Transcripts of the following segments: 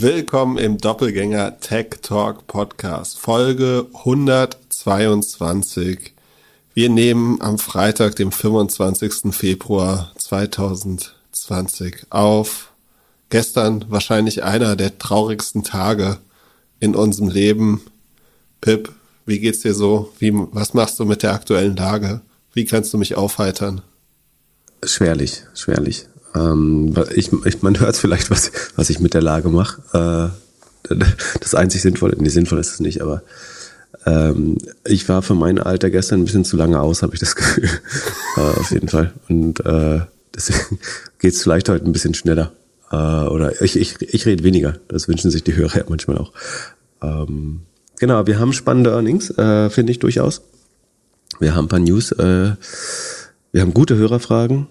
Willkommen im Doppelgänger Tech Talk Podcast, Folge 122. Wir nehmen am Freitag, dem 25. Februar 2020 auf. Gestern wahrscheinlich einer der traurigsten Tage in unserem Leben. Pip, wie geht's dir so? Wie, was machst du mit der aktuellen Lage? Wie kannst du mich aufheitern? Schwerlich, schwerlich. Ähm, ich, ich, man hört vielleicht, was, was ich mit der Lage mache. Äh, das einzig Sinnvolle, nee, sinnvoll ist es nicht, aber ähm, ich war für mein Alter gestern ein bisschen zu lange aus, habe ich das Gefühl. äh, auf jeden Fall. Und äh, deswegen geht es vielleicht heute ein bisschen schneller. Äh, oder ich, ich, ich rede weniger. Das wünschen sich die Hörer ja manchmal auch. Ähm, genau, wir haben spannende Earnings, äh, finde ich durchaus. Wir haben ein paar News. Äh, wir haben gute Hörerfragen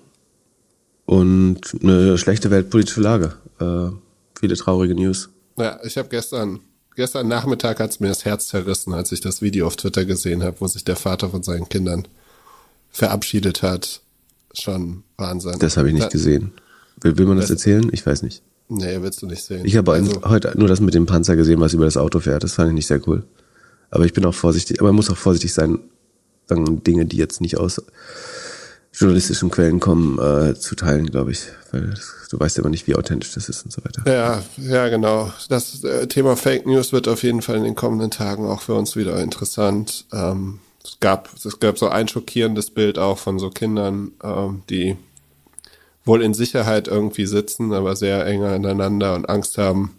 und eine schlechte weltpolitische Lage. Äh, viele traurige News. Ja, ich habe gestern, gestern Nachmittag hat's mir das Herz zerrissen, als ich das Video auf Twitter gesehen habe, wo sich der Vater von seinen Kindern verabschiedet hat. Schon Wahnsinn. Das habe ich nicht da, gesehen. Will, will man das, das, erzählen? Ich weiß nicht. Nee, willst du nicht sehen. Ich habe also, heute nur das mit dem Panzer gesehen, was über das Auto fährt. Das fand ich nicht sehr cool. Aber ich bin auch vorsichtig, aber man muss auch vorsichtig sein, dann Dinge, die jetzt nicht aus journalistischen Quellen kommen, äh, zu teilen, glaube ich. Weil du weißt immer nicht, wie authentisch das ist und so weiter. Ja, ja, genau. Das äh, Thema Fake News wird auf jeden Fall in den kommenden Tagen auch für uns wieder interessant. Ähm, es gab, es gab so ein schockierendes Bild auch von so Kindern, ähm, die wohl in Sicherheit irgendwie sitzen, aber sehr eng aneinander und Angst haben.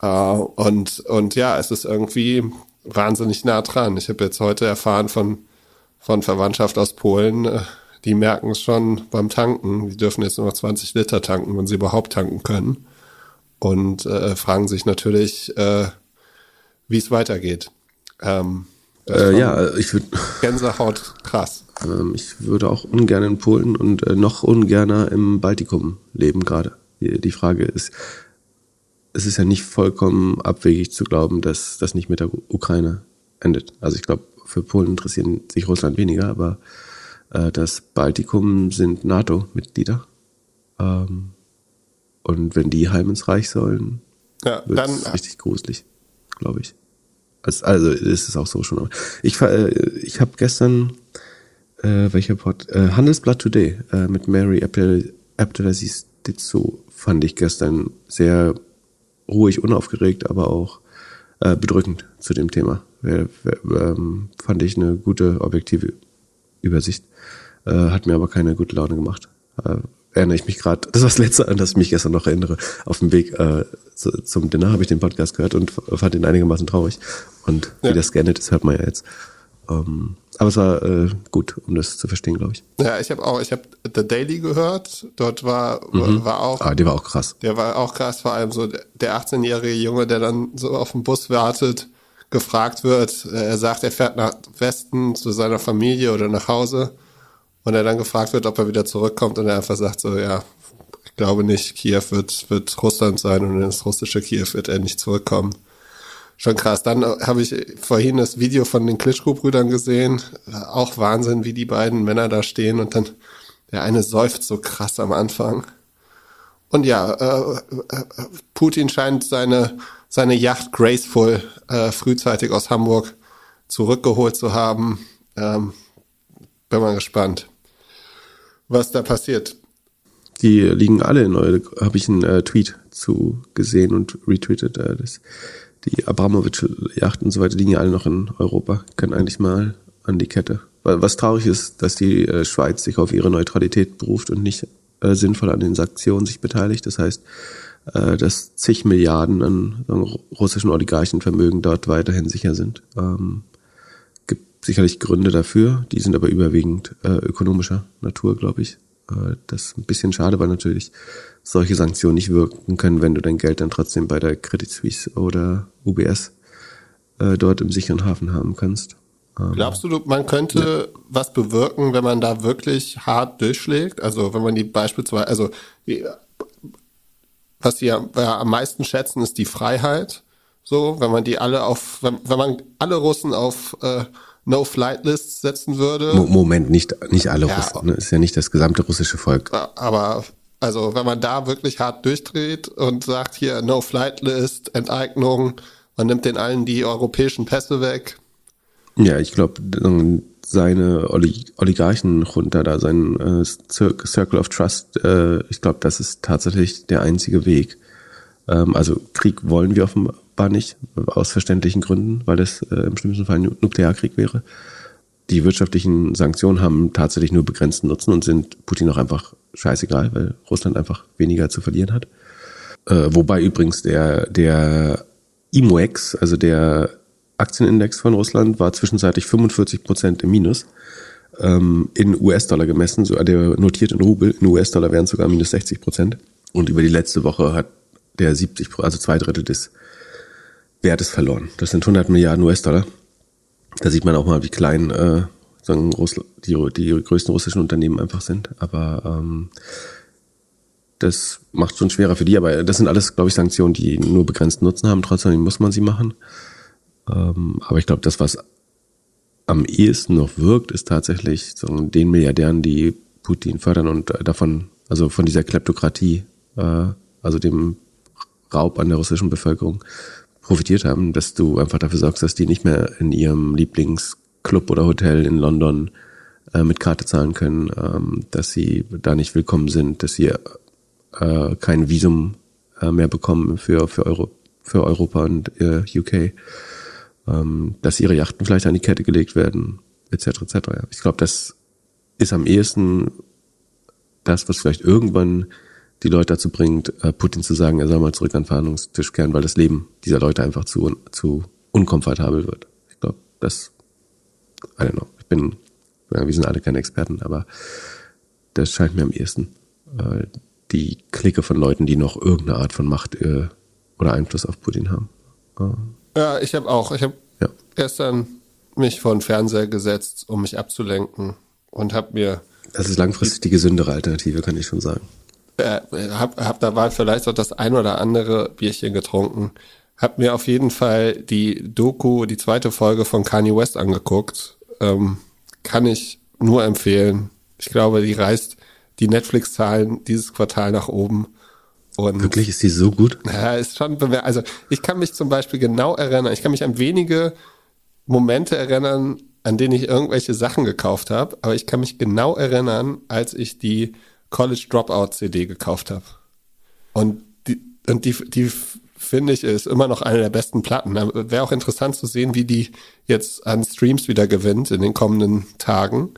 Äh, und, und ja, es ist irgendwie wahnsinnig nah dran. Ich habe jetzt heute erfahren von, von Verwandtschaft aus Polen, äh, die merken es schon beim Tanken. Die dürfen jetzt nur noch 20 Liter tanken, wenn sie überhaupt tanken können. Und äh, fragen sich natürlich, äh, wie es weitergeht. Ähm, äh, ja, ich würde. Gänsehaut krass. Ähm, ich würde auch ungern in Polen und äh, noch ungerner im Baltikum leben gerade. Die, die Frage ist, es ist ja nicht vollkommen abwegig zu glauben, dass das nicht mit der Ukraine endet. Also ich glaube, für Polen interessieren sich Russland weniger, aber das Baltikum sind NATO-Mitglieder. Ähm, und wenn die heim ins Reich sollen, ja, wird es richtig gruselig, glaube ich. Also, also ist es auch so schon. Ich, äh, ich habe gestern, äh, welcher Pod, äh, Handelsblatt Today äh, mit Mary Abdelaziz Ditzo fand ich gestern sehr ruhig, unaufgeregt, aber auch äh, bedrückend zu dem Thema. Ähm, fand ich eine gute objektive Übersicht. Äh, hat mir aber keine gute Laune gemacht. Äh, erinnere ich mich gerade, das war das letzte, an das ich mich gestern noch erinnere. Auf dem Weg äh, zu, zum Dinner habe ich den Podcast gehört und fand ihn einigermaßen traurig. Und ja. wie das geendet ist, hört man ja jetzt. Ähm, aber es war äh, gut, um das zu verstehen, glaube ich. Ja, ich habe auch, ich habe The Daily gehört. Dort war mhm. war auch. Ah, der war auch krass. Der war auch krass, vor allem so der 18-jährige Junge, der dann so auf dem Bus wartet, gefragt wird. Er sagt, er fährt nach Westen zu seiner Familie oder nach Hause und er dann gefragt wird, ob er wieder zurückkommt und er einfach sagt so, ja, ich glaube nicht, Kiew wird, wird Russland sein und das russische Kiew wird er nicht zurückkommen. Schon krass. Dann habe ich vorhin das Video von den Klitschko-Brüdern gesehen. Auch Wahnsinn, wie die beiden Männer da stehen und dann der eine säuft so krass am Anfang. Und ja, äh, äh, Putin scheint seine, seine Yacht Graceful äh, frühzeitig aus Hamburg zurückgeholt zu haben. Ähm, bin mal gespannt was da passiert. Die liegen alle in Eure, habe ich einen äh, Tweet zu gesehen und retweetet. Äh, das, die Abramowitsch-Yachten und so weiter liegen ja alle noch in Europa, können eigentlich mal an die Kette. Weil was traurig ist, dass die äh, Schweiz sich auf ihre Neutralität beruft und nicht äh, sinnvoll an den Sanktionen sich beteiligt. Das heißt, äh, dass zig Milliarden an sagen, russischen Oligarchenvermögen dort weiterhin sicher sind. Ähm, sicherlich Gründe dafür, die sind aber überwiegend äh, ökonomischer Natur, glaube ich. Äh, das ist ein bisschen schade, weil natürlich solche Sanktionen nicht wirken können, wenn du dein Geld dann trotzdem bei der Credit Suisse oder UBS äh, dort im sicheren Hafen haben kannst. Ähm, Glaubst du, man könnte ja. was bewirken, wenn man da wirklich hart durchschlägt? Also wenn man die beispielsweise, also die, was die ja, ja am meisten schätzen, ist die Freiheit. So, wenn man die alle auf, wenn, wenn man alle Russen auf äh, No-Flight-List setzen würde. Moment, nicht, nicht alle ja, Russen. Ne? Ist ja nicht das gesamte russische Volk. Aber Also wenn man da wirklich hart durchdreht und sagt hier No Flight List, Enteignung, man nimmt den allen die europäischen Pässe weg. Ja, ich glaube, seine Oligarchen runter da, sein äh, Circle of Trust, äh, ich glaube, das ist tatsächlich der einzige Weg. Ähm, also Krieg wollen wir offenbar nicht, aus verständlichen Gründen, weil das äh, im schlimmsten Fall ein Nuklearkrieg wäre. Die wirtschaftlichen Sanktionen haben tatsächlich nur begrenzten Nutzen und sind Putin auch einfach scheißegal, weil Russland einfach weniger zu verlieren hat. Äh, wobei übrigens der, der IMOEX, also der Aktienindex von Russland, war zwischenzeitlich 45 Prozent im Minus. Ähm, in US-Dollar gemessen, so, der notiert in Rubel, in US-Dollar wären es sogar minus 60 Prozent. Und über die letzte Woche hat der 70, also zwei Drittel des Wertes verloren. Das sind 100 Milliarden US-Dollar. Da sieht man auch mal, wie klein äh, sagen Russland, die, die größten russischen Unternehmen einfach sind. Aber ähm, das macht schon schwerer für die. Aber das sind alles, glaube ich, Sanktionen, die nur begrenzten Nutzen haben. Trotzdem muss man sie machen. Ähm, aber ich glaube, das, was am ehesten noch wirkt, ist tatsächlich so den Milliardären, die Putin fördern und äh, davon, also von dieser Kleptokratie, äh, also dem Raub an der russischen Bevölkerung profitiert haben, dass du einfach dafür sorgst, dass die nicht mehr in ihrem Lieblingsclub oder Hotel in London äh, mit Karte zahlen können, ähm, dass sie da nicht willkommen sind, dass sie äh, kein Visum äh, mehr bekommen für, für, Euro, für Europa und äh, UK, ähm, dass ihre Yachten vielleicht an die Kette gelegt werden, etc. etc. Ich glaube, das ist am ehesten das, was vielleicht irgendwann die Leute dazu bringt, äh, Putin zu sagen, er soll mal zurück an den Verhandlungstisch kehren, weil das Leben dieser Leute einfach zu, zu unkomfortabel wird. Ich glaube, das, I don't know, ich bin, ja, wir sind alle keine Experten, aber das scheint mir am ehesten äh, die Clique von Leuten, die noch irgendeine Art von Macht äh, oder Einfluss auf Putin haben. Äh. Ja, ich habe auch. Ich habe ja. gestern mich vor den Fernseher gesetzt, um mich abzulenken und habe mir. Das ist langfristig die gesündere Alternative, kann ich schon sagen äh, hab, hab dabei vielleicht auch das ein oder andere Bierchen getrunken. Hab mir auf jeden Fall die Doku, die zweite Folge von Kanye West angeguckt. Ähm, kann ich nur empfehlen. Ich glaube, die reißt die Netflix-Zahlen dieses Quartal nach oben. Und Wirklich, ist die so gut? Ja, ist schon bemerkt. Also ich kann mich zum Beispiel genau erinnern, ich kann mich an wenige Momente erinnern, an denen ich irgendwelche Sachen gekauft habe, aber ich kann mich genau erinnern, als ich die College Dropout CD gekauft habe. Und die, und die, die finde ich, ist immer noch eine der besten Platten. Wäre auch interessant zu sehen, wie die jetzt an Streams wieder gewinnt in den kommenden Tagen.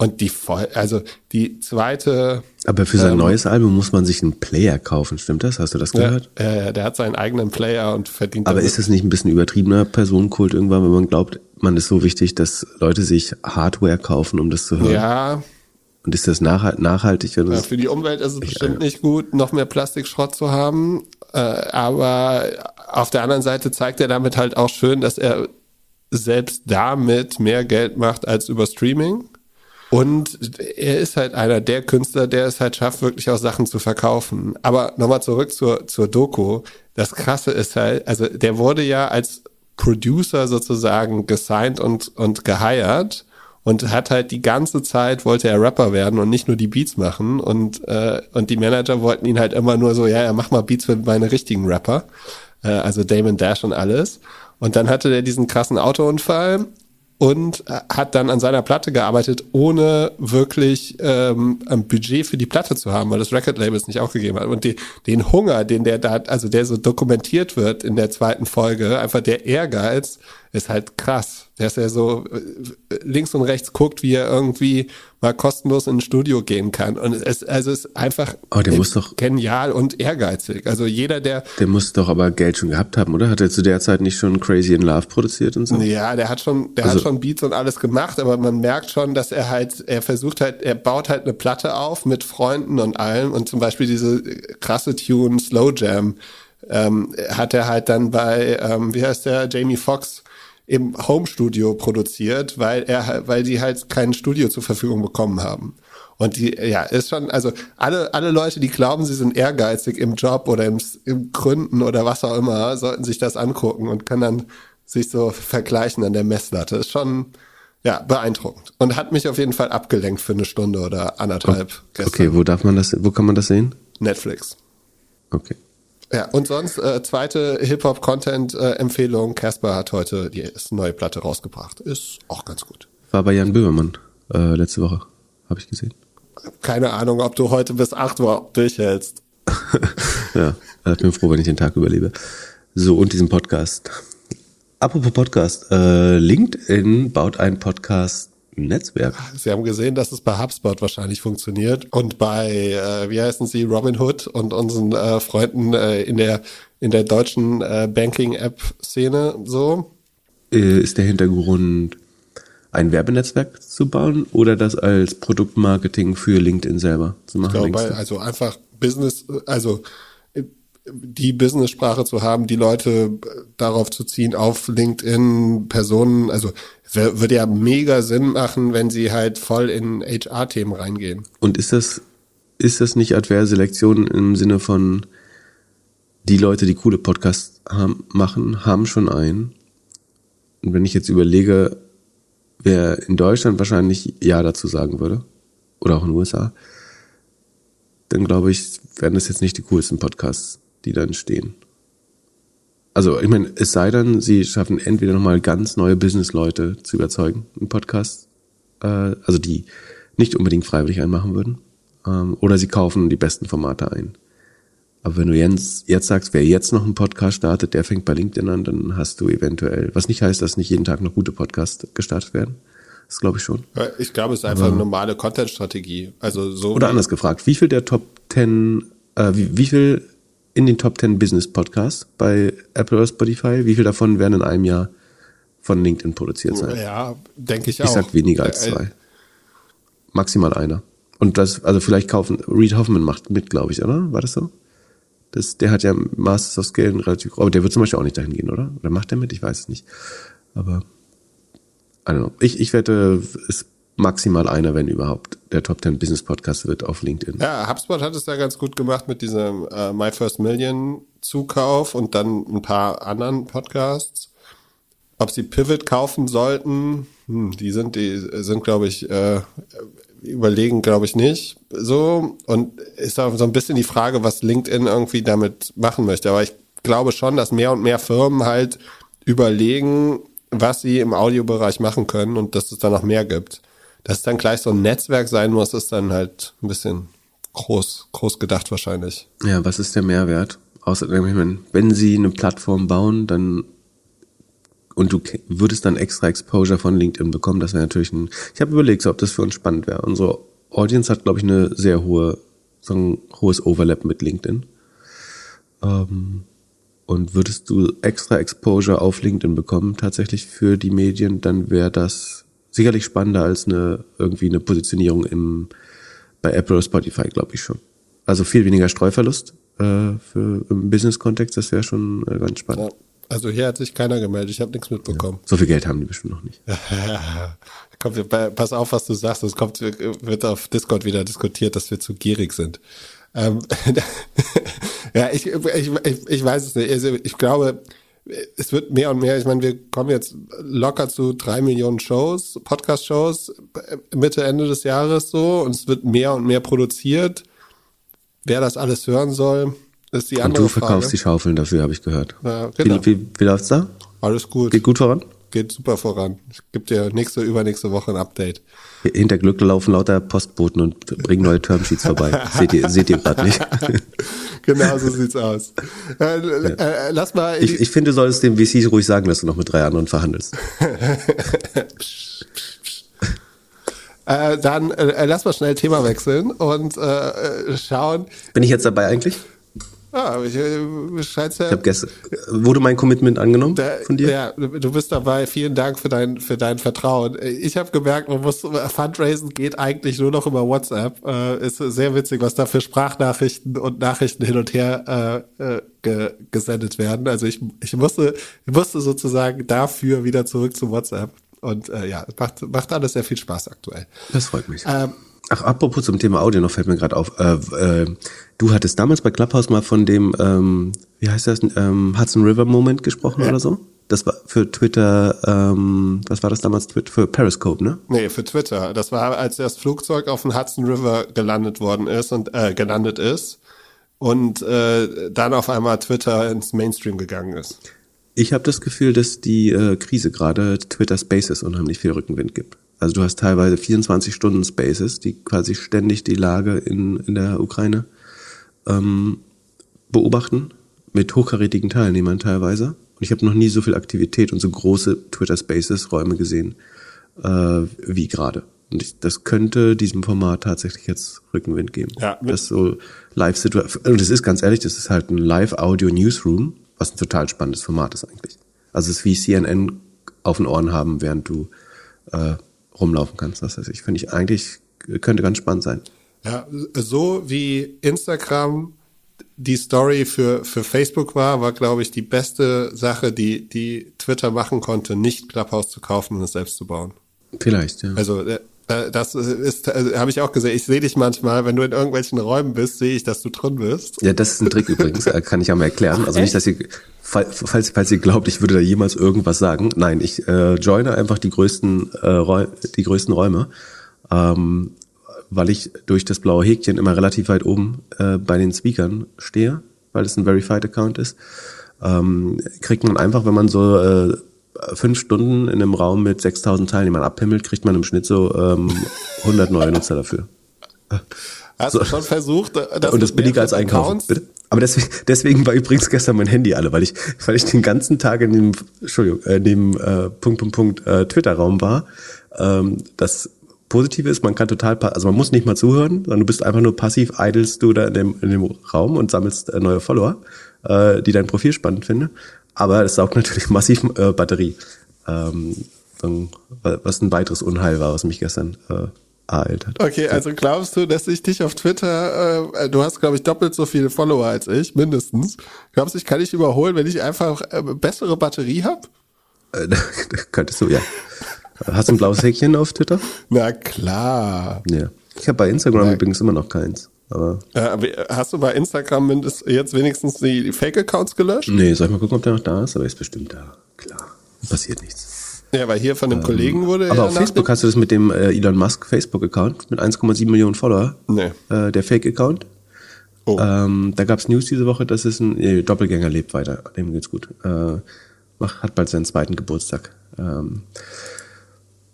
Und die voll, also die zweite. Aber für sein ähm, neues Album muss man sich einen Player kaufen, stimmt das? Hast du das gehört? Ja, äh, der hat seinen eigenen Player und verdient. Aber ist das nicht ein bisschen übertriebener Personenkult irgendwann, wenn man glaubt, man ist so wichtig, dass Leute sich Hardware kaufen, um das zu hören? Ja, und ist das nachhalt, nachhaltig? Ja, für die Umwelt ist es bestimmt ja. nicht gut, noch mehr Plastikschrott zu haben. Äh, aber auf der anderen Seite zeigt er damit halt auch schön, dass er selbst damit mehr Geld macht als über Streaming. Und er ist halt einer der Künstler, der es halt schafft, wirklich auch Sachen zu verkaufen. Aber nochmal zurück zur, zur Doku. Das Krasse ist halt, also der wurde ja als Producer sozusagen gesigned und, und geheiert und hat halt die ganze Zeit wollte er Rapper werden und nicht nur die Beats machen und äh, und die Manager wollten ihn halt immer nur so ja ja mach mal Beats für meine richtigen Rapper äh, also Damon Dash und alles und dann hatte der diesen krassen Autounfall und hat dann an seiner Platte gearbeitet, ohne wirklich ähm, ein Budget für die Platte zu haben, weil das Record-Label es nicht aufgegeben hat. Und die, den Hunger, den der da, also der so dokumentiert wird in der zweiten Folge, einfach der Ehrgeiz, ist halt krass. Dass er so äh, links und rechts guckt, wie er irgendwie mal kostenlos in ein Studio gehen kann. Und es, also es ist einfach oh, muss doch, genial und ehrgeizig. Also jeder, der. Der muss doch aber Geld schon gehabt haben, oder? Hat er zu der Zeit nicht schon Crazy in Love produziert und so? Ja, der hat schon, der also, hat schon Beats und alles gemacht, aber man merkt schon, dass er halt, er versucht halt, er baut halt eine Platte auf mit Freunden und allem und zum Beispiel diese krasse Tune Slow Jam ähm, hat er halt dann bei, ähm, wie heißt der, Jamie Foxx im Home-Studio produziert, weil er, weil die halt kein Studio zur Verfügung bekommen haben. Und die, ja, ist schon, also alle, alle Leute, die glauben, sie sind ehrgeizig im Job oder im, im Gründen oder was auch immer, sollten sich das angucken und können dann sich so vergleichen an der Messlatte. Ist schon, Ja, beeindruckend. Und hat mich auf jeden Fall abgelenkt für eine Stunde oder anderthalb oh, gestern. Okay, wo darf man das, wo kann man das sehen? Netflix. Okay. Ja, und sonst äh, zweite Hip-Hop-Content-Empfehlung. Casper hat heute die neue Platte rausgebracht. Ist auch ganz gut. War bei Jan Böhmermann äh, letzte Woche, habe ich gesehen. Keine Ahnung, ob du heute bis 8 Uhr durchhältst. ja, ich bin froh, wenn ich den Tag überlebe. So, und diesen Podcast. Apropos Podcast, äh, LinkedIn baut ein Podcast Netzwerk. Sie haben gesehen, dass es bei HubSpot wahrscheinlich funktioniert und bei, äh, wie heißen sie, Robinhood und unseren äh, Freunden äh, in der in der deutschen äh, Banking-App-Szene so. Äh, ist der Hintergrund ein Werbenetzwerk zu bauen oder das als Produktmarketing für LinkedIn selber zu machen? Ich glaube, also einfach Business, also die Business-Sprache zu haben, die Leute darauf zu ziehen, auf LinkedIn Personen, also würde ja mega Sinn machen, wenn sie halt voll in HR-Themen reingehen. Und ist das, ist das nicht adverse Selektion im Sinne von, die Leute, die coole Podcasts haben, machen, haben schon einen? Und wenn ich jetzt überlege, wer in Deutschland wahrscheinlich Ja dazu sagen würde, oder auch in den USA, dann glaube ich, werden das jetzt nicht die coolsten Podcasts die da entstehen. Also, ich meine, es sei denn, sie schaffen entweder nochmal ganz neue Business-Leute zu überzeugen, einen Podcast, äh, also die nicht unbedingt freiwillig einmachen würden, ähm, oder sie kaufen die besten Formate ein. Aber wenn du jetzt, jetzt sagst, wer jetzt noch einen Podcast startet, der fängt bei LinkedIn an, dann hast du eventuell, was nicht heißt, dass nicht jeden Tag noch gute Podcasts gestartet werden. Das glaube ich schon. Ich glaube, es ist einfach Aber, eine normale Content-Strategie. Also so. Oder anders gefragt, wie viel der Top 10, äh, wie, wie viel in den Top 10 Business Podcasts bei Apple oder Spotify. Wie viel davon werden in einem Jahr von LinkedIn produziert sein? Ja, denke ich, ich auch. Ich sag weniger als äh, zwei. Maximal einer. Und das, also vielleicht kaufen, Reed Hoffman macht mit, glaube ich, oder? War das so? Das, der hat ja Masters of Scale relativ, aber der wird zum Beispiel auch nicht dahin gehen, oder? Oder macht der mit? Ich weiß es nicht. Aber, I don't know. Ich, ich wette, es maximal einer, wenn überhaupt, der Top 10 Business Podcast wird auf LinkedIn. Ja, HubSpot hat es ja ganz gut gemacht mit diesem äh, My First Million Zukauf und dann ein paar anderen Podcasts. Ob sie Pivot kaufen sollten, hm, die sind, die sind, glaube ich, äh, überlegen, glaube ich, nicht. So. Und ist auch so ein bisschen die Frage, was LinkedIn irgendwie damit machen möchte. Aber ich glaube schon, dass mehr und mehr Firmen halt überlegen, was sie im Audiobereich machen können und dass es da noch mehr gibt dass dann gleich so ein Netzwerk sein muss, ist dann halt ein bisschen groß, groß gedacht wahrscheinlich. Ja, was ist der Mehrwert? Außerdem, wenn sie eine Plattform bauen, dann und du würdest dann extra Exposure von LinkedIn bekommen, das wäre natürlich ein. Ich habe überlegt, ob das für uns spannend wäre. Unsere Audience hat, glaube ich, eine sehr hohe, so ein hohes Overlap mit LinkedIn. Ähm, und würdest du extra Exposure auf LinkedIn bekommen, tatsächlich für die Medien, dann wäre das sicherlich spannender als eine irgendwie eine Positionierung im bei Apple oder Spotify, glaube ich schon. Also viel weniger Streuverlust äh, für im Business-Kontext, das wäre schon äh, ganz spannend. Ja. Also hier hat sich keiner gemeldet, ich habe nichts mitbekommen. Ja. So viel Geld haben die bestimmt noch nicht. Komm, pass auf, was du sagst, es kommt, wird auf Discord wieder diskutiert, dass wir zu gierig sind. Ähm, ja, ich, ich, ich, ich weiß es nicht. Also ich glaube, es wird mehr und mehr, ich meine, wir kommen jetzt locker zu drei Millionen Shows, Podcast-Shows Mitte, Ende des Jahres so und es wird mehr und mehr produziert. Wer das alles hören soll, ist die andere Frage. Und du verkaufst Frage. die Schaufeln dafür, habe ich gehört. Ja, genau. wie, wie, wie läuft's da? Alles gut. Geht gut voran? Geht super voran. Ich gebe dir nächste, übernächste Woche ein Update. Hinter Glück laufen lauter Postboten und bringen neue Termsheets vorbei. seht ihr, seht ihr gerade nicht. genau so sieht's aus. Äh, ja. äh, lass mal. Ich, ich finde, du solltest dem VC ruhig sagen, dass du noch mit drei anderen verhandelst. äh, dann äh, lass mal schnell Thema wechseln und äh, äh, schauen. Bin ich jetzt dabei eigentlich? Ja, ich, äh, ja. Ich habe gestern. Wurde mein Commitment angenommen da, von dir? Ja, du bist dabei. Vielen Dank für dein für dein Vertrauen. Ich habe gemerkt, man muss Fundraisen geht eigentlich nur noch über WhatsApp. Äh, ist sehr witzig, was da für Sprachnachrichten und Nachrichten hin und her äh, äh, ge, gesendet werden. Also ich ich musste ich musste sozusagen dafür wieder zurück zu WhatsApp. Und äh, ja, macht macht alles sehr viel Spaß aktuell. Das freut mich. Ähm, Ach, apropos zum Thema Audio noch fällt mir gerade auf. Äh, äh, du hattest damals bei Clubhouse mal von dem, ähm, wie heißt das, ähm, Hudson River Moment gesprochen ja. oder so? Das war für Twitter, ähm, was war das damals? Für Periscope, ne? Nee, für Twitter. Das war, als das Flugzeug auf dem Hudson River gelandet worden ist und äh, gelandet ist und äh, dann auf einmal Twitter ins Mainstream gegangen ist. Ich habe das Gefühl, dass die äh, Krise gerade Twitter Spaces unheimlich viel Rückenwind gibt. Also du hast teilweise 24 Stunden Spaces, die quasi ständig die Lage in, in der Ukraine ähm, beobachten, mit hochkarätigen Teilnehmern teilweise. Und ich habe noch nie so viel Aktivität und so große Twitter Spaces Räume gesehen äh, wie gerade. Und ich, das könnte diesem Format tatsächlich jetzt Rückenwind geben. Ja, das so Live-Situation. Und das ist ganz ehrlich, das ist halt ein Live-Audio-Newsroom, was ein total spannendes Format ist eigentlich. Also es ist wie CNN auf den Ohren haben, während du äh, rumlaufen kannst. Das heißt, ich finde ich eigentlich könnte ganz spannend sein. Ja, so wie Instagram die Story für, für Facebook war, war, glaube ich, die beste Sache, die, die Twitter machen konnte, nicht Clubhouse zu kaufen und es selbst zu bauen. Vielleicht, ja. Also äh, das ist, also, habe ich auch gesehen. Ich sehe dich manchmal, wenn du in irgendwelchen Räumen bist, sehe ich, dass du drin bist. Ja, das ist ein Trick übrigens, äh, kann ich auch mal erklären. Also nicht, dass ihr, falls, falls ihr glaubt, ich würde da jemals irgendwas sagen. Nein, ich äh, joine einfach die größten, äh, die größten Räume. Ähm, weil ich durch das blaue Häkchen immer relativ weit oben äh, bei den Speakern stehe, weil es ein Verified Account ist, ähm, kriegt man einfach, wenn man so äh, fünf Stunden in einem Raum mit 6000 Teilnehmern abhimmelt, kriegt man im Schnitt so ähm, 100 neue Nutzer dafür. Hast so. du schon versucht? Das und das billiger als einkaufen. Aber deswegen, deswegen war übrigens gestern mein Handy alle, weil ich, weil ich den ganzen Tag in dem, Entschuldigung, äh, in dem äh, Punkt, Punkt, Punkt äh, Twitter-Raum war. Ähm, das Positive ist, man kann total, also man muss nicht mal zuhören, sondern du bist einfach nur passiv, idlest du da in dem, in dem Raum und sammelst äh, neue Follower, äh, die dein Profil spannend finden. Aber es saugt natürlich massiv äh, Batterie. Ähm, was ein weiteres Unheil war, was mich gestern äh, ereilt hat. Okay, also glaubst du, dass ich dich auf Twitter, äh, du hast, glaube ich, doppelt so viele Follower als ich, mindestens. Glaubst du, ich kann dich überholen, wenn ich einfach äh, bessere Batterie habe? Äh, könntest du, ja. Hast du ein blaues Häkchen auf Twitter? Na klar. Ja. Ich habe bei Instagram ja. übrigens immer noch keins. Aber hast du bei Instagram jetzt wenigstens die Fake-Accounts gelöscht? Nee, soll ich mal gucken, ob der noch da ist? Aber er ist bestimmt da. Klar. Passiert nichts. Ja, weil hier von dem ähm, Kollegen wurde. Aber auf Facebook hast du das mit dem äh, Elon Musk Facebook-Account mit 1,7 Millionen Follower. Nee. Äh, der Fake-Account. Oh. Ähm, da gab es News diese Woche, dass es ein äh, Doppelgänger lebt weiter. Dem geht's gut. Äh, macht, hat bald seinen zweiten Geburtstag. Ähm,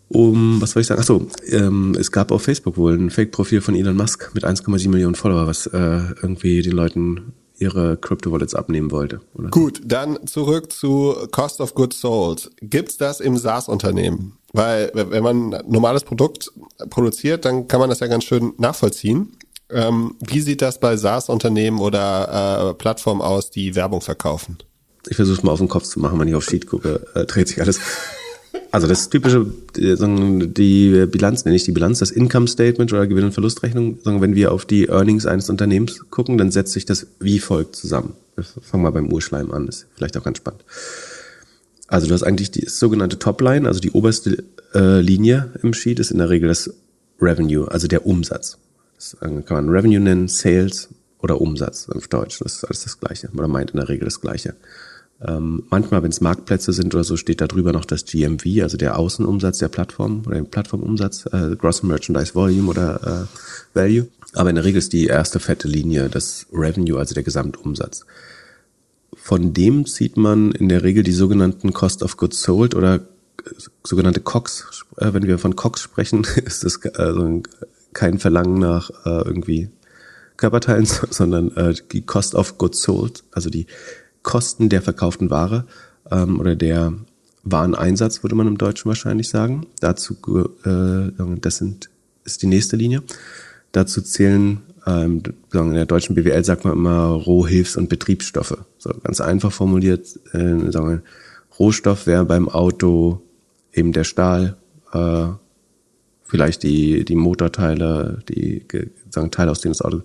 um, was soll ich sagen? Achso, ähm, es gab auf Facebook wohl ein Fake-Profil von Elon Musk mit 1,7 Millionen Follower, was äh, irgendwie den Leuten ihre Crypto-Wallets abnehmen wollte. Oder? Gut, dann zurück zu Cost of Goods Sold. Gibt's das im SaaS-Unternehmen? Weil wenn man ein normales Produkt produziert, dann kann man das ja ganz schön nachvollziehen. Ähm, wie sieht das bei SaaS-Unternehmen oder äh, Plattformen aus, die Werbung verkaufen? Ich versuche es mal auf den Kopf zu machen, wenn ich auf Sheet gucke, äh, dreht sich alles. Also das typische, die Bilanz, nenne ich die Bilanz, das Income Statement oder Gewinn- und Verlustrechnung, wenn wir auf die Earnings eines Unternehmens gucken, dann setzt sich das wie folgt zusammen. Wir fangen mal beim Urschleim an, ist vielleicht auch ganz spannend. Also du hast eigentlich die sogenannte Topline, also die oberste äh, Linie im Sheet ist in der Regel das Revenue, also der Umsatz. Das kann man Revenue nennen, Sales oder Umsatz auf Deutsch. Das ist alles das Gleiche. oder meint in der Regel das Gleiche. Ähm, manchmal, wenn es Marktplätze sind oder so, steht da drüber noch das GMV, also der Außenumsatz der Plattform oder der Plattformumsatz, äh, Gross Merchandise Volume oder äh, Value. Aber in der Regel ist die erste fette Linie das Revenue, also der Gesamtumsatz. Von dem zieht man in der Regel die sogenannten Cost of Goods Sold oder äh, sogenannte COX. Äh, wenn wir von COX sprechen, ist das also kein Verlangen nach äh, irgendwie Körperteilen, sondern äh, die Cost of Goods Sold, also die Kosten der verkauften Ware ähm, oder der Wareneinsatz, würde man im Deutschen wahrscheinlich sagen. Dazu, äh, das sind, ist die nächste Linie. Dazu zählen, ähm, in der deutschen BWL sagt man immer Rohhilfs- und Betriebsstoffe. So ganz einfach formuliert, äh, sagen wir, Rohstoff wäre beim Auto eben der Stahl, äh, vielleicht die, die Motorteile, die sagen, Teile, aus denen das Auto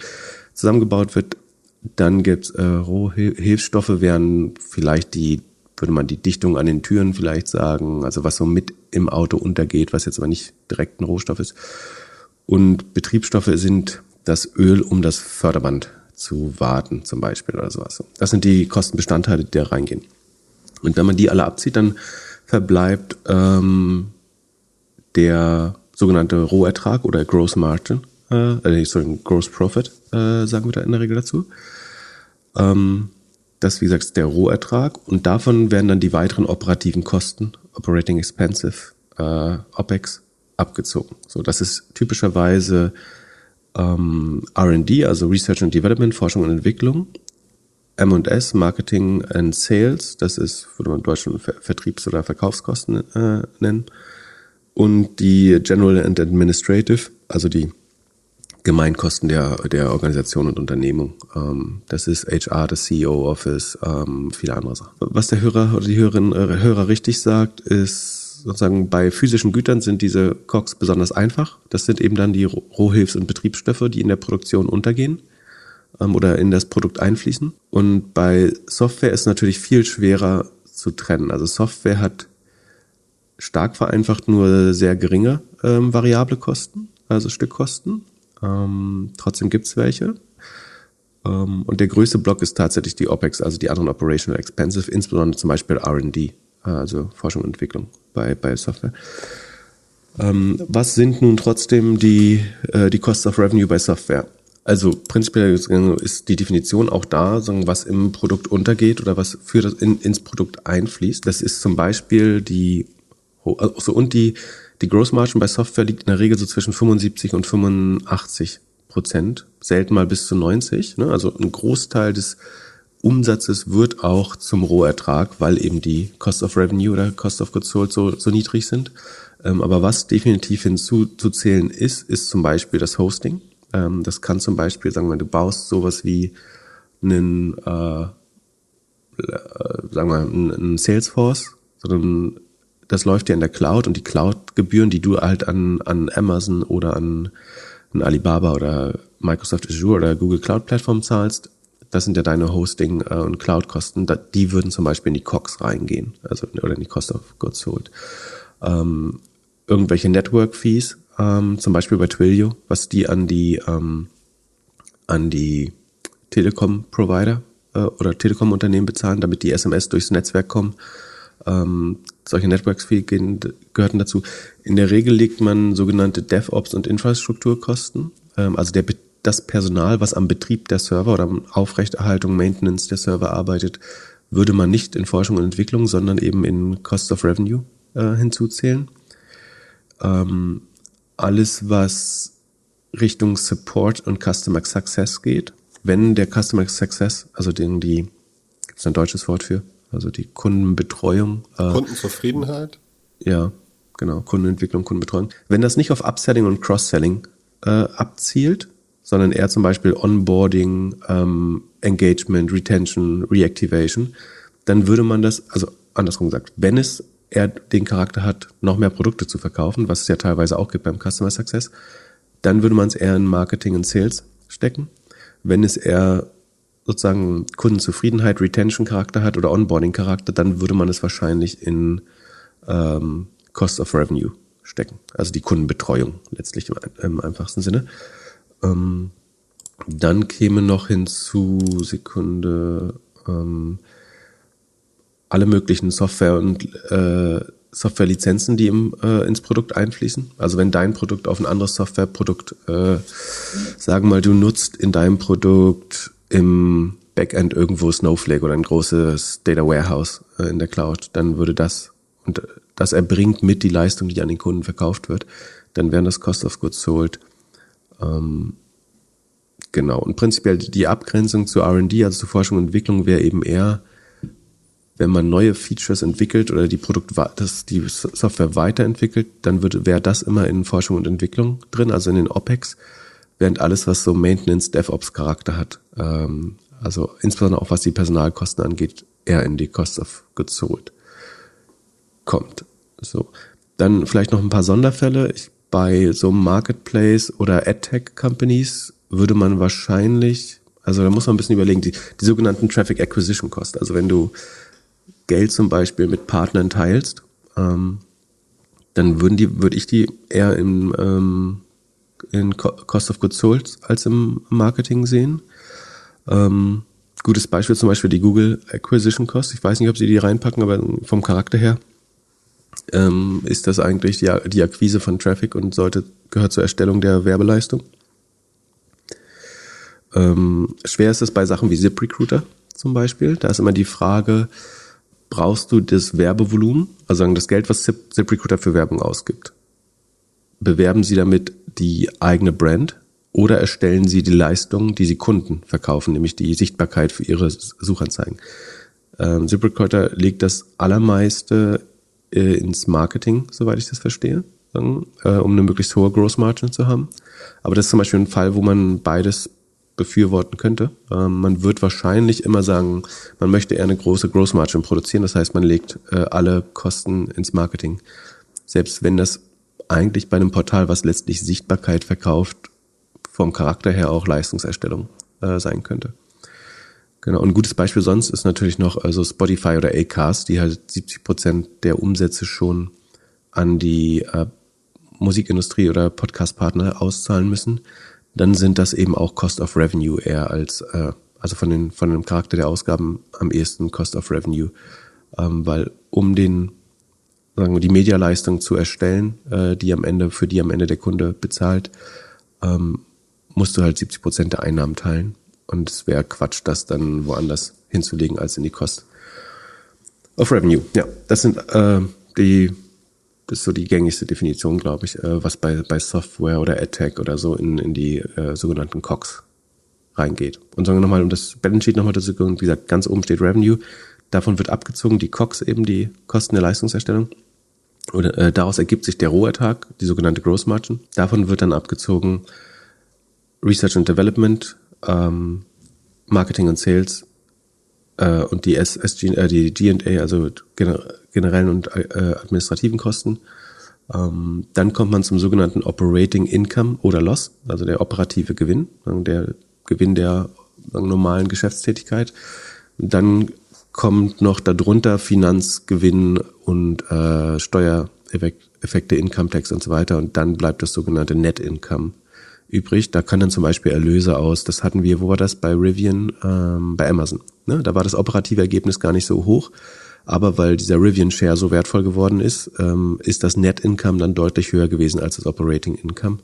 zusammengebaut wird, dann gibt's äh, Rohhilfsstoffe, wären vielleicht die, würde man die Dichtung an den Türen vielleicht sagen, also was so mit im Auto untergeht, was jetzt aber nicht direkt ein Rohstoff ist. Und Betriebsstoffe sind das Öl, um das Förderband zu warten, zum Beispiel oder sowas. Das sind die Kostenbestandteile, die da reingehen. Und wenn man die alle abzieht, dann verbleibt ähm, der sogenannte Rohertrag oder Gross Margin, äh, sorry, Gross Profit, äh, sagen wir da in der Regel dazu. Ähm, das ist, wie gesagt, der Rohertrag und davon werden dann die weiteren operativen Kosten, Operating Expensive, äh, OPEX, abgezogen. So, das ist typischerweise ähm, R&D, also Research and Development, Forschung und Entwicklung. M&S, Marketing and Sales, das ist, würde man in Deutschland Vertriebs- oder Verkaufskosten äh, nennen. Und die General and Administrative, also die Gemeinkosten der, der Organisation und Unternehmung. Ähm, das ist HR, das CEO Office, ähm, viele andere Sachen. Was der Hörer oder die Hörerin, äh, Hörer richtig sagt, ist sozusagen bei physischen Gütern sind diese COX besonders einfach. Das sind eben dann die Rohhilfs- und Betriebsstoffe, die in der Produktion untergehen ähm, oder in das Produkt einfließen. Und bei Software ist natürlich viel schwerer zu trennen. Also Software hat stark vereinfacht nur sehr geringe ähm, variable Kosten, also Stückkosten. Ähm, trotzdem gibt's welche. Ähm, und der größte Block ist tatsächlich die OPEX, also die anderen Operational Expensive, insbesondere zum Beispiel R&D, also Forschung und Entwicklung bei, bei Software. Ähm, was sind nun trotzdem die, äh, die Cost of Revenue bei Software? Also prinzipiell ist die Definition auch da, was im Produkt untergeht oder was für das in, ins Produkt einfließt. Das ist zum Beispiel die also und die die Gross Margin bei Software liegt in der Regel so zwischen 75 und 85 Prozent, selten mal bis zu 90. Ne? Also ein Großteil des Umsatzes wird auch zum Rohertrag, weil eben die Cost of Revenue oder Cost of Goods Sold so, so niedrig sind. Ähm, aber was definitiv hinzuzählen ist, ist zum Beispiel das Hosting. Ähm, das kann zum Beispiel, sagen wir, du baust sowas wie einen, äh, äh sagen wir, einen Salesforce, sondern das läuft ja in der Cloud und die Cloud-Gebühren, die du halt an, an Amazon oder an, an Alibaba oder Microsoft Azure oder Google Cloud Plattform zahlst, das sind ja deine Hosting- äh, und Cloud-Kosten, die würden zum Beispiel in die COX reingehen, also oder in die Cost of Goods Sold. Ähm, irgendwelche Network-Fees, ähm, zum Beispiel bei Twilio, was die an die ähm, an die Telekom-Provider äh, oder Telekom-Unternehmen bezahlen, damit die SMS durchs Netzwerk kommen. Ähm, solche Networks gehörten dazu. In der Regel legt man sogenannte DevOps und Infrastrukturkosten, ähm, also der, das Personal, was am Betrieb der Server oder Aufrechterhaltung, Maintenance der Server arbeitet, würde man nicht in Forschung und Entwicklung, sondern eben in Cost of Revenue äh, hinzuzählen. Ähm, alles, was Richtung Support und Customer Success geht, wenn der Customer Success, also den die, gibt es ein deutsches Wort für? Also die Kundenbetreuung. Äh, Kundenzufriedenheit? Ja, genau, Kundenentwicklung, Kundenbetreuung. Wenn das nicht auf Upselling und Cross-Selling äh, abzielt, sondern eher zum Beispiel Onboarding, ähm, Engagement, Retention, Reactivation, dann würde man das, also andersrum gesagt, wenn es eher den Charakter hat, noch mehr Produkte zu verkaufen, was es ja teilweise auch gibt beim Customer Success, dann würde man es eher in Marketing und Sales stecken. Wenn es eher sozusagen Kundenzufriedenheit, Retention-Charakter hat oder Onboarding-Charakter, dann würde man es wahrscheinlich in ähm, Cost of Revenue stecken. Also die Kundenbetreuung letztlich im, im einfachsten Sinne. Ähm, dann käme noch hinzu, Sekunde, ähm, alle möglichen Software und äh, Softwarelizenzen, die im, äh, ins Produkt einfließen. Also wenn dein Produkt auf ein anderes Softwareprodukt, äh, sagen wir mal, du nutzt in deinem Produkt im Backend irgendwo Snowflake oder ein großes Data Warehouse äh, in der Cloud, dann würde das und das erbringt mit die Leistung, die an den Kunden verkauft wird, dann wären das Cost of Goods Sold. Ähm, genau. Und prinzipiell die Abgrenzung zu R&D, also zu Forschung und Entwicklung, wäre eben eher, wenn man neue Features entwickelt oder die Produkt, das, die Software weiterentwickelt, dann wäre das immer in Forschung und Entwicklung drin, also in den OPEX während alles, was so Maintenance, DevOps Charakter hat, ähm, also insbesondere auch was die Personalkosten angeht, eher in die Cost of Goods Sold kommt. So. Dann vielleicht noch ein paar Sonderfälle. Ich, bei so einem Marketplace oder AdTech Companies würde man wahrscheinlich, also da muss man ein bisschen überlegen, die, die sogenannten Traffic Acquisition Cost. Also wenn du Geld zum Beispiel mit Partnern teilst, ähm, dann würden die, würde ich die eher im ähm, in Cost of Goods Sold als im Marketing sehen. Ähm, gutes Beispiel zum Beispiel die Google Acquisition Cost. Ich weiß nicht, ob sie die reinpacken, aber vom Charakter her ähm, ist das eigentlich die, die Akquise von Traffic und sollte gehört zur Erstellung der Werbeleistung. Ähm, schwer ist es bei Sachen wie ZipRecruiter zum Beispiel. Da ist immer die Frage, brauchst du das Werbevolumen, also das Geld, was Zip, ZipRecruiter für Werbung ausgibt? Bewerben sie damit die eigene Brand oder erstellen sie die Leistung, die sie Kunden verkaufen, nämlich die Sichtbarkeit für ihre Suchanzeigen? Ähm, ZipRecruiter legt das allermeiste äh, ins Marketing, soweit ich das verstehe, sagen, äh, um eine möglichst hohe Gross Margin zu haben. Aber das ist zum Beispiel ein Fall, wo man beides befürworten könnte. Ähm, man wird wahrscheinlich immer sagen, man möchte eher eine große Gross Margin produzieren. Das heißt, man legt äh, alle Kosten ins Marketing. Selbst wenn das eigentlich bei einem Portal, was letztlich Sichtbarkeit verkauft, vom Charakter her auch Leistungserstellung äh, sein könnte. Genau. Und ein gutes Beispiel sonst ist natürlich noch also Spotify oder Acast, die halt 70 Prozent der Umsätze schon an die äh, Musikindustrie oder Podcastpartner auszahlen müssen dann sind das eben auch Cost of Revenue eher als, äh, also von, den, von dem Charakter der Ausgaben am ehesten Cost of Revenue. Ähm, weil um den, sagen wir, die Medialeistung zu erstellen, äh, die am Ende, für die am Ende der Kunde bezahlt, ähm, musst du halt 70 Prozent der Einnahmen teilen. Und es wäre Quatsch, das dann woanders hinzulegen als in die Cost of Revenue. Ja, das sind äh, die das ist so die gängigste Definition, glaube ich, äh, was bei, bei Software oder AdTech oder so in, in die äh, sogenannten COX reingeht. Und sagen wir nochmal, um das Balance Sheet nochmal dazu wie gesagt, ganz oben steht Revenue. Davon wird abgezogen die COX, eben die Kosten der Leistungserstellung. Oder äh, daraus ergibt sich der Rohertrag, die sogenannte Gross Margin. Davon wird dann abgezogen Research and Development, ähm, Marketing und Sales äh, und die SG, äh, die G&A, also generellen und äh, administrativen Kosten. Ähm, dann kommt man zum sogenannten Operating Income oder Loss, also der operative Gewinn, der Gewinn der normalen Geschäftstätigkeit. Dann kommt noch darunter Finanzgewinn und äh, Steuereffekte, Income Tax und so weiter. Und dann bleibt das sogenannte Net Income übrig. Da kann dann zum Beispiel Erlöse aus, das hatten wir, wo war das? Bei Rivian, ähm, bei Amazon. Ne? Da war das operative Ergebnis gar nicht so hoch. Aber weil dieser Rivian Share so wertvoll geworden ist, ähm, ist das Net Income dann deutlich höher gewesen als das Operating Income.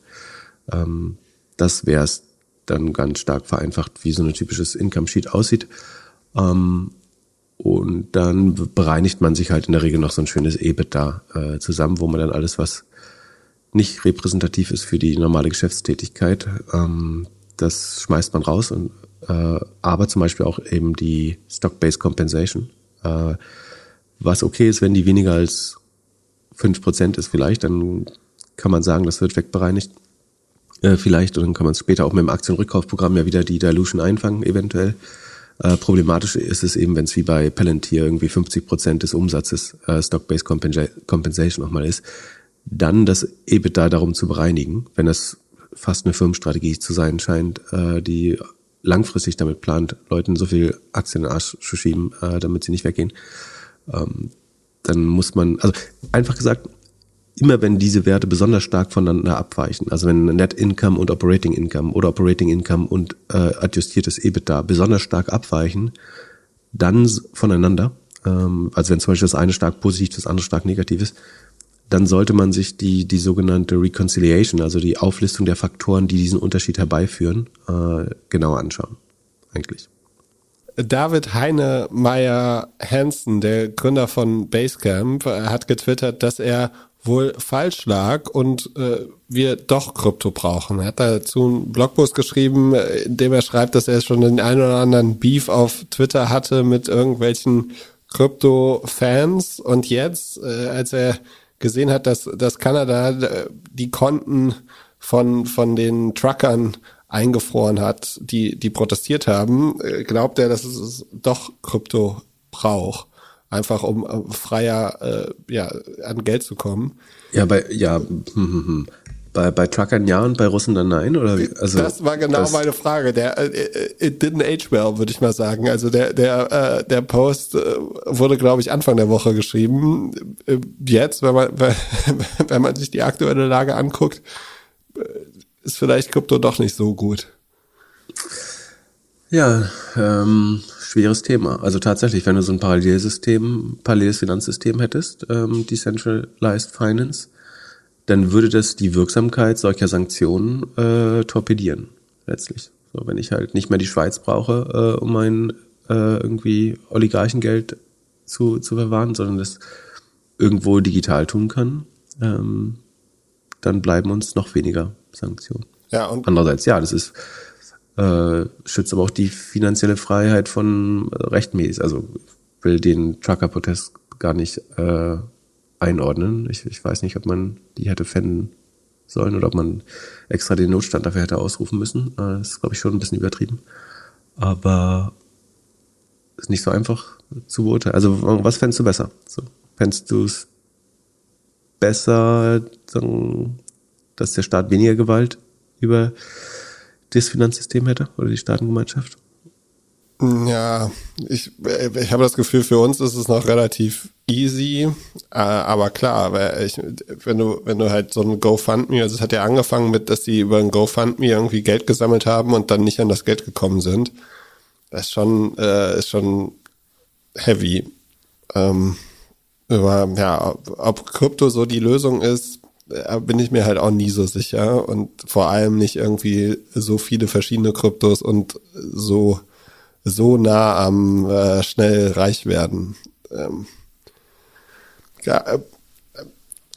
Ähm, das wäre es dann ganz stark vereinfacht, wie so ein typisches Income Sheet aussieht. Ähm, und dann bereinigt man sich halt in der Regel noch so ein schönes EBITDA äh, zusammen, wo man dann alles, was nicht repräsentativ ist für die normale Geschäftstätigkeit. Ähm, das schmeißt man raus und äh, aber zum Beispiel auch eben die Stock-Based Compensation, äh, was okay ist, wenn die weniger als fünf Prozent ist vielleicht, dann kann man sagen, das wird wegbereinigt. Äh, vielleicht, und dann kann man später auch mit dem Aktienrückkaufprogramm ja wieder die Dilution einfangen, eventuell. Äh, problematisch ist es eben, wenn es wie bei Palantir irgendwie 50 Prozent des Umsatzes äh, Stock-Based Compensation nochmal ist dann das EBITDA darum zu bereinigen, wenn das fast eine Firmenstrategie zu sein scheint, äh, die langfristig damit plant, Leuten so viel Aktien in den Arsch zu schieben, äh, damit sie nicht weggehen, ähm, dann muss man, also einfach gesagt, immer wenn diese Werte besonders stark voneinander abweichen, also wenn Net Income und Operating Income oder Operating Income und äh, adjustiertes EBITDA besonders stark abweichen, dann voneinander, ähm, also wenn zum Beispiel das eine stark positiv, das andere stark negativ ist, dann sollte man sich die, die sogenannte Reconciliation, also die Auflistung der Faktoren, die diesen Unterschied herbeiführen, äh, genauer anschauen. Eigentlich. David Heine Meyer Hansen, der Gründer von Basecamp, äh, hat getwittert, dass er wohl falsch lag und äh, wir doch Krypto brauchen. Er hat dazu einen Blogpost geschrieben, äh, in dem er schreibt, dass er schon den einen oder anderen Beef auf Twitter hatte mit irgendwelchen Krypto-Fans und jetzt, äh, als er gesehen hat, dass, dass Kanada äh, die Konten von, von den Truckern eingefroren hat, die, die protestiert haben, äh, glaubt er, dass es doch Krypto braucht. Einfach um freier äh, ja, an Geld zu kommen. Ja, bei, ja, hm, hm, hm. Bei, bei Truckern ja und bei Russen dann nein? Oder wie? Also, das war genau das meine Frage. Der äh, it didn't age well, würde ich mal sagen. Also der der äh, der Post äh, wurde, glaube ich, Anfang der Woche geschrieben. Äh, jetzt, wenn man wenn man sich die aktuelle Lage anguckt, äh, ist vielleicht Krypto doch nicht so gut. Ja, ähm, schweres Thema. Also tatsächlich, wenn du so ein Parallelsystem, paralleles Finanzsystem hättest, ähm, Decentralized Finance, dann würde das die Wirksamkeit solcher Sanktionen äh, torpedieren, letztlich. So, wenn ich halt nicht mehr die Schweiz brauche, äh, um mein äh, irgendwie Oligarchengeld zu, zu verwahren, sondern das irgendwo digital tun kann, ähm, dann bleiben uns noch weniger Sanktionen. Ja, und Andererseits, ja, das ist äh, schützt aber auch die finanzielle Freiheit von rechtmäßig. Also will den Trucker-Protest gar nicht äh, einordnen. Ich, ich weiß nicht, ob man die hätte fänden sollen oder ob man extra den Notstand dafür hätte ausrufen müssen. Äh, das ist, glaube ich, schon ein bisschen übertrieben. Aber ist nicht so einfach zu beurteilen. Also was fändest du besser? So, fändest du es besser, dass der Staat weniger Gewalt über das Finanzsystem hätte oder die Staatengemeinschaft? Ja, ich, ich habe das Gefühl, für uns ist es noch relativ easy, äh, aber klar, weil ich, wenn du wenn du halt so ein GoFundMe, also es hat ja angefangen mit, dass die über ein GoFundMe irgendwie Geld gesammelt haben und dann nicht an das Geld gekommen sind. Das ist schon äh, ist schon heavy. Ähm, aber ja, ob Krypto so die Lösung ist, bin ich mir halt auch nie so sicher und vor allem nicht irgendwie so viele verschiedene Kryptos und so so nah am äh, schnell reich werden. Ähm, ja, äh,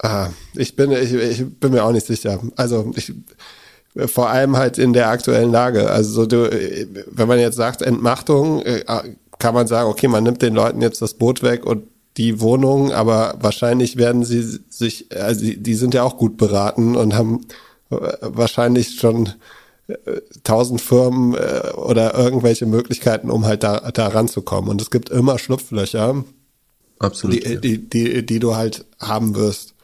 äh, ich bin ich, ich bin mir auch nicht sicher. Also ich vor allem halt in der aktuellen Lage. Also so du, wenn man jetzt sagt Entmachtung, äh, kann man sagen, okay, man nimmt den Leuten jetzt das Boot weg und die Wohnung, aber wahrscheinlich werden sie sich, also die sind ja auch gut beraten und haben äh, wahrscheinlich schon äh, tausend Firmen äh, oder irgendwelche Möglichkeiten, um halt da, da ranzukommen. Und es gibt immer Schlupflöcher, Absolut, die, ja. die, die, die du halt haben wirst.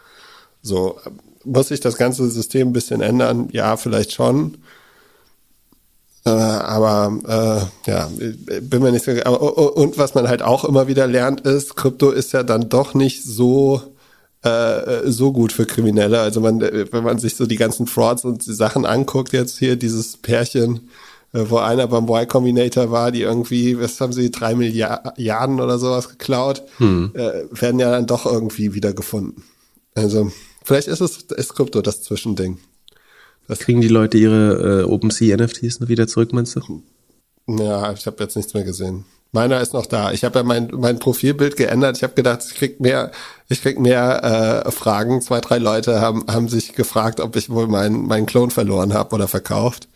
So, muss sich das ganze System ein bisschen ändern? Ja, vielleicht schon. Äh, aber äh, ja, bin mir nicht so. Aber, und was man halt auch immer wieder lernt, ist, Krypto ist ja dann doch nicht so äh, so gut für Kriminelle. Also man, wenn man sich so die ganzen Frauds und die Sachen anguckt, jetzt hier dieses Pärchen, äh, wo einer beim Y Combinator war, die irgendwie, was haben sie, drei Milliarden oder sowas geklaut, hm. äh, werden ja dann doch irgendwie wieder gefunden. Also vielleicht ist es ist Krypto das Zwischending. Das Kriegen die Leute ihre äh, OpenSea-NFTs wieder zurück, meinst du? Ja, ich habe jetzt nichts mehr gesehen. Meiner ist noch da. Ich habe ja mein, mein Profilbild geändert. Ich habe gedacht, ich krieg mehr, ich krieg mehr äh, Fragen. Zwei, drei Leute haben, haben sich gefragt, ob ich wohl meinen mein Klon verloren habe oder verkauft.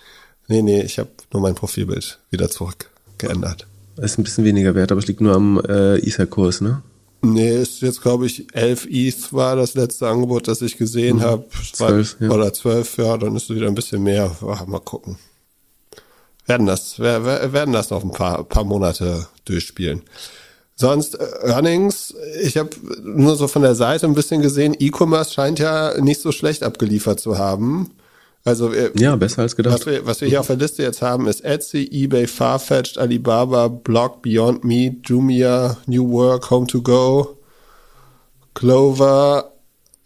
Nee, nee, ich habe nur mein Profilbild wieder zurück geändert. Ist ein bisschen weniger wert, aber es liegt nur am äh, Ether-Kurs, ne? Nee, ist jetzt, glaube ich, 11 ETH war das letzte Angebot, das ich gesehen mhm. habe. 12, ja. Oder 12, ja, dann ist es wieder ein bisschen mehr. Ach, mal gucken. Werden das, werden das noch ein paar, paar Monate durchspielen. Sonst äh, Earnings, ich habe nur so von der Seite ein bisschen gesehen, E-Commerce scheint ja nicht so schlecht abgeliefert zu haben. Also ja, besser als gedacht. Was wir, was wir hier auf der Liste jetzt haben, ist Etsy, eBay, Farfetched, Alibaba, Block, Beyond Meat, Jumia, New Work, Home to Go, Clover,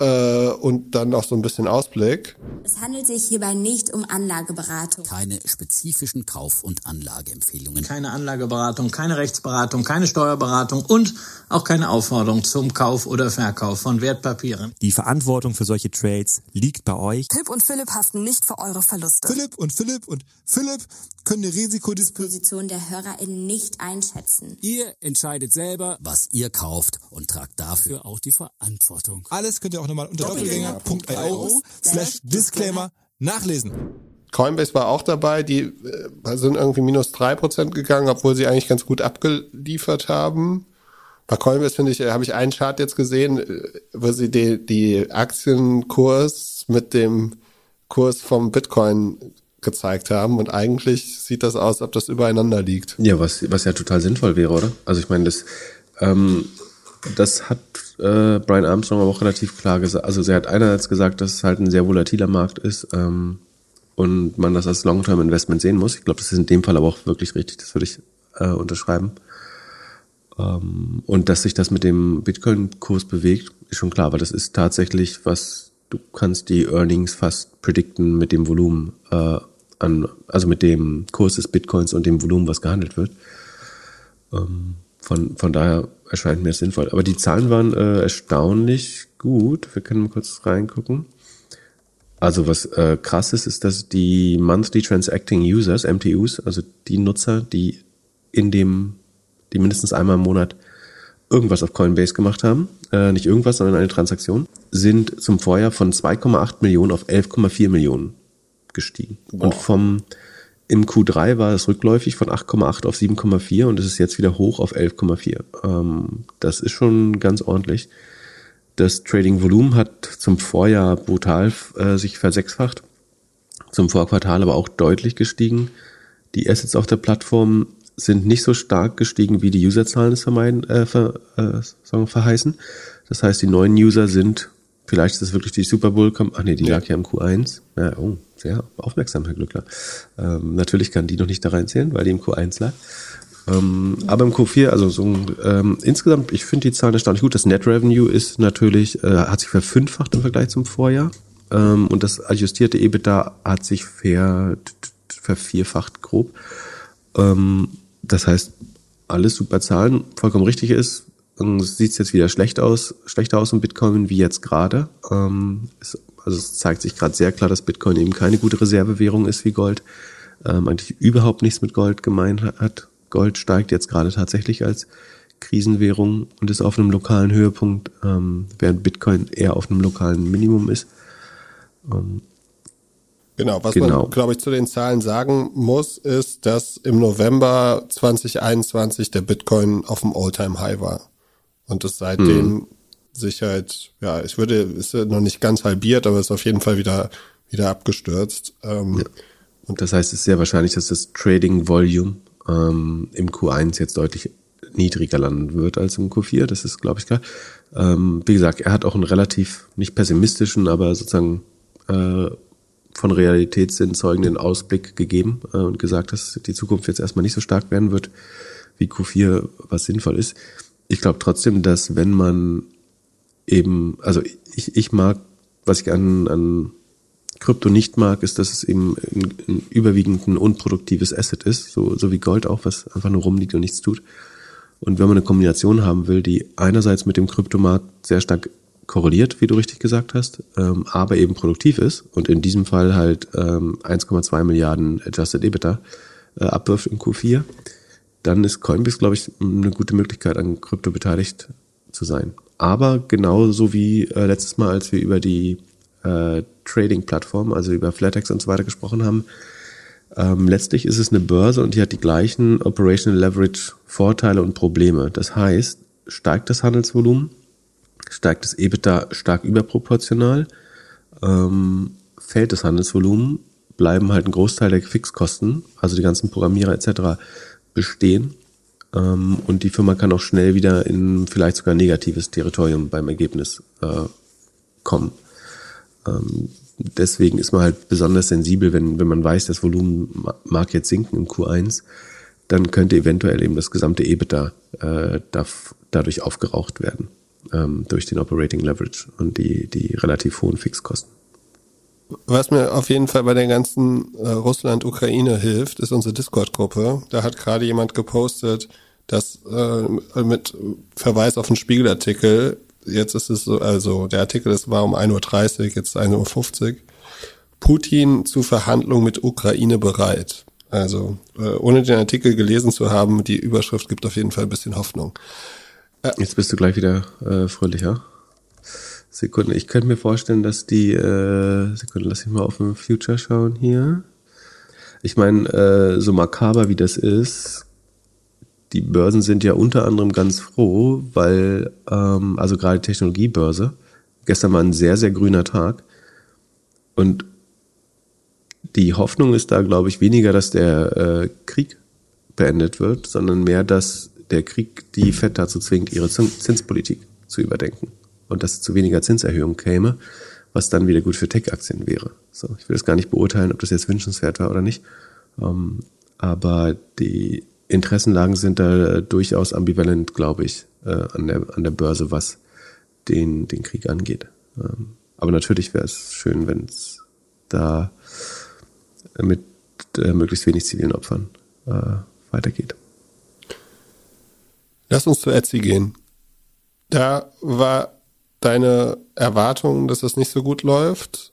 äh, und dann noch so ein bisschen Ausblick. Es handelt sich hierbei nicht um Anlageberatung. Keine spezifischen Kauf- und Anlageempfehlungen. Keine Anlageberatung, keine Rechtsberatung, keine Steuerberatung und auch keine Aufforderung zum Kauf oder Verkauf von Wertpapieren. Die Verantwortung für solche Trades liegt bei euch. Philipp und Philipp haften nicht für eure Verluste. Philipp und Philipp und Philipp können die Risikodisposition der HörerInnen nicht einschätzen. Ihr entscheidet selber, was ihr kauft und tragt dafür auch die Verantwortung. Alles könnt ihr auch nochmal unter doppelgänger.io slash Disclaimer nachlesen. Coinbase war auch dabei, die äh, sind irgendwie minus drei Prozent gegangen, obwohl sie eigentlich ganz gut abgeliefert haben. Bei Coinbase finde ich, äh, habe ich einen Chart jetzt gesehen, äh, wo sie die, die Aktienkurs mit dem Kurs vom Bitcoin gezeigt haben und eigentlich sieht das aus, ob das übereinander liegt. Ja, was, was ja total sinnvoll wäre, oder? Also ich meine, das, ähm, das hat äh, Brian Armstrong aber auch relativ klar gesagt. Also er hat einerseits gesagt, dass es halt ein sehr volatiler Markt ist ähm, und man das als Long-Term-Investment sehen muss. Ich glaube, das ist in dem Fall aber auch wirklich richtig. Das würde ich äh, unterschreiben. Ähm, und dass sich das mit dem Bitcoin-Kurs bewegt, ist schon klar, weil das ist tatsächlich was, du kannst die Earnings fast predikten mit dem Volumen. Äh, an, also mit dem Kurs des Bitcoins und dem Volumen, was gehandelt wird. Ähm, von, von daher erscheint mir sinnvoll. Aber die Zahlen waren äh, erstaunlich gut. Wir können mal kurz reingucken. Also was äh, krass ist, ist, dass die Monthly Transacting Users, MTUs, also die Nutzer, die in dem, die mindestens einmal im Monat irgendwas auf Coinbase gemacht haben, äh, nicht irgendwas, sondern eine Transaktion, sind zum Vorjahr von 2,8 Millionen auf 11,4 Millionen gestiegen. Boah. Und vom im Q3 war es rückläufig von 8,8 auf 7,4 und es ist jetzt wieder hoch auf 11,4. Ähm, das ist schon ganz ordentlich. Das Trading-Volumen hat zum Vorjahr brutal äh, sich versechsfacht, zum Vorquartal aber auch deutlich gestiegen. Die Assets auf der Plattform sind nicht so stark gestiegen, wie die Userzahlen es vermeiden, äh, ver, äh, sagen, verheißen. Das heißt, die neuen User sind, vielleicht ist das wirklich die Super Bowl, ach nee, die lag ja im Q1. Ja, oh, sehr aufmerksam, Herr Glückler. Ähm, natürlich kann die noch nicht da reinzählen, weil die im Q1 lag. Ähm, aber im Q4, also so ähm, insgesamt, ich finde die Zahlen erstaunlich gut. Das Net Revenue ist natürlich, äh, hat sich verfünffacht im Vergleich zum Vorjahr. Ähm, und das adjustierte EBITDA hat sich ver, vervierfacht grob. Ähm, das heißt, alles super Zahlen, vollkommen richtig ist. Sieht es jetzt wieder schlecht aus, schlechter aus im Bitcoin wie jetzt gerade. Ähm, also es zeigt sich gerade sehr klar, dass Bitcoin eben keine gute Reservewährung ist wie Gold. Ähm, eigentlich überhaupt nichts mit Gold gemein hat. Gold steigt jetzt gerade tatsächlich als Krisenwährung und ist auf einem lokalen Höhepunkt, ähm, während Bitcoin eher auf einem lokalen Minimum ist. Ähm, genau, was genau. man, glaube ich, zu den Zahlen sagen muss, ist, dass im November 2021 der Bitcoin auf dem All-Time-High war. Und es seitdem hm. sich halt, ja, ich würde, ist noch nicht ganz halbiert, aber ist auf jeden Fall wieder, wieder abgestürzt. Ähm, ja. Und das heißt, es ist sehr wahrscheinlich, dass das Trading Volume ähm, im Q1 jetzt deutlich niedriger landen wird als im Q4, das ist, glaube ich, klar. Ähm, wie gesagt, er hat auch einen relativ, nicht pessimistischen, aber sozusagen äh, von Realitätssinn zeugenden Ausblick gegeben äh, und gesagt, dass die Zukunft jetzt erstmal nicht so stark werden wird wie Q4, was sinnvoll ist. Ich glaube trotzdem, dass wenn man eben, also ich, ich mag, was ich an, an Krypto nicht mag, ist, dass es eben ein, ein überwiegend ein unproduktives Asset ist, so, so wie Gold auch, was einfach nur rumliegt und nichts tut. Und wenn man eine Kombination haben will, die einerseits mit dem Kryptomarkt sehr stark korreliert, wie du richtig gesagt hast, ähm, aber eben produktiv ist und in diesem Fall halt ähm, 1,2 Milliarden Adjusted EBITDA äh, abwirft im Q4, dann ist Coinbase, glaube ich, eine gute Möglichkeit, an Krypto beteiligt zu sein. Aber genauso wie äh, letztes Mal, als wir über die äh, Trading-Plattform, also über Flatex und so weiter gesprochen haben. Ähm, letztlich ist es eine Börse und die hat die gleichen Operational Leverage Vorteile und Probleme. Das heißt, steigt das Handelsvolumen, steigt das EBITDA stark überproportional, ähm, fällt das Handelsvolumen, bleiben halt ein Großteil der Fixkosten, also die ganzen Programmierer etc. bestehen ähm, und die Firma kann auch schnell wieder in vielleicht sogar negatives Territorium beim Ergebnis äh, kommen. Ähm, deswegen ist man halt besonders sensibel, wenn, wenn man weiß, das Volumen mag jetzt sinken im Q1, dann könnte eventuell eben das gesamte EBITDA äh, darf, dadurch aufgeraucht werden, ähm, durch den Operating Leverage und die, die relativ hohen Fixkosten. Was mir auf jeden Fall bei der ganzen äh, Russland-Ukraine hilft, ist unsere Discord-Gruppe. Da hat gerade jemand gepostet, dass äh, mit Verweis auf einen Spiegelartikel jetzt ist es so, also der Artikel, das war um 1.30 Uhr, jetzt 1.50 Uhr. Putin zu Verhandlungen mit Ukraine bereit. Also, äh, ohne den Artikel gelesen zu haben, die Überschrift gibt auf jeden Fall ein bisschen Hoffnung. Äh, jetzt bist du gleich wieder äh, fröhlicher. Sekunde, ich könnte mir vorstellen, dass die, äh, Sekunde, lass ich mal auf den Future schauen hier. Ich meine, äh, so makaber wie das ist, die Börsen sind ja unter anderem ganz froh, weil, ähm, also gerade Technologiebörse, gestern war ein sehr, sehr grüner Tag. Und die Hoffnung ist da, glaube ich, weniger, dass der äh, Krieg beendet wird, sondern mehr, dass der Krieg die FED dazu zwingt, ihre Zinspolitik zu überdenken. Und dass es zu weniger Zinserhöhungen käme, was dann wieder gut für Tech-Aktien wäre. So, ich will das gar nicht beurteilen, ob das jetzt wünschenswert war oder nicht. Ähm, aber die Interessenlagen sind da durchaus ambivalent, glaube ich, äh, an, der, an der Börse, was den, den Krieg angeht. Ähm, aber natürlich wäre es schön, wenn es da mit äh, möglichst wenig zivilen Opfern äh, weitergeht. Lass uns zu Etsy gehen. Da war deine Erwartung, dass das nicht so gut läuft.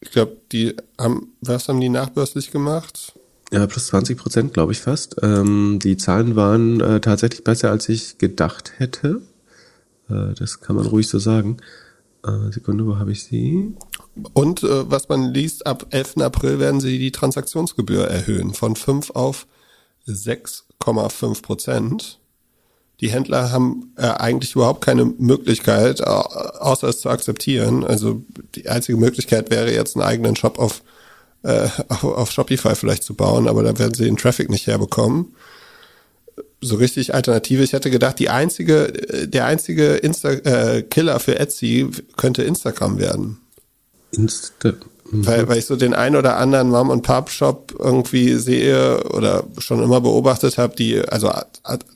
Ich glaube, die haben, was haben die nachbörslich gemacht? Ja, plus 20 Prozent, glaube ich fast. Ähm, die Zahlen waren äh, tatsächlich besser, als ich gedacht hätte. Äh, das kann man ruhig so sagen. Äh, Sekunde, wo habe ich sie? Und äh, was man liest, ab 11. April werden sie die Transaktionsgebühr erhöhen von 5 auf 6,5 Prozent. Die Händler haben äh, eigentlich überhaupt keine Möglichkeit, au- außer es zu akzeptieren. Also die einzige Möglichkeit wäre jetzt einen eigenen Shop auf, äh, auf, auf Shopify vielleicht zu bauen, aber da werden sie den Traffic nicht herbekommen. So richtig Alternative. Ich hätte gedacht, die einzige, äh, der einzige Insta äh, Killer für Etsy könnte Instagram werden. Insta Weil, weil ich so den ein oder anderen Mom und Pop Shop irgendwie sehe oder schon immer beobachtet habe, die also a,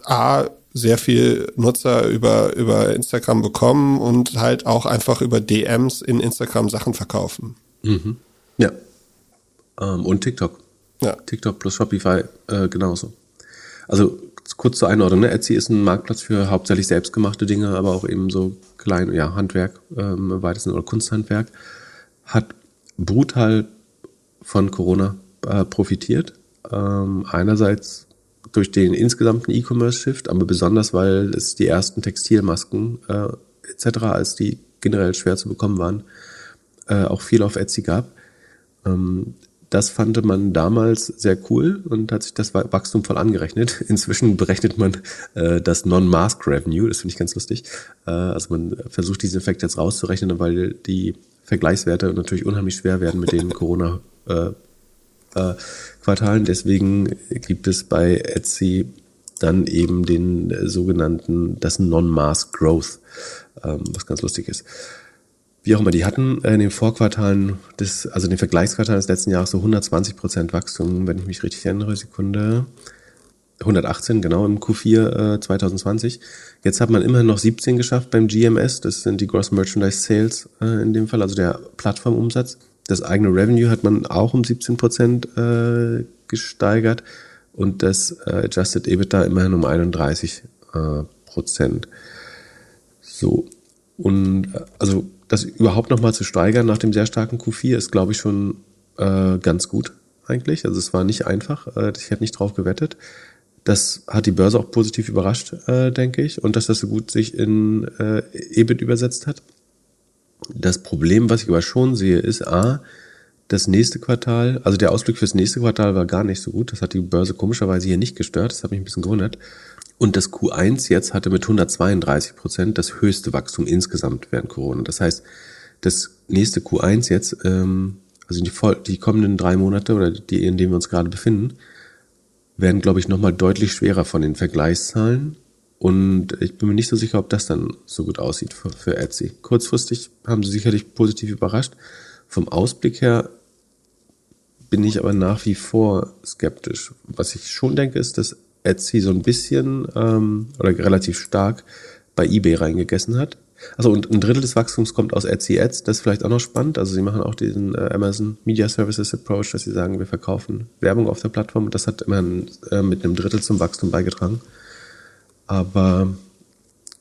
a sehr viel Nutzer über über Instagram bekommen und halt auch einfach über DMs in Instagram Sachen verkaufen. Ja. Ähm, und TikTok. Ja. TikTok plus Shopify äh, genauso. Also kurz zur Einordnung, ne? Etsy ist ein Marktplatz für hauptsächlich selbstgemachte Dinge, aber auch eben so klein, ja, Handwerk ähm, im weitesten oder Kunsthandwerk. Hat brutal von Corona äh, profitiert. Ähm, einerseits durch den insgesamten E-Commerce-Shift, aber besonders, weil es die ersten Textilmasken äh, etc., als die generell schwer zu bekommen waren, äh, auch viel auf Etsy gab. Ähm, das fand man damals sehr cool und hat sich das Wa- Wachstum voll angerechnet. Inzwischen berechnet man äh, das Non-Mask Revenue, das finde ich ganz lustig. Äh, also man versucht diesen Effekt jetzt rauszurechnen, weil die Vergleichswerte natürlich unheimlich schwer werden mit den Corona äh, äh, Quartalen. Deswegen gibt es bei Etsy dann eben den äh, sogenannten, das Non-Mask Growth, ähm, was ganz lustig ist. Wie auch immer, die hatten äh, in den Vorquartalen des, also in den Vergleichsquartalen des letzten Jahres so 120 Prozent Wachstum, wenn ich mich richtig erinnere, Sekunde. 118, genau, im Q4 äh, 2020. Jetzt hat man immerhin noch 17 geschafft beim GMS, das sind die Gross Merchandise Sales äh, in dem Fall, also der Plattformumsatz. Das eigene Revenue hat man auch um 17 Prozent äh, gesteigert und das äh, Adjusted EBITDA immerhin um 31 äh, Prozent. So. Und äh, also das überhaupt nochmal zu steigern nach dem sehr starken Q4 ist, glaube ich, schon äh, ganz gut eigentlich. Also es war nicht einfach. Ich hätte nicht drauf gewettet. Das hat die Börse auch positiv überrascht, äh, denke ich. Und dass das so gut sich in äh, EBIT übersetzt hat. Das Problem, was ich aber schon sehe, ist A, das nächste Quartal, also der Ausblick fürs nächste Quartal war gar nicht so gut. Das hat die Börse komischerweise hier nicht gestört. Das hat mich ein bisschen gewundert. Und das Q1 jetzt hatte mit 132 Prozent das höchste Wachstum insgesamt während Corona. Das heißt, das nächste Q1 jetzt, ähm, also die, die kommenden drei Monate oder die, in denen wir uns gerade befinden, werden, glaube ich, nochmal deutlich schwerer von den Vergleichszahlen. Und ich bin mir nicht so sicher, ob das dann so gut aussieht für, für Etsy. Kurzfristig haben sie sicherlich positiv überrascht. Vom Ausblick her bin ich aber nach wie vor skeptisch. Was ich schon denke, ist, dass Etsy so ein bisschen ähm, oder relativ stark bei eBay reingegessen hat. Also und ein Drittel des Wachstums kommt aus Etsy Ads, das ist vielleicht auch noch spannend. Also sie machen auch diesen äh, Amazon Media Services Approach, dass sie sagen, wir verkaufen Werbung auf der Plattform und das hat immerhin äh, mit einem Drittel zum Wachstum beigetragen. Aber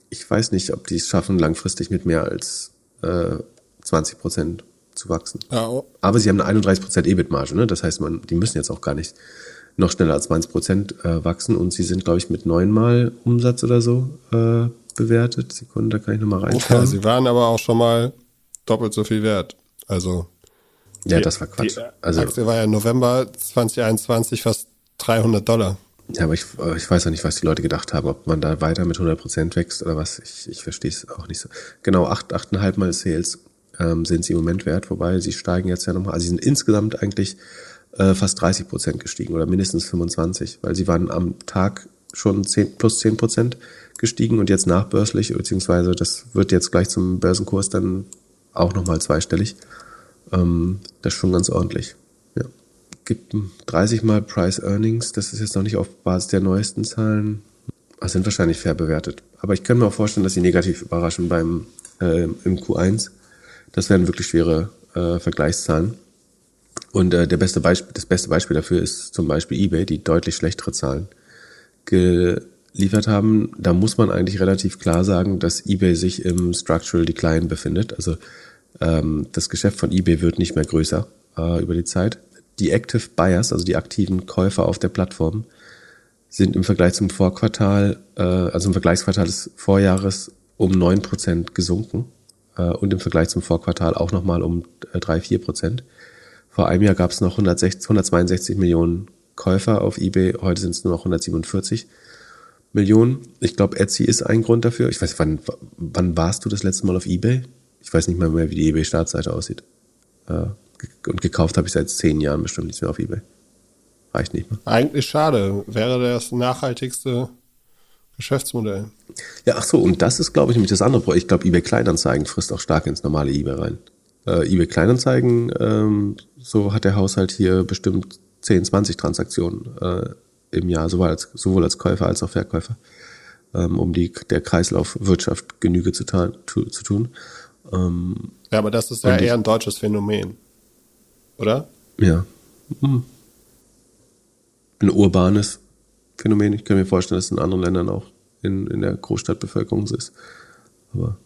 ich weiß nicht, ob die es schaffen, langfristig mit mehr als äh, 20 Prozent zu wachsen. Ja, oh, Aber sie haben eine 31% EBIT-Marge, ne? Das heißt, man, die müssen jetzt auch gar nicht noch schneller als 20% äh, wachsen und sie sind, glaube ich, mit neunmal Umsatz oder so äh, bewertet. Sekunde, da kann ich nochmal ja, reinschauen. sie waren aber auch schon mal doppelt so viel wert. Also ja, die- das war Quatsch. Die Also, Aktie war ja im November 2021 fast 300 Dollar. Ja, aber ich, äh, ich weiß auch nicht, was die Leute gedacht haben, ob man da weiter mit 100% wächst oder was. Ich, ich verstehe es auch nicht so. Genau, acht, achteinhalb Mal Sales ähm, sind sie im Moment wert, wobei sie steigen jetzt ja nochmal. Also sie sind insgesamt eigentlich äh, fast 30 Prozent gestiegen oder mindestens 25, weil sie waren am Tag schon 10, plus 10 Prozent gestiegen und jetzt nachbörslich, beziehungsweise das wird jetzt gleich zum Börsenkurs dann auch nochmal zweistellig. Ähm, das ist schon ganz ordentlich. Gibt 30 mal Price Earnings, das ist jetzt noch nicht auf Basis der neuesten Zahlen. Das sind wahrscheinlich fair bewertet. Aber ich kann mir auch vorstellen, dass sie negativ überraschen beim äh, im Q1. Das wären wirklich schwere äh, Vergleichszahlen. Und äh, der beste Beispiel, das beste Beispiel dafür ist zum Beispiel eBay, die deutlich schlechtere Zahlen geliefert haben. Da muss man eigentlich relativ klar sagen, dass eBay sich im Structural Decline befindet. Also ähm, das Geschäft von eBay wird nicht mehr größer äh, über die Zeit. Die Active Buyers, also die aktiven Käufer auf der Plattform, sind im Vergleich zum Vorquartal, äh, also im Vergleichsquartal des Vorjahres um neun Prozent gesunken äh, und im Vergleich zum Vorquartal auch nochmal um äh, drei vier Prozent. Vor einem Jahr gab es noch 160, 162 Millionen Käufer auf eBay, heute sind es nur noch 147 Millionen. Ich glaube, Etsy ist ein Grund dafür. Ich weiß, wann, wann warst du das letzte Mal auf eBay? Ich weiß nicht mal mehr, wie die eBay-Startseite aussieht. Äh, und gekauft habe ich seit zehn Jahren bestimmt nichts mehr auf eBay. Reicht nicht mehr. Eigentlich schade. Wäre das nachhaltigste Geschäftsmodell. Ja, ach so, und das ist, glaube ich, nämlich das andere Problem. Ich glaube, eBay Kleinanzeigen frisst auch stark ins normale eBay rein. Äh, eBay Kleinanzeigen, ähm, so hat der Haushalt hier bestimmt 10, 20 Transaktionen äh, im Jahr, sowohl als, sowohl als Käufer als auch Verkäufer, ähm, um die, der Kreislaufwirtschaft Genüge zu, zu, zu tun. Ähm, ja, aber das ist ja eher ein deutsches Phänomen, oder? Ja. Hm. Ein urbanes Phänomen. Ich kann mir vorstellen, dass es in anderen Ländern auch in, in der Großstadtbevölkerung so ist. Aber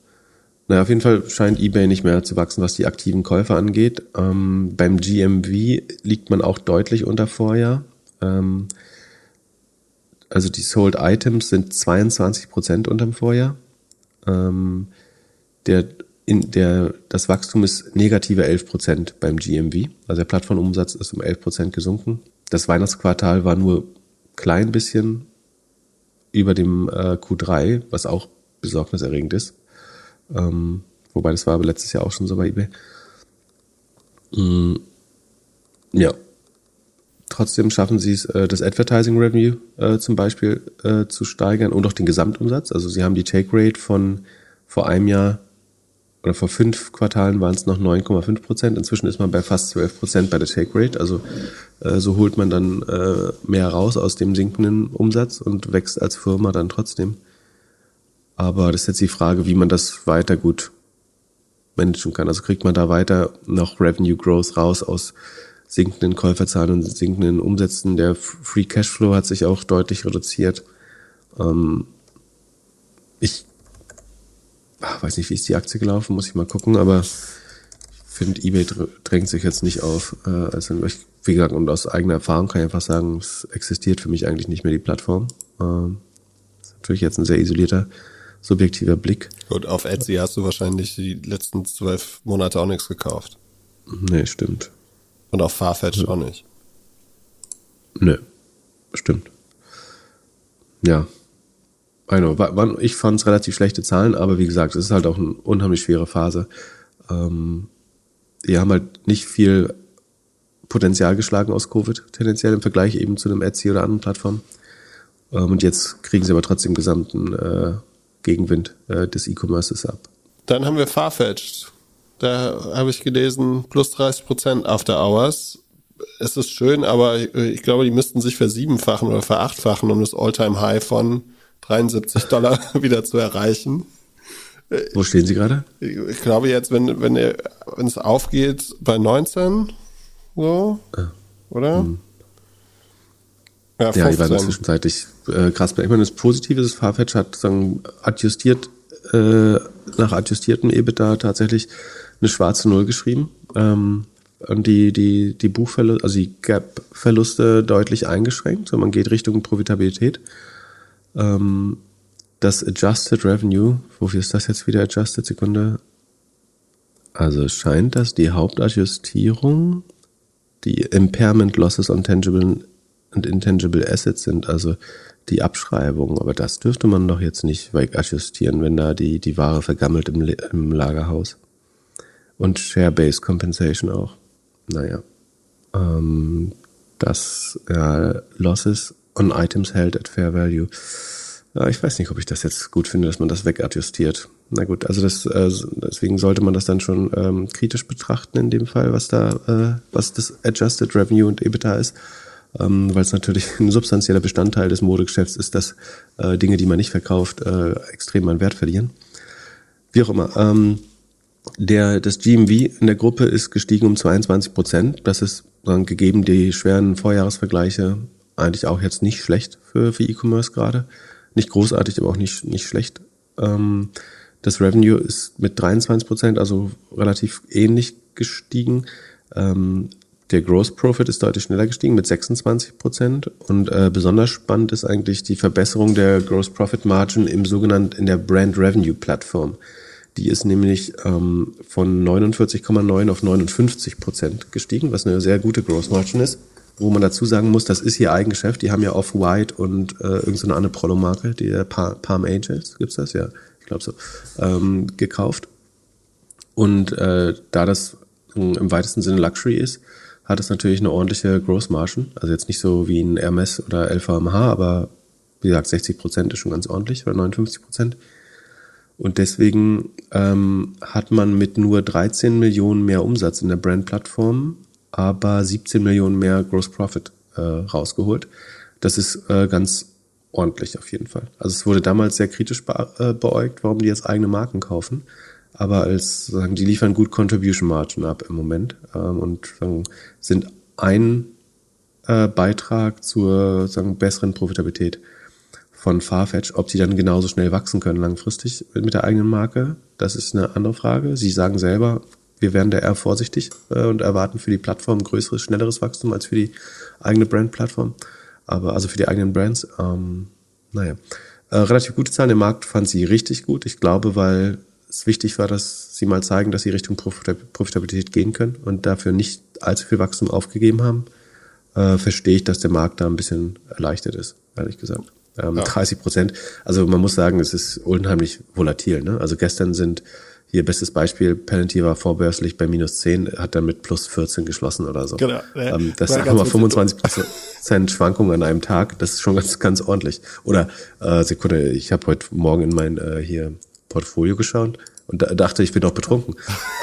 naja, auf jeden Fall scheint eBay nicht mehr zu wachsen, was die aktiven Käufer angeht. Ähm, beim GMV liegt man auch deutlich unter Vorjahr. Ähm, also die Sold Items sind 22 Prozent unterm Vorjahr. Ähm, der, in der, das Wachstum ist negative 11 Prozent beim GMV. Also der Plattformumsatz ist um 11 Prozent gesunken. Das Weihnachtsquartal war nur klein bisschen über dem äh, Q3, was auch besorgniserregend ist. Ähm, wobei das war aber letztes Jahr auch schon so bei eBay. Mm, ja. Trotzdem schaffen sie es, äh, das Advertising Revenue äh, zum Beispiel äh, zu steigern und auch den Gesamtumsatz. Also sie haben die Take Rate von vor einem Jahr oder vor fünf Quartalen waren es noch 9,5 Prozent. Inzwischen ist man bei fast 12 Prozent bei der Take Rate. Also äh, so holt man dann äh, mehr raus aus dem sinkenden Umsatz und wächst als Firma dann trotzdem. Aber das ist jetzt die Frage, wie man das weiter gut managen kann. Also kriegt man da weiter noch Revenue Growth raus aus sinkenden Käuferzahlen und sinkenden Umsätzen. Der Free Cashflow hat sich auch deutlich reduziert. Ähm, ich ach, weiß nicht, wie ist die Aktie gelaufen, muss ich mal gucken, aber ich finde, eBay drängt sich jetzt nicht auf. Äh, also, wie gesagt, und aus eigener Erfahrung kann ich einfach sagen, es existiert für mich eigentlich nicht mehr die Plattform. Ähm, ist natürlich jetzt ein sehr isolierter, subjektiver Blick. Gut, auf Etsy hast du wahrscheinlich die letzten zwölf Monate auch nichts gekauft. Nee, stimmt. Und auf Farfetch ja. auch nicht. Nö, stimmt. Ja, Genau, ich fand es relativ schlechte Zahlen, aber wie gesagt, es ist halt auch eine unheimlich schwere Phase. Ähm, die haben halt nicht viel Potenzial geschlagen aus Covid, tendenziell im Vergleich eben zu einem Etsy oder anderen Plattformen. Ähm, und jetzt kriegen sie aber trotzdem gesamten äh, Gegenwind äh, des E-Commerces ab. Dann haben wir Farfetch. Da habe ich gelesen, plus 30 Prozent After Hours. Es ist schön, aber ich glaube, die müssten sich versiebenfachen oder verachtfachen, um das All-Time-High von 73 Dollar wieder zu erreichen. Wo stehen Sie gerade? Ich glaube jetzt, wenn, wenn, wenn es aufgeht, bei 19, so, ah. oder? Hm. Ja, ja, die waren zwischenzeitlich äh, krass. Ich meine, das Positive ist, Farfetch hat sagen, adjustiert, äh, nach adjustiertem EBITDA tatsächlich eine schwarze Null geschrieben. Ähm, und die, die, die Buchverluste, also die Gap-Verluste deutlich eingeschränkt. So, man geht Richtung Profitabilität. Ähm, das Adjusted Revenue, wofür ist das jetzt wieder Adjusted? Sekunde. Also scheint das die Hauptadjustierung, die Impairment Losses on Tangible and Intangible Assets sind, also die Abschreibung. Aber das dürfte man doch jetzt nicht wegadjustieren, wenn da die, die Ware vergammelt im, im Lagerhaus. Und Share-Based Compensation auch. Naja. Ähm, das ja, Losses on Items held at fair value. Ich weiß nicht, ob ich das jetzt gut finde, dass man das wegadjustiert. Na gut, also das, äh, deswegen sollte man das dann schon ähm, kritisch betrachten in dem Fall, was da, äh, was das Adjusted Revenue und EBITDA ist. Ähm, weil es natürlich ein substanzieller Bestandteil des Modegeschäfts ist, dass äh, Dinge, die man nicht verkauft, äh, extrem an Wert verlieren. Wie auch immer. Ähm, Der, das GMV in der Gruppe ist gestiegen um 22 Prozent. Das ist dann gegeben die schweren Vorjahresvergleiche eigentlich auch jetzt nicht schlecht für, für E-Commerce gerade. Nicht großartig, aber auch nicht, nicht schlecht. Ähm, das Revenue ist mit 23 Prozent, also relativ ähnlich gestiegen. Ähm, der Gross Profit ist deutlich schneller gestiegen mit 26 Prozent. Und äh, besonders spannend ist eigentlich die Verbesserung der Gross Profit Margin im sogenannten in der Brand Revenue Plattform. Die ist nämlich ähm, von 49,9 auf 59 Prozent gestiegen, was eine sehr gute Gross Margin ist. Wo man dazu sagen muss, das ist ihr Eigengeschäft. Die haben ja Off-White und äh, irgendeine andere Prolo-Marke, die äh, Palm Angels, gibt's das? Ja, ich glaube so, ähm, gekauft. Und äh, da das im weitesten Sinne Luxury ist, hat es natürlich eine ordentliche Gross Margin. Also jetzt nicht so wie ein Hermes oder LVMH, aber wie gesagt, 60 Prozent ist schon ganz ordentlich oder 59 Prozent. Und deswegen ähm, hat man mit nur 13 Millionen mehr Umsatz in der Brand-Plattform, aber 17 Millionen mehr Gross Profit äh, rausgeholt. Das ist äh, ganz ordentlich auf jeden Fall. Also es wurde damals sehr kritisch be äh, beäugt, warum die jetzt eigene Marken kaufen. Aber als sagen, die liefern gut Contribution Margin ab im Moment ähm, und sagen, sind ein äh, Beitrag zur sagen, besseren Profitabilität von Farfetch. Ob sie dann genauso schnell wachsen können langfristig mit der eigenen Marke, das ist eine andere Frage. Sie sagen selber, wir werden da eher vorsichtig äh, und erwarten für die Plattform größeres, schnelleres Wachstum als für die eigene Brand-Plattform. Aber also für die eigenen Brands, ähm, naja. Äh, relativ gute Zahlen. Der Markt fand sie richtig gut. Ich glaube, weil es wichtig war, dass sie mal zeigen, dass sie Richtung Profitabilität gehen können und dafür nicht allzu viel Wachstum aufgegeben haben, äh, verstehe ich, dass der Markt da ein bisschen erleichtert ist, ehrlich gesagt ähm, ja. 30 Prozent. Also man muss sagen, es ist unheimlich volatil. Ne? Also gestern sind hier bestes Beispiel, Palantir war vorbörslich bei minus 10, hat dann mit plus 14 geschlossen oder so. Genau. Ja, ähm, das sind mal 25 Prozent Schwankungen an einem Tag. Das ist schon ganz, ganz ordentlich. Oder äh, Sekunde, ich habe heute Morgen in mein äh, hier Portfolio geschaut und da dachte, ich bin doch betrunken.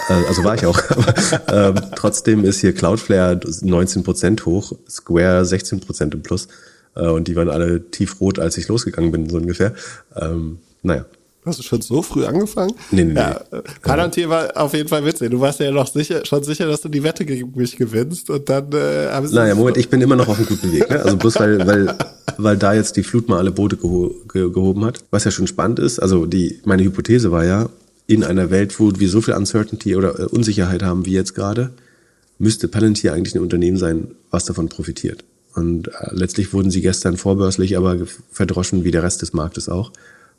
äh, also war ich auch. Aber, ähm, trotzdem ist hier Cloudflare 19 Prozent hoch, Square 16 Prozent im Plus. Äh, und die waren alle tiefrot, als ich losgegangen bin, so ungefähr. Ähm, naja. Hast du schon so früh angefangen? Nee, nee, ja, nee. Palantir war auf jeden Fall witzig. Du warst ja noch sicher, schon sicher, dass du die Wette gegen mich gewinnst und dann äh, haben sie. Naja, Moment, ich bin immer noch auf einem guten Weg. Ne? Also bloß weil, weil, weil da jetzt die Flut mal alle Boote geho gehoben hat. Was ja schon spannend ist, also die, meine Hypothese war ja, in einer Welt, wo wir so viel Uncertainty oder äh, Unsicherheit haben wie jetzt gerade, müsste Palantir eigentlich ein Unternehmen sein, was davon profitiert. Und äh, letztlich wurden sie gestern vorbörslich aber verdroschen wie der Rest des Marktes auch.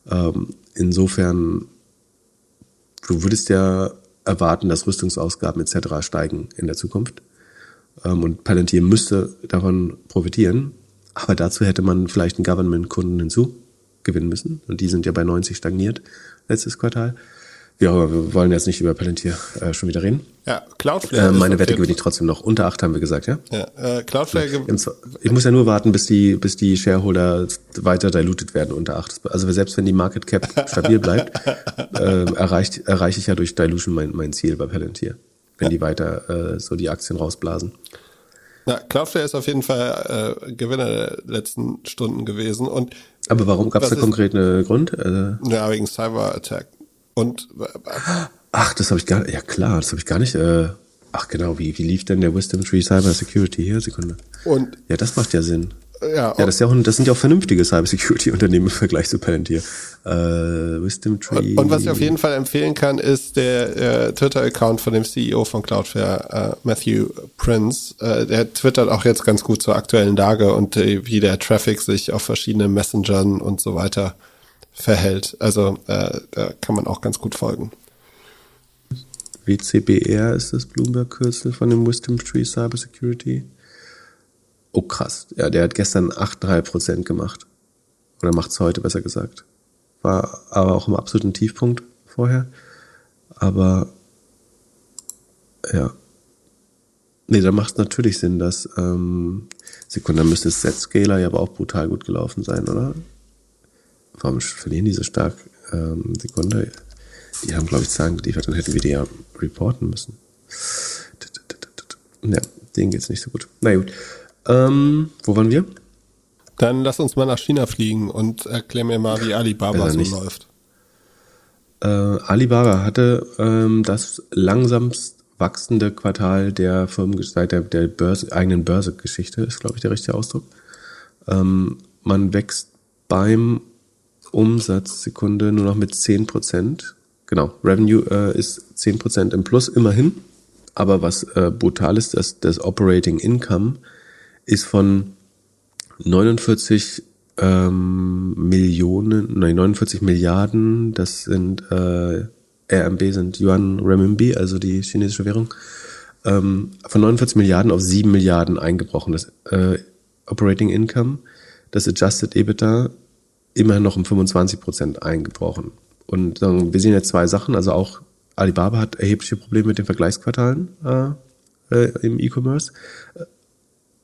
Ähm, insofern, du würdest ja erwarten, dass Rüstungsausgaben etc. steigen in der Zukunft. Ähm, und Palantir müsste davon profitieren. Aber dazu hätte man vielleicht einen Government-Kunden hinzugewinnen müssen. Und die sind ja bei 90 stagniert letztes Quartal. Ja, wir wollen jetzt nicht über Palantir äh, schon wieder reden. Ja, Cloudflare. Äh, meine Wette gewinne ich trotzdem noch. Unter acht haben wir gesagt, ja? Ja, äh, Cloudflare. Ich muss ja nur warten, bis die, bis die Shareholder weiter diluted werden unter acht. Also selbst wenn die Market Cap stabil bleibt, äh, erreicht, erreiche ich ja durch Dilution mein, mein Ziel bei Palantir. Wenn ja. die weiter äh, so die Aktien rausblasen. Ja, Cloudflare ist auf jeden Fall äh, Gewinner der letzten Stunden gewesen. Und Aber warum gab es da konkret einen Grund? Äh, ja, wegen Cyber Attack. Und ach, das habe ich gar ja klar, das habe ich gar nicht. Äh, ach genau, wie wie lief denn der Wisdom Tree Cyber Security hier? Sekunde. Und ja, das macht ja Sinn. Ja, ja das, ja auch, das sind ja auch vernünftige Cybersecurity-Unternehmen im Vergleich zu Palantir. Äh, Wisdom Tree. Und, und, was ich auf jeden Fall empfehlen kann, ist der äh, Twitter-Account von dem CEO von Cloudflare, äh, Matthew Prince. Äh, der twittert auch jetzt ganz gut zur aktuellen Lage und äh, wie der Traffic sich auf verschiedenen Messengern und so weiter verhält. Also äh, da kann man auch ganz gut folgen. WCBR ist das Bloomberg-Kürzel von dem Wisdom Tree Cyber Security. Oh krass, ja, der hat gestern 8,3% gemacht. Oder macht's heute, besser gesagt. War aber auch im absoluten Tiefpunkt vorher. Aber ja. Nee, da macht es natürlich Sinn, dass ähm, Sekunde, dann müsste Z-Scaler ja aber auch brutal gut gelaufen sein, oder? Warum verlieren die so stark? Ähm, Sekunde. Die haben, glaube ich, Zahlen geliefert, dann hätten wir die ja reporten müssen. Ja, denen geht's nicht so gut. Na gut. Ähm, wo waren wir? Dann lass uns mal nach China fliegen und erklär mir mal, wie Alibaba so läuft. Äh, Alibaba hatte ähm, das langsamst wachsende Quartal der Firmen seit der, der Börse, eigenen Börsegeschichte, ist, glaube ich, der richtige Ausdruck. Ähm, man wächst beim Umsatz, Sekunde, nur noch mit 10 Prozent. Genau, Revenue äh, ist 10 Prozent im Plus, immerhin. Aber was äh, brutal ist, dass das Operating Income ist von 49 ähm, Millionen, nein, 49 Milliarden, das sind äh, RMB sind Yuan Renminbi, also die chinesische Währung, ähm, von 49 Milliarden auf 7 Milliarden eingebrochen. Das äh, Operating Income, das Adjusted EBITDA immerhin noch um 25 Prozent eingebrochen. Und ähm, wir sehen jetzt zwei Sachen, also auch Alibaba hat erhebliche Probleme mit den Vergleichsquartalen äh, äh, im E-Commerce.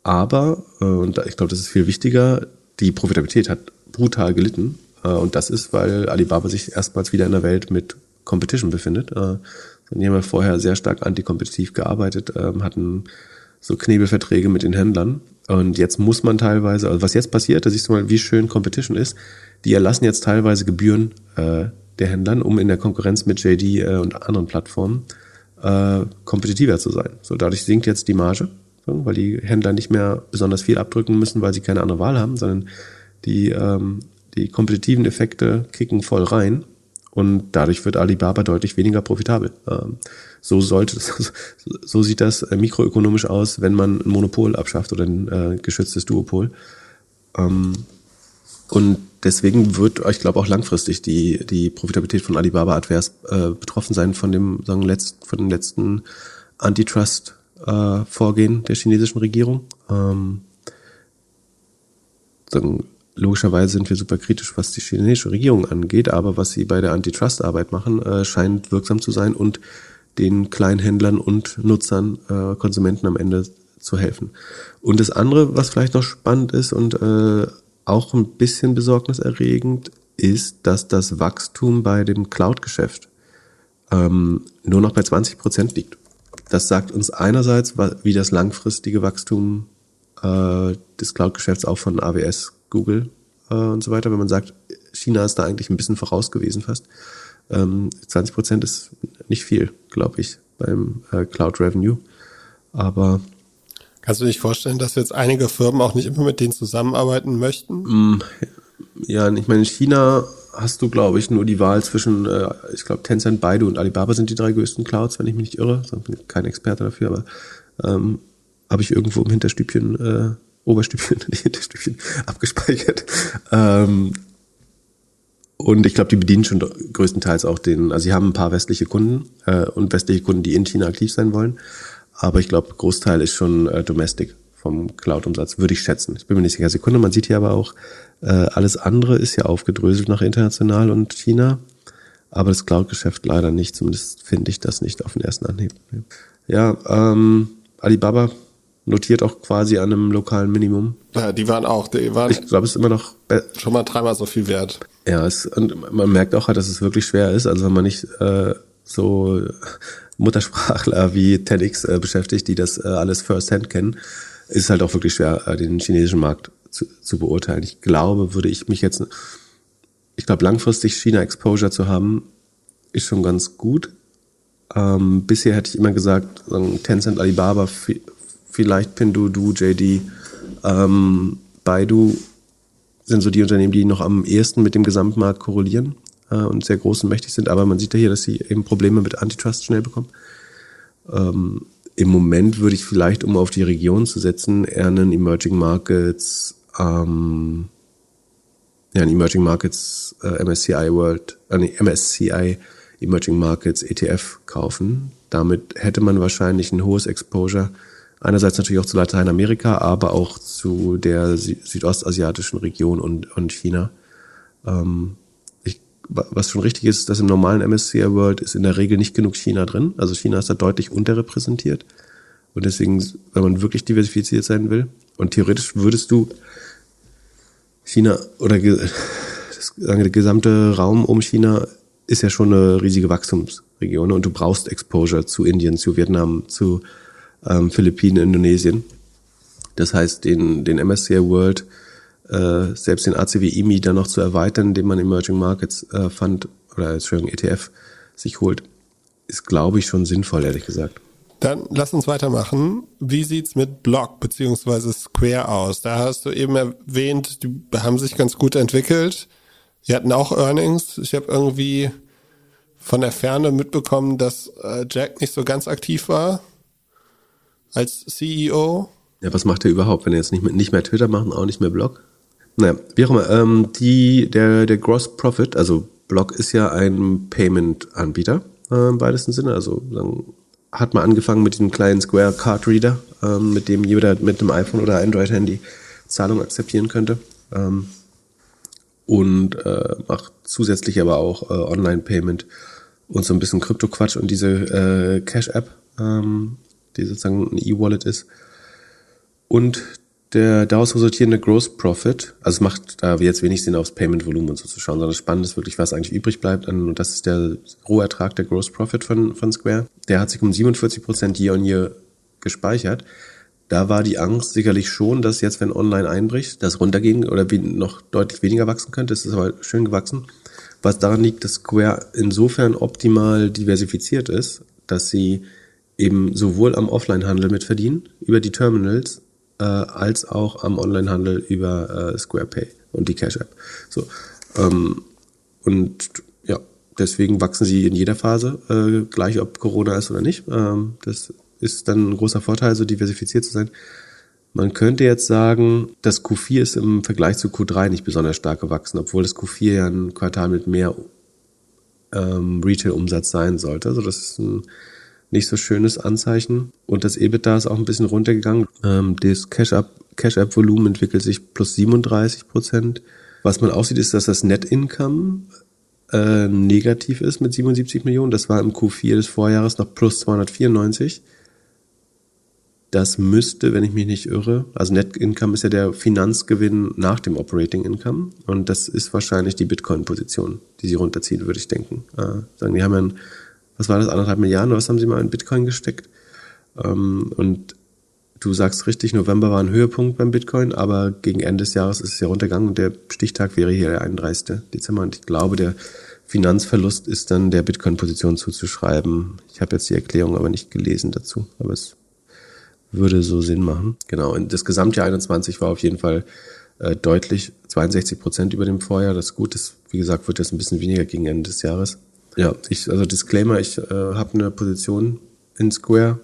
Aber, äh, und ich glaube, das ist viel wichtiger, die Profitabilität hat brutal gelitten. Äh, und das ist, weil Alibaba sich erstmals wieder in der Welt mit Competition befindet. Äh, die haben ja vorher sehr stark antikompetitiv gearbeitet, äh, hatten so Knebelverträge mit den Händlern. Und jetzt muss man teilweise, also was jetzt passiert, da siehst du mal, wie schön Competition ist. Die erlassen jetzt teilweise Gebühren äh, der Händlern, um in der Konkurrenz mit JD äh, und anderen Plattformen äh, kompetitiver zu sein. So dadurch sinkt jetzt die Marge, weil die Händler nicht mehr besonders viel abdrücken müssen, weil sie keine andere Wahl haben, sondern die ähm, die kompetitiven Effekte kicken voll rein und dadurch wird Alibaba deutlich weniger profitabel. Ähm, so sollte so sieht das äh, mikroökonomisch aus, wenn man ein Monopol abschafft oder ein äh, geschütztes Duopol. Ähm, und deswegen wird, ich glaube, auch langfristig die, die Profitabilität von Alibaba advers äh, betroffen sein von dem, sagen, letzt, von dem letzten Antitrust-Vorgehen der chinesischen Regierung. Ähm, sagen, logischerweise sind wir super kritisch, was die chinesische Regierung angeht, aber was sie bei der Antitrust-Arbeit machen, äh, scheint wirksam zu sein und den Kleinhändlern und Nutzern, äh, Konsumenten am Ende zu helfen. Und das andere, was vielleicht noch spannend ist und äh, auch ein bisschen besorgniserregend, ist, dass das Wachstum bei dem Cloud-Geschäft ähm, nur noch bei 20 Prozent liegt. Das sagt uns einerseits, wie das langfristige Wachstum äh, des Cloud-Geschäfts auch von AWS Google äh, und so weiter, wenn man sagt, China ist da eigentlich ein bisschen voraus gewesen fast. Ähm, 20 Prozent ist nicht viel, glaube ich, beim äh, Cloud Revenue. Aber Kannst du dich vorstellen, dass jetzt einige Firmen auch nicht immer mit denen zusammenarbeiten möchten? Mm, ja, ich meine, in China hast du, glaube ich, nur die Wahl zwischen, äh, ich glaube, Tencent, Baidu und Alibaba sind die drei größten Clouds, wenn ich mich nicht irre. Ich bin kein Experte dafür, aber ähm, habe ich irgendwo im Hinterstübchen äh, Oberstübchen, nicht Hinterstübchen, abgespeichert. Ähm, und ich glaube, die bedienen schon größtenteils auch den, also sie haben ein paar westliche Kunden äh, und westliche Kunden, die in China aktiv sein wollen. Aber ich glaube, Großteil ist schon äh, domestic vom Cloud-Umsatz, würde ich schätzen. Ich bin mir nicht sicher. Sekunde, man sieht hier aber auch, äh, alles andere ist ja aufgedröselt nach international und China. Aber das Cloud-Geschäft leider nicht. Zumindest finde ich das nicht auf den ersten Anhieb. Ja, ähm, Alibaba notiert auch quasi an einem lokalen Minimum. Ja, die waren auch, die waren. Ich glaube, es ist immer noch schon mal dreimal so viel wert. Ja, es, und man merkt auch halt, dass es wirklich schwer ist. Also wenn man nicht äh, so Muttersprachler wie TEDx äh, beschäftigt, die das äh, alles first-hand kennen, ist es halt auch wirklich schwer, äh, den chinesischen Markt zu, zu beurteilen. Ich glaube, würde ich mich jetzt, ich glaube, langfristig China-Exposure zu haben, ist schon ganz gut. Ähm, bisher hätte ich immer gesagt, Tencent, Alibaba, vielleicht Pinduoduo, JD, ähm, Baidu sind so die Unternehmen, die noch am ehesten mit dem Gesamtmarkt korrelieren äh, und sehr groß und mächtig sind. Aber man sieht ja hier, dass sie eben Probleme mit Antitrust schnell bekommen. Ähm, Im Moment würde ich vielleicht, um auf die Region zu setzen, eher einen Emerging Markets, ähm, ja, einen Emerging Markets äh, MSCI World, äh, nee, MSCI Emerging Markets ETF kaufen. Damit hätte man wahrscheinlich ein hohes Exposure Einerseits natürlich auch zu Lateinamerika, aber auch zu der südostasiatischen Region und, und China. Ähm, ich, was schon richtig ist, dass im normalen MSCI World ist in der Regel nicht genug China drin. Also China ist da deutlich unterrepräsentiert. Und deswegen, wenn man wirklich diversifiziert sein will, und theoretisch würdest du China oder das, der gesamte Raum um China ist ja schon eine riesige Wachstumsregion und du brauchst Exposure zu Indien, zu Vietnam, zu ähm, Philippinen, Indonesien. Das heißt, den, den MSCI World, äh, selbst den ACW IMI dann noch zu erweitern, indem man Emerging Markets äh, Fund oder Entschuldigung, ETF sich holt, ist, glaube ich, schon sinnvoll, ehrlich gesagt. Dann lass uns weitermachen. Wie sieht's mit Block beziehungsweise Square aus? Da hast du eben erwähnt, die haben sich ganz gut entwickelt. Die hatten auch Earnings. Ich habe irgendwie von der Ferne mitbekommen, dass äh, Jack nicht so ganz aktiv war als CEO. Ja, was macht er überhaupt, wenn er jetzt nicht mehr, nicht mehr Twitter machen, auch nicht mehr Blog? Naja, wie auch immer, ähm, die, der, der Gross Profit, also Block ist ja ein Payment-Anbieter äh, im weitesten Sinne. Also dann hat man angefangen mit diesem kleinen Square Card Reader, ähm, mit dem jeder mit einem iPhone oder Android-Handy Zahlung akzeptieren könnte. Ähm, und äh, macht zusätzlich aber auch äh, Online-Payment und so ein bisschen Krypto-Quatsch und diese äh, Cash-App, ähm, die sozusagen ein E-Wallet ist. Und der daraus resultierende Gross Profit, also es macht da jetzt wenig Sinn, aufs Payment-Volumen und so zu schauen, sondern spannend ist wirklich, was eigentlich übrig bleibt. Und das ist der Rohertrag, der Gross Profit von, von Square. Der hat sich um 47 Prozent year on year gespeichert. Da war die Angst sicherlich schon, dass jetzt, wenn online einbricht, das runtergehen oder noch deutlich weniger wachsen könnte. Es ist aber schön gewachsen. Was daran liegt, dass Square insofern optimal diversifiziert ist, dass sie eben sowohl am Offline-Handel mit verdienen, über die Terminals, äh, als auch am Onlinehandel über äh, SquarePay und die Cash App. So ähm, und ja, deswegen wachsen sie in jeder Phase, äh, gleich ob Corona ist oder nicht. Ähm, das ist dann ein großer Vorteil, so diversifiziert zu sein. Man könnte jetzt sagen, das Q4 ist im Vergleich zu Q3 nicht besonders stark gewachsen, obwohl das Q4 ja ein Quartal mit mehr ähm, Retail-Umsatz sein sollte. Also das ist ein nicht so schönes Anzeichen. Und das EBITDA ist auch ein bisschen runtergegangen. Ähm, das Cash-App-Volumen entwickelt sich plus 37 Prozent. Was man auch sieht, ist, dass das Net-Income äh, negativ ist mit 77 Millionen. Das war im Q4 des Vorjahres noch plus 294. Das müsste, wenn ich mich nicht irre, also Net Income ist ja der Finanzgewinn nach dem Operating Income und das ist wahrscheinlich die Bitcoin-Position, die sie runterziehen, würde ich denken. Äh, sagen, die haben ja ein was war das, anderthalb Milliarden was haben sie mal in Bitcoin gesteckt? Ähm, und du sagst richtig, November war ein Höhepunkt beim Bitcoin, aber gegen Ende des Jahres ist es ja runtergegangen und der Stichtag wäre hier der 31. Dezember. Und ich glaube, der Finanzverlust ist dann der Bitcoin-Position zuzuschreiben. Ich habe jetzt die Erklärung aber nicht gelesen dazu, aber es würde so Sinn machen. Genau, und das Gesamtjahr 21 war auf jeden Fall äh, deutlich 62 Prozent über dem Vorjahr. Das ist gut, das, wie gesagt, wird jetzt ein bisschen weniger gegen Ende des Jahres. Ja, ich, also Disclaimer, ich äh, habe eine Position in Square,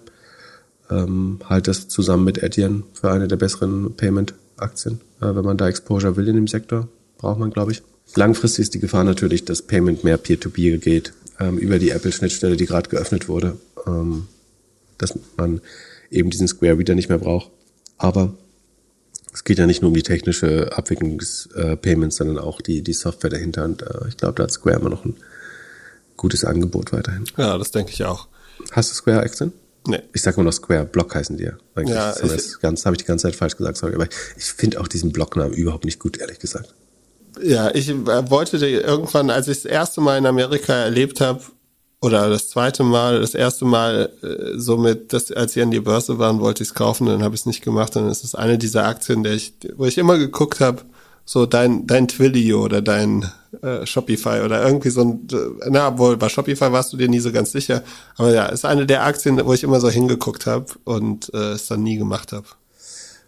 ähm, halte das zusammen mit Etienne für eine der besseren Payment-Aktien. Äh, wenn man da Exposure will in dem Sektor, braucht man, glaube ich. Langfristig ist die Gefahr natürlich, dass Payment mehr Peer-to-Peer -Peer geht, ähm, über die Apple-Schnittstelle, die gerade geöffnet wurde, ähm, dass man eben diesen Square wieder nicht mehr braucht. Aber es geht ja nicht nur um die technische Abwicklung des äh, Payments, sondern auch die, die Software dahinter. Und äh, ich glaube, da hat Square immer noch ein gutes Angebot weiterhin. Ja, das denke ich auch. Hast du Square Accent? Nee. Ich sage immer noch Square, Block heißen die ja. Eigentlich. Ja, das ich, ganz, habe ich die ganze Zeit falsch gesagt, sorry. Aber ich finde auch diesen Blocknamen überhaupt nicht gut, ehrlich gesagt. Ja, ich äh, wollte irgendwann, als ich das erste Mal in Amerika erlebt habe, oder das zweite Mal, das erste Mal äh, somit, dass, als sie an die Börse waren, wollte ich es kaufen, dann habe ich es nicht gemacht. Es ist eine dieser Aktien, der ich, wo ich immer geguckt habe, so dein, dein Twilio oder dein äh, Shopify oder irgendwie so ein, äh, na wohl, bei Shopify warst du dir nie so ganz sicher. Aber ja, ist eine der Aktien, wo ich immer so hingeguckt habe und äh, es dann nie gemacht habe.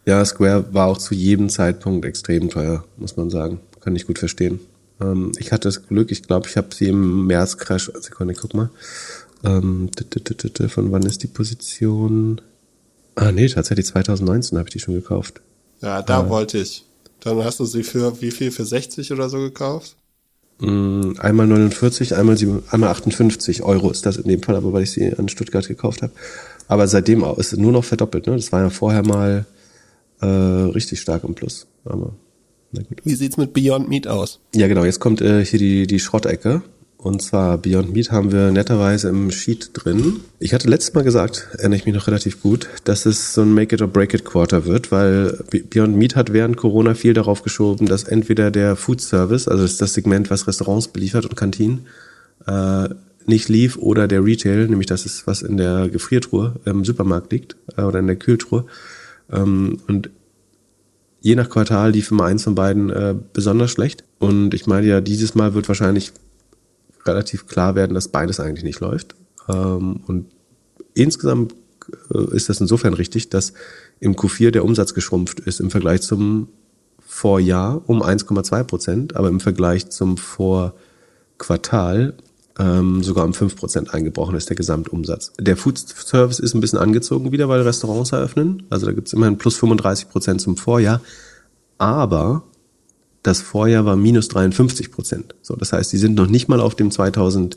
Ja, Square war auch zu jedem Zeitpunkt extrem teuer, muss man sagen. Kann ich gut verstehen. Ähm, ich hatte das Glück, ich glaube, ich habe sie im März-Crash, Sekunde, guck mal. Ähm, von wann ist die Position? Ah, nee, tatsächlich 2019 habe ich die schon gekauft. Ja, da äh, wollte ich. Dann hast du sie für wie viel? Für 60 oder so gekauft? Mm, einmal 49, einmal, 7, einmal 58 Euro ist das in dem Fall, aber weil ich sie an Stuttgart gekauft habe. Aber seitdem ist es nur noch verdoppelt. Ne? Das war ja vorher mal äh, richtig stark im Plus. Aber na gut. Wie sieht's mit Beyond Meat aus? Ja, genau. Jetzt kommt äh, hier die, die Schrottecke. Und zwar Beyond Meat haben wir netterweise im Sheet drin. Ich hatte letztes Mal gesagt, erinnere ich mich noch relativ gut, dass es so ein Make it or break it Quarter wird, weil Beyond Meat hat während Corona viel darauf geschoben, dass entweder der Food Service, also das, das Segment, was Restaurants beliefert und Kantinen, äh, nicht lief oder der Retail, nämlich das ist, was in der Gefriertruhe im Supermarkt liegt äh, oder in der Kühltruhe. Ähm, und je nach Quartal lief immer eins von beiden äh, besonders schlecht. Und ich meine ja, dieses Mal wird wahrscheinlich relativ klar werden, dass beides eigentlich nicht läuft. Ähm, und insgesamt äh, ist das insofern richtig, dass im Q4 der Umsatz geschrumpft ist im Vergleich zum Vorjahr um 1,2 Prozent, aber im Vergleich zum Vorquartal ähm, sogar um 5 Prozent eingebrochen ist, der Gesamtumsatz. Der Food Service ist ein bisschen angezogen wieder, weil Restaurants eröffnen. Also da gibt es immerhin plus 35 Prozent zum Vorjahr. Aber das Vorjahr war minus 53 Prozent. So, das heißt, sie sind noch nicht mal auf dem 2000,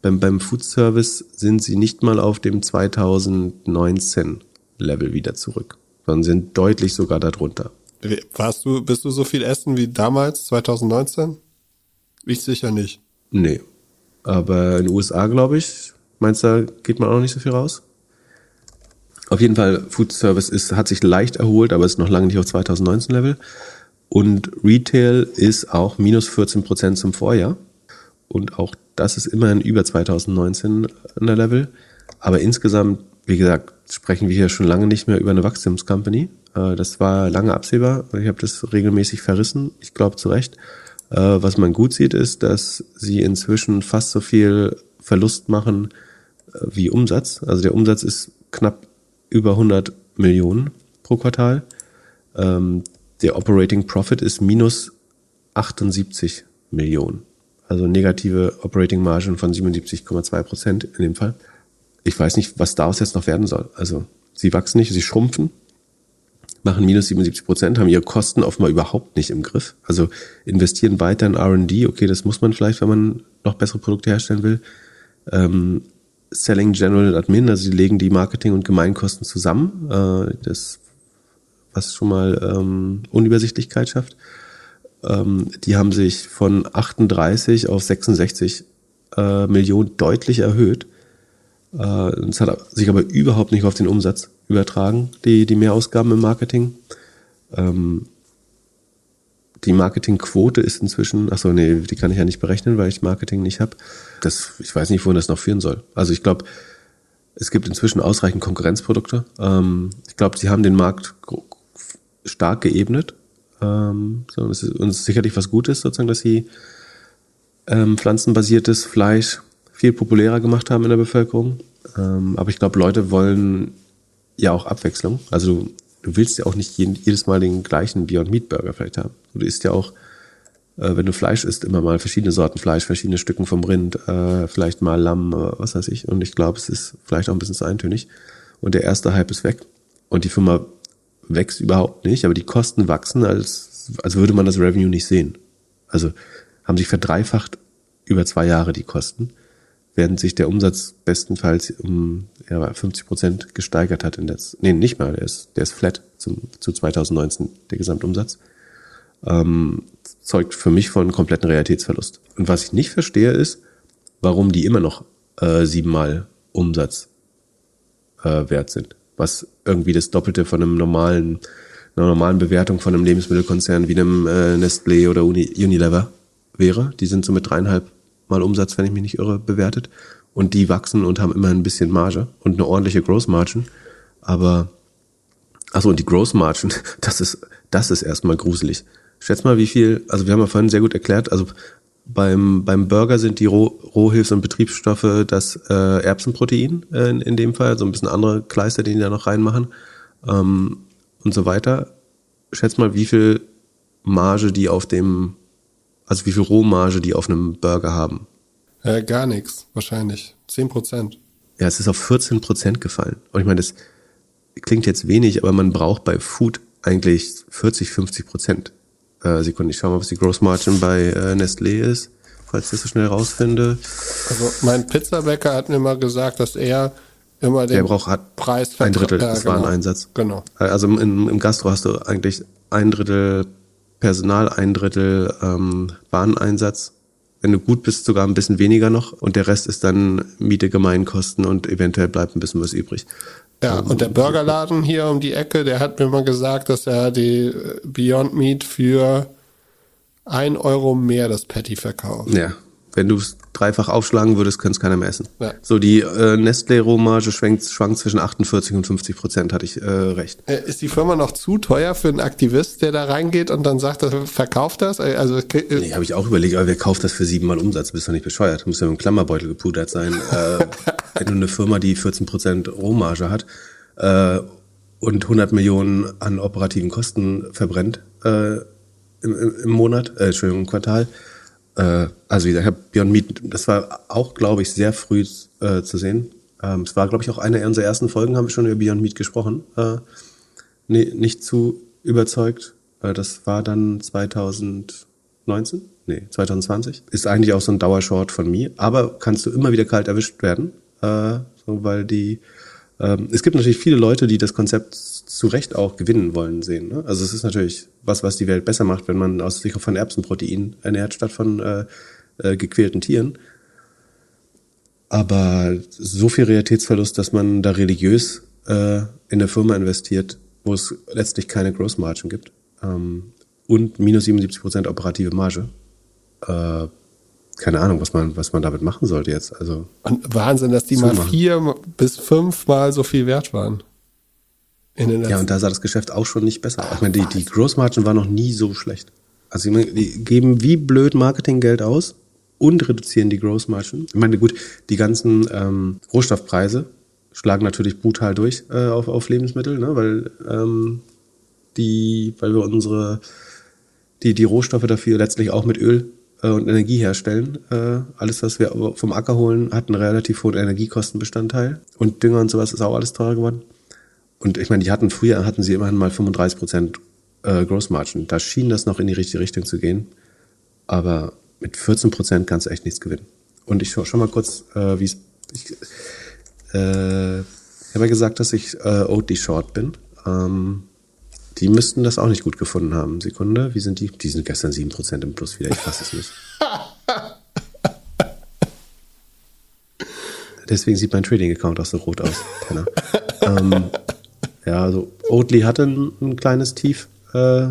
beim, beim Food Service sind sie nicht mal auf dem 2019 Level wieder zurück, sondern sind deutlich sogar darunter. Warst du, bist du so viel essen wie damals, 2019? Ich sicher nicht. Nee. Aber in den USA, glaube ich, meinst du, geht man auch nicht so viel raus? Auf jeden Fall, Food Service ist, hat sich leicht erholt, aber ist noch lange nicht auf 2019 Level. Und Retail ist auch minus 14 Prozent zum Vorjahr. Und auch das ist immerhin über 2019 an der Level. Aber insgesamt, wie gesagt, sprechen wir hier schon lange nicht mehr über eine Wachstumscompany. Äh, das war lange absehbar. Ich habe das regelmäßig verrissen. Ich glaube zu Recht. Äh, was man gut sieht, ist, dass sie inzwischen fast so viel Verlust machen äh, wie Umsatz. Also der Umsatz ist knapp über 100 Millionen pro Quartal. Der Operating Profit ist minus 78 Millionen. Also negative Operating Margin von 77,2 Prozent in dem Fall. Ich weiß nicht, was daraus jetzt noch werden soll. Also sie wachsen nicht, sie schrumpfen, machen minus 77 Prozent, haben ihre Kosten offenbar überhaupt nicht im Griff. Also investieren weiter in R&D, okay, das muss man vielleicht, wenn man noch bessere Produkte herstellen will. Ähm, Selling General Admin, also sie legen die Marketing- und Gemeinkosten zusammen. Äh, das was schon mal ähm, Unübersichtlichkeit schafft. Ähm, die haben sich von 38 auf 66 äh, Millionen deutlich erhöht. Äh, es hat sich aber überhaupt nicht auf den Umsatz übertragen, die, die Mehrausgaben im Marketing. Ähm, die Marketingquote ist inzwischen, ach so, nee, die kann ich ja nicht berechnen, weil ich Marketing nicht habe. Ich weiß nicht, wohin das noch führen soll. Also ich glaube, es gibt inzwischen ausreichend Konkurrenzprodukte. Ähm, ich glaube, sie haben den Markt stark geebnet. Ähm, es ist uns sicherlich was Gutes, sozusagen, dass sie ähm, pflanzenbasiertes Fleisch viel populärer gemacht haben in der Bevölkerung. Ähm, aber ich glaube, Leute wollen ja auch Abwechslung. Also du, du willst ja auch nicht jeden, jedes Mal den gleichen Beyond Meat Burger vielleicht haben. Du isst ja auch, äh, wenn du Fleisch isst, immer mal verschiedene Sorten Fleisch, verschiedene Stücken vom Rind, äh, vielleicht mal Lamm, äh, was weiß ich. Und ich glaube, es ist vielleicht auch ein bisschen zu eintönig. Und der erste Hype ist weg. Und die Firma wächst überhaupt nicht, aber die Kosten wachsen, als, als würde man das Revenue nicht sehen. Also haben sich verdreifacht über zwei Jahre die Kosten, während sich der Umsatz bestenfalls um ja, 50 Prozent gesteigert hat in das, nee, nicht mal, der ist, der ist flat zum, zu 2019, der Gesamtumsatz. Ähm, zeugt für mich von kompletten Realitätsverlust. Und was ich nicht verstehe ist, warum die immer noch äh, siebenmal Umsatz äh, wert sind was irgendwie das Doppelte von einem normalen, einer normalen Bewertung von einem Lebensmittelkonzern wie einem äh, Nestlé oder Uni, Unilever wäre. Die sind so mit dreieinhalb Mal Umsatz, wenn ich mich nicht irre, bewertet. Und die wachsen und haben immer ein bisschen Marge und eine ordentliche Gross Margin. Aber, also und die Gross Margin, das ist, das ist erstmal gruselig. Schätz mal, wie viel, also wir haben ja vorhin sehr gut erklärt, also beim, beim Burger sind die Roh, Rohhilfs- und Betriebsstoffe das äh, Erbsenprotein äh, in, in dem Fall, so ein bisschen andere Kleister, die die da noch reinmachen ähm, und so weiter. Schätz mal, wie viel Marge die auf dem, also wie viel Rohmarge die auf einem Burger haben. Äh, gar nichts, wahrscheinlich. Zehn Prozent. Ja, es ist auf 14 Prozent gefallen. Und ich meine, das klingt jetzt wenig, aber man braucht bei Food eigentlich 40, 50 Prozent äh, Sekunde, ich schau mal, was die Gross Margin bei äh, Nestlé ist, falls ich das so schnell rausfinde. Also mein Pizzabäcker hat mir mal gesagt, dass er immer den Der braucht hat Preis ein Drittel ja, des genau. Wareneinsatz. Genau. Also im, im Gastro hast du eigentlich ein Drittel Personal, ein Drittel ähm, Wareneinsatz. Wenn du gut bist, sogar ein bisschen weniger noch. Und der Rest ist dann Miete, Gemeinkosten und eventuell bleibt ein bisschen was übrig. Ja, und der Burgerladen hier um die Ecke, der hat mir mal gesagt, dass er die äh, Beyond Meat für ein Euro mehr das Patty verkauft. Ja, wenn du es dreifach aufschlagen würdest, könnte es keiner mehr essen. Ja. So, die äh, Nestlé-Rohmarge schwankt, schwankt zwischen 48 und 50 Prozent, hatte ich äh, recht. Äh, Ist die Firma noch zu teuer für einen Aktivist, der da reingeht und dann sagt, er verkauft das? Äh, Also äh, Nee, habe ich auch überlegt, aber wer kauft das für siebenmal Umsatz? Bist du nicht bescheuert? Muss ja mit dem Klammerbeutel gepudert sein. äh, wenn du eine Firma, die 14 Prozent Rohmarge hat äh, und 100 Millionen an operativen Kosten verbrennt äh, im, im, im Monat, äh, Entschuldigung, im Quartal. Äh, also wie gesagt, Beyond Meat, das war auch, glaube ich, sehr früh äh, zu sehen. Ähm, es war, glaube ich, auch eine unserer ersten Folgen, haben wir schon über Beyond Meat gesprochen. Äh, nee, nicht zu überzeugt. Äh, das war dann 2019? Nee, 2020. Ist eigentlich auch so ein Dauershort von mir. Aber kannst du immer wieder kalt erwischt werden. Äh, so, weil die, ähm, es gibt natürlich viele Leute, die das Konzept zu Recht auch gewinnen wollen sehen. Ne? Also es ist natürlich was, was die Welt besser macht, wenn man aus sich von Erbsenprotein ernährt, statt von äh, äh, gequälten Tieren. Aber so viel Realitätsverlust, dass man da religiös äh, in eine Firma investiert, wo es letztlich keine Gross Margin gibt ähm, und minus 77 Prozent operative Marge. Äh, keine Ahnung, was man, was man damit machen sollte jetzt. Also und Wahnsinn, dass die mal vier bis fünfmal so viel wert waren. Ja, und da sah das Geschäft auch schon nicht besser. aus. Ich meine, die, die Gross Margin war noch nie so schlecht. Also ich meine, die geben wie blöd Marketinggeld aus und reduzieren die Gross Margin. Ich meine, gut, die ganzen ähm, Rohstoffpreise schlagen natürlich brutal durch äh, auf, auf Lebensmittel, ne? weil ähm, die, weil wir unsere die, die Rohstoffe dafür letztlich auch mit Öl äh, und Energie herstellen. Äh, alles, was wir vom Acker holen, hat einen relativ hohen Energiekostenbestandteil. Und Dünger und sowas ist auch alles teurer geworden. Und ich meine, die hatten früher, hatten sie immerhin mal 35 Prozent äh, Gross Margin. Da schien das noch in die richtige Richtung zu gehen. Aber mit 14 Prozent kannst du echt nichts gewinnen. Und ich schau schon mal kurz, äh, wie es. Ich, äh, ich habe ja gesagt, dass ich äh, Oatly Short bin. Ähm, die müssten das auch nicht gut gefunden haben. Sekunde, wie sind die? Die sind gestern 7% im Plus wieder. Ich fasse es nicht. Deswegen sieht mein Trading-Account auch so rot aus. Penner. ähm, ja, also Oatly hatte ein, ein kleines Tief äh,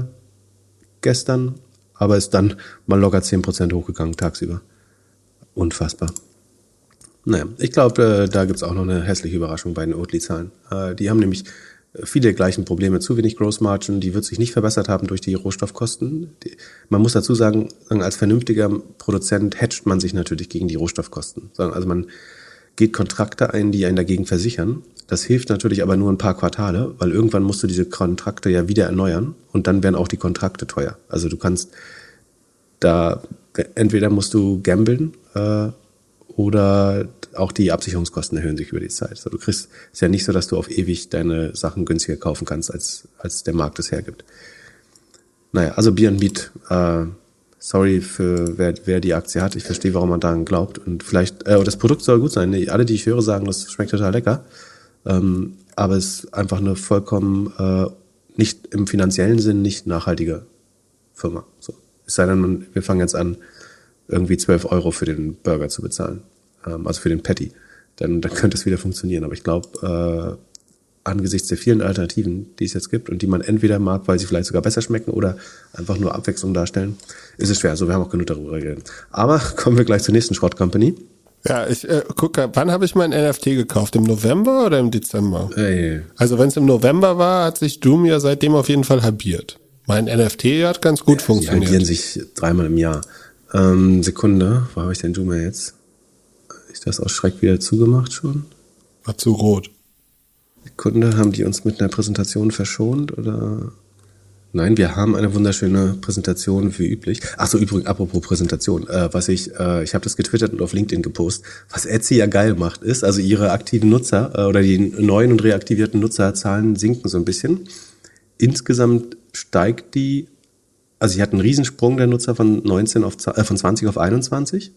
gestern, aber ist dann mal locker 10% hochgegangen tagsüber. Unfassbar. Naja, ich glaube, äh, da gibt's auch noch eine hässliche Überraschung bei den Oatly-Zahlen. Äh, die haben nämlich viele gleichen Probleme. Zu wenig Gross Margin, die wird sich nicht verbessert haben durch die Rohstoffkosten. Die, man muss dazu sagen, als vernünftiger Produzent hedgt man sich natürlich gegen die Rohstoffkosten. Also man geht Kontrakte ein, die einen dagegen versichern. Das hilft natürlich aber nur ein paar Quartale, weil irgendwann musst du diese Kontrakte ja wieder erneuern und dann werden auch die Kontrakte teuer. Also du kannst da entweder musst du gambeln äh, oder auch die Absicherungskosten erhöhen sich über die Zeit. Also du kriegst ist ja nicht so, dass du auf ewig deine Sachen günstiger kaufen kannst, als als der Markt es hergibt. Naja, also Beyond Meat, äh, sorry für wer, wer die Aktie hat. Ich verstehe, warum man daran glaubt. Und vielleicht, äh, das Produkt soll gut sein. Alle, die ich höre, sagen, das schmeckt total lecker. Ähm, aber es ist einfach eine vollkommen äh, nicht im finanziellen Sinn nicht nachhaltige Firma. So. Es sei denn, man- wir fangen jetzt an, irgendwie 12 Euro für den Burger zu bezahlen. Ähm, also für den Patty. Dann, dann könnte es wieder funktionieren. Aber ich glaube, äh, angesichts der vielen Alternativen, die es jetzt gibt und die man entweder mag, weil sie vielleicht sogar besser schmecken oder einfach nur Abwechslung darstellen, ist es schwer. Also wir haben auch genug darüber geredet. Aber kommen wir gleich zur nächsten Schrottcompany. Ja, ich äh, gucke, wann habe ich mein NFT gekauft? Im November oder im Dezember? Ey, Also wenn es im November war, hat sich Doom ja seitdem auf jeden Fall halbiert. Mein NFT hat ganz gut die funktioniert. halbieren sich dreimal im Jahr. Ähm, Sekunde, wo habe ich den Doom jetzt? Ist das aus Schreck wieder zugemacht schon? War zu rot. Sekunde, haben die uns mit einer Präsentation verschont oder? Nein, wir haben eine wunderschöne Präsentation wie üblich. Ach so, übrigens, apropos Präsentation, äh, was ich, äh, ich habe das getwittert und auf LinkedIn gepostet. Was Etsy ja geil macht, ist, also ihre aktiven Nutzer äh, oder die neuen und reaktivierten Nutzerzahlen sinken so ein bisschen. Insgesamt steigt die, also sie hat einen Riesensprung der Nutzer von 19 auf äh, von 20 auf 21.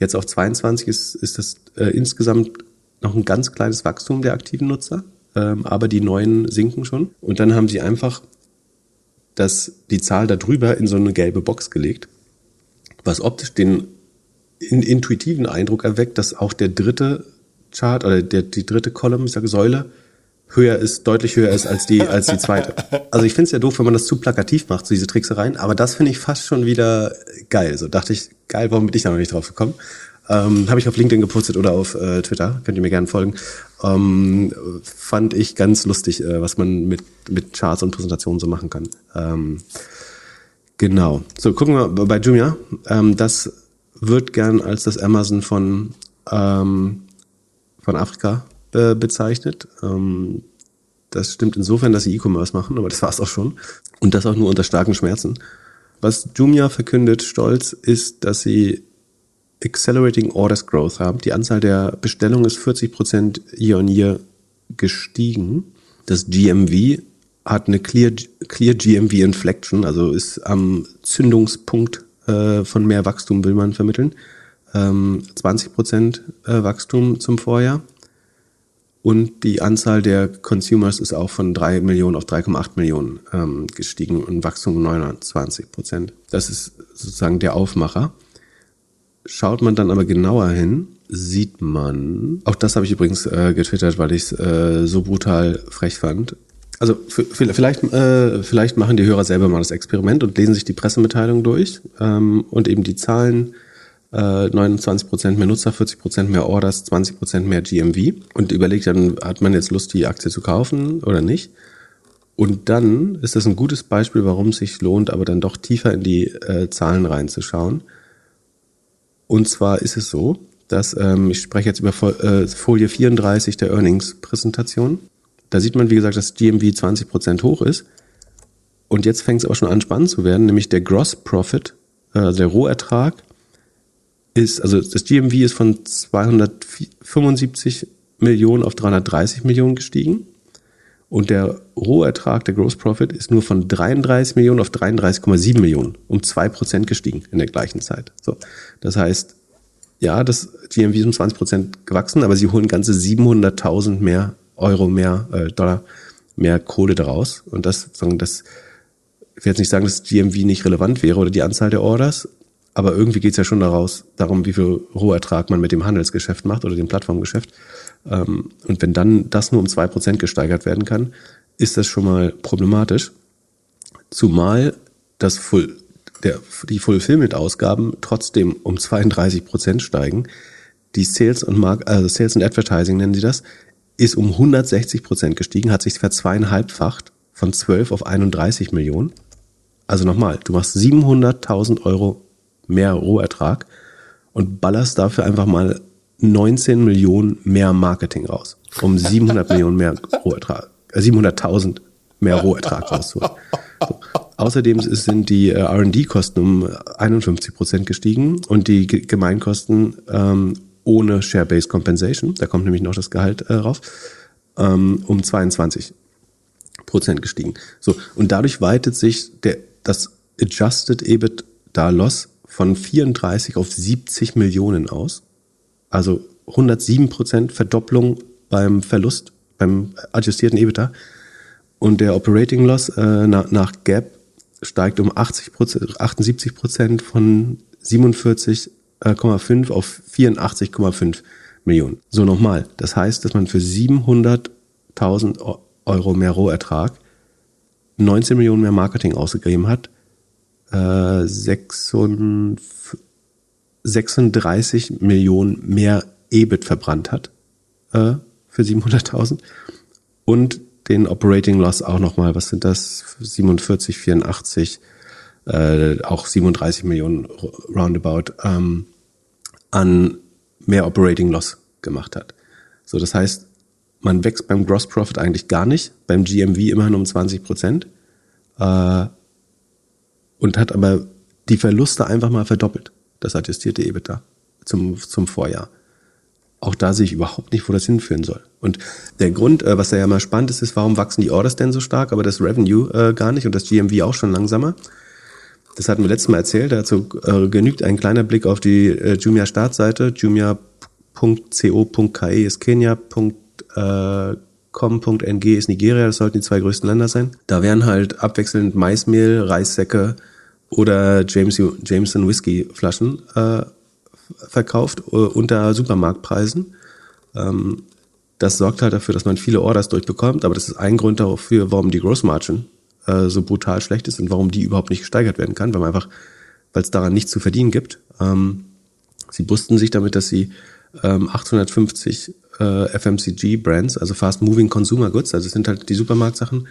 Jetzt auf 22 ist, ist das äh, insgesamt noch ein ganz kleines Wachstum der aktiven Nutzer, ähm, aber die neuen sinken schon. Und dann haben sie einfach das, die Zahl darüber in so eine gelbe Box gelegt, was optisch den in, intuitiven Eindruck erweckt, dass auch der dritte Chart oder der, die dritte Column, ich sage Säule, höher ist, deutlich höher ist als die, als die zweite. Also ich finde es ja doof, wenn man das zu plakativ macht, so diese Tricksereien, aber das finde ich fast schon wieder geil. So dachte ich, geil, warum bin ich da noch nicht drauf gekommen? Ähm, Habe ich auf LinkedIn gepostet oder auf äh, Twitter, könnt ihr mir gerne folgen. Ähm, fand ich ganz lustig, äh, was man mit, mit Charts und Präsentationen so machen kann. Ähm, genau. So, gucken wir bei Jumia. Ähm, das wird gern als das Amazon von, ähm, von Afrika äh, bezeichnet. Ähm, das stimmt insofern, dass sie E-Commerce machen, aber das war es auch schon. Und das auch nur unter starken Schmerzen. Was Jumia verkündet stolz ist, dass sie Accelerating Orders Growth haben. Die Anzahl der Bestellungen ist 40 Prozent year on year gestiegen. Das GMV hat eine Clear, Clear GMV Inflection, also ist am Zündungspunkt äh, von mehr Wachstum will man vermitteln. Ähm, 20 Prozent äh, Wachstum zum Vorjahr. Und die Anzahl der Consumers ist auch von 3 Millionen auf 3,8 Millionen ähm, gestiegen und Wachstum um 29 Prozent. Das ist sozusagen der Aufmacher. Schaut man dann aber genauer hin, sieht man, auch das habe ich übrigens äh, getwittert, weil ich es äh, so brutal frech fand. Also vielleicht, äh, vielleicht machen die Hörer selber mal das Experiment und lesen sich die Pressemitteilung durch ähm, und eben die Zahlen. Äh, 29% mehr Nutzer, 40% mehr Orders, 20% mehr GMV und überlegt dann, hat man jetzt Lust, die Aktie zu kaufen oder nicht? Und dann ist das ein gutes Beispiel, warum es sich lohnt, aber dann doch tiefer in die äh, Zahlen reinzuschauen. Und zwar ist es so, dass ähm, ich spreche jetzt über äh, Folie 34 der Earnings-Präsentation. Da sieht man, wie gesagt, dass GMV 20% hoch ist. Und jetzt fängt es aber schon an spannend zu werden, nämlich der Gross Profit, äh, also der Rohertrag, ist, also das GMV ist von 275 Millionen auf 330 Millionen gestiegen. Und der Rohertrag, der Gross Profit, ist nur von 33 Millionen auf 33,7 Millionen, um zwei Prozent gestiegen in der gleichen Zeit. So, das heißt, ja, das GMV ist um 20 Prozent gewachsen, aber sie holen ganze 700.000 mehr Euro mehr äh, Dollar mehr Kohle daraus. Und das, sagen, das, ich will jetzt nicht sagen, dass GMV nicht relevant wäre oder die Anzahl der Orders, aber irgendwie geht's ja schon daraus, darum, wie viel Rohertrag man mit dem Handelsgeschäft macht oder dem Plattformgeschäft. Ähm, und wenn dann das nur um zwei Prozent gesteigert werden kann, ist das schon mal problematisch. Zumal das Full, der, die Fulfillment-Ausgaben trotzdem um 32 Prozent steigen. Die Sales und Mark, also Sales and Advertising nennen sie das, ist um 160 Prozent gestiegen, hat sich verzweieinhalbfacht von 12 auf 31 Millionen. Also nochmal, du machst 700.000 Euro mehr Rohertrag und ballerst dafür einfach mal 19 Millionen mehr Marketing raus, um 700 Millionen mehr Rohertrag, äh 700.000 mehr Rohertrag rauszuholen. So. Außerdem sind die äh, R&D-Kosten um 51 Prozent gestiegen und die Gemeinkosten ähm, ohne Share-Based Compensation, da kommt nämlich noch das Gehalt äh, rauf, ähm, um 22 Prozent gestiegen. So und dadurch weitet sich der das Adjusted EBITDA Loss von 34 auf 70 Millionen aus. Also 107 Prozent Verdopplung beim Verlust, beim adjustierten EBITDA. Und der Operating Loss äh, nach, nach Gap steigt um 80 Prozent, 78 Prozent von 47,5 auf 84,5 Millionen. So nochmal. Das heißt, dass man für 700.000 Euro mehr Rohertrag 19 Millionen mehr Marketing ausgegeben hat, äh, 36 Millionen mehr EBIT verbrannt hat äh, für 700.000 und den Operating Loss auch nochmal, was sind das? 47, 84, äh, auch 37 Millionen roundabout ähm, an mehr Operating Loss gemacht hat. So, das heißt, man wächst beim Gross Profit eigentlich gar nicht, beim GMV immerhin um 20 Prozent äh, und hat aber die Verluste einfach mal verdoppelt, das adjustierte EBITDA zum, zum Vorjahr auch da sehe ich überhaupt nicht, wo das hinführen soll. Und der Grund, äh, was da ja mal spannend ist, ist, warum wachsen die Orders denn so stark, aber das Revenue äh, gar nicht und das GMV auch schon langsamer. Das hatten wir letztes Mal erzählt. Dazu äh, genügt ein kleiner Blick auf die äh, Jumia Startseite. Jumia.co.ke ist Kenia. Äh, com.ng ist Nigeria. Das sollten die zwei größten Länder sein. Da werden halt abwechselnd Maismehl, Reissäcke oder James, Jameson Whisky Flaschen äh, verkauft äh, unter Supermarktpreisen. Ähm, das sorgt halt dafür, dass man viele Orders durchbekommt, aber das ist ein Grund dafür, warum die Gross Margin äh, so brutal schlecht ist und warum die überhaupt nicht gesteigert werden kann, weil man einfach, weil es daran nichts zu verdienen gibt. Ähm, sie brüsten sich damit, dass sie ähm, 850 äh, FMCG-Brands, also Fast Moving Consumer Goods, also es sind halt die Supermarktsachen,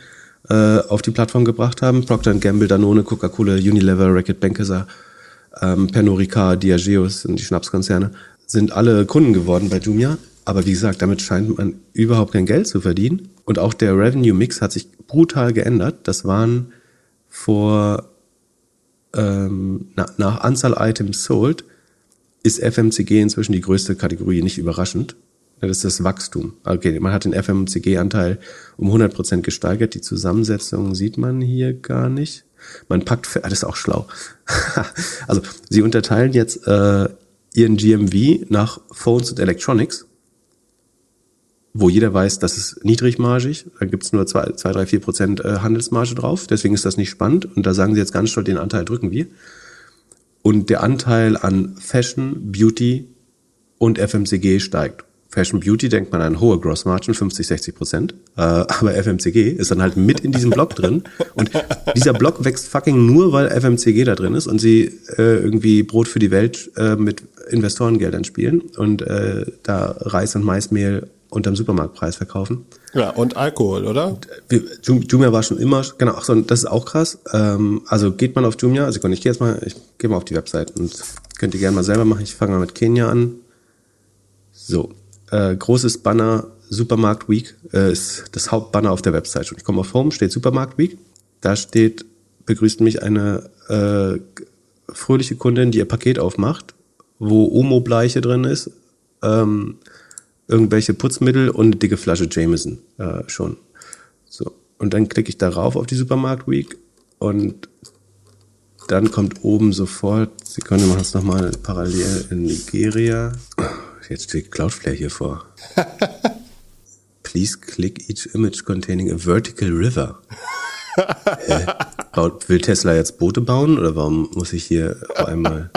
äh, auf die Plattform gebracht haben. Procter Gamble, Danone, Coca-Cola, Unilever, Reckitt Benckiser, ähm, Pernod Diageo sind die Schnapskonzerne, sind alle Kunden geworden bei Jumia. Aber wie gesagt, damit scheint man überhaupt kein Geld zu verdienen. Und auch der Revenue Mix hat sich brutal geändert. Das waren vor ähm, nach, nach Anzahl Items sold ist FMCG inzwischen die größte Kategorie, nicht überraschend. Das ist das Wachstum. Okay, man hat den FMCG-Anteil um 100 Prozent gesteigert. Die Zusammensetzung sieht man hier gar nicht. Man packt, ah, das ist auch schlau. also, sie unterteilen jetzt äh, ihren GMV nach Phones und Electronics, wo jeder weiß, das ist niedrigmargig. Da gibt's nur zwei, zwei, drei, vier Prozent äh, Handelsmarge drauf. Deswegen ist das nicht spannend. Und da sagen sie jetzt ganz stolz, den Anteil drücken wir. Und der Anteil an Fashion, Beauty und FMCG steigt. Fashion Beauty denkt man an hohe Gross Margin, 50, 60 Prozent. Äh, aber FMCG ist dann halt mit in diesem Block drin. Und dieser Block wächst fucking nur, weil FMCG da drin ist und sie äh, irgendwie Brot für die Welt äh, mit Investorengeldern spielen und äh, da Reis und Maismehl unterm Supermarktpreis verkaufen. Ja, und Alkohol, oder? Jumia war schon immer, genau, ach so, das ist auch krass. Ähm, also geht man auf Jumia, also ich gehe jetzt mal, ich gehe mal auf die Website und könnt ihr gerne mal selber machen. Ich fange mal mit Kenia an. So, äh, großes Banner Supermarkt Week äh, ist das Hauptbanner auf der Website. Und ich komme auf Home, steht Supermarkt Week. Da steht, begrüßt mich eine äh, fröhliche Kundin, die ihr Paket aufmacht, wo Omo-Bleiche drin ist, ähm, irgendwelche Putzmittel und eine dicke Flasche Jameson äh, schon. So. Und dann klicke ich darauf auf die Supermarkt Week und dann kommt oben sofort, Sie können machen es nochmal parallel in Nigeria. Jetzt steht Cloudflare hier vor. Please click each image containing a vertical river. Hä? Will Tesla jetzt Boote bauen oder warum muss ich hier auf einmal?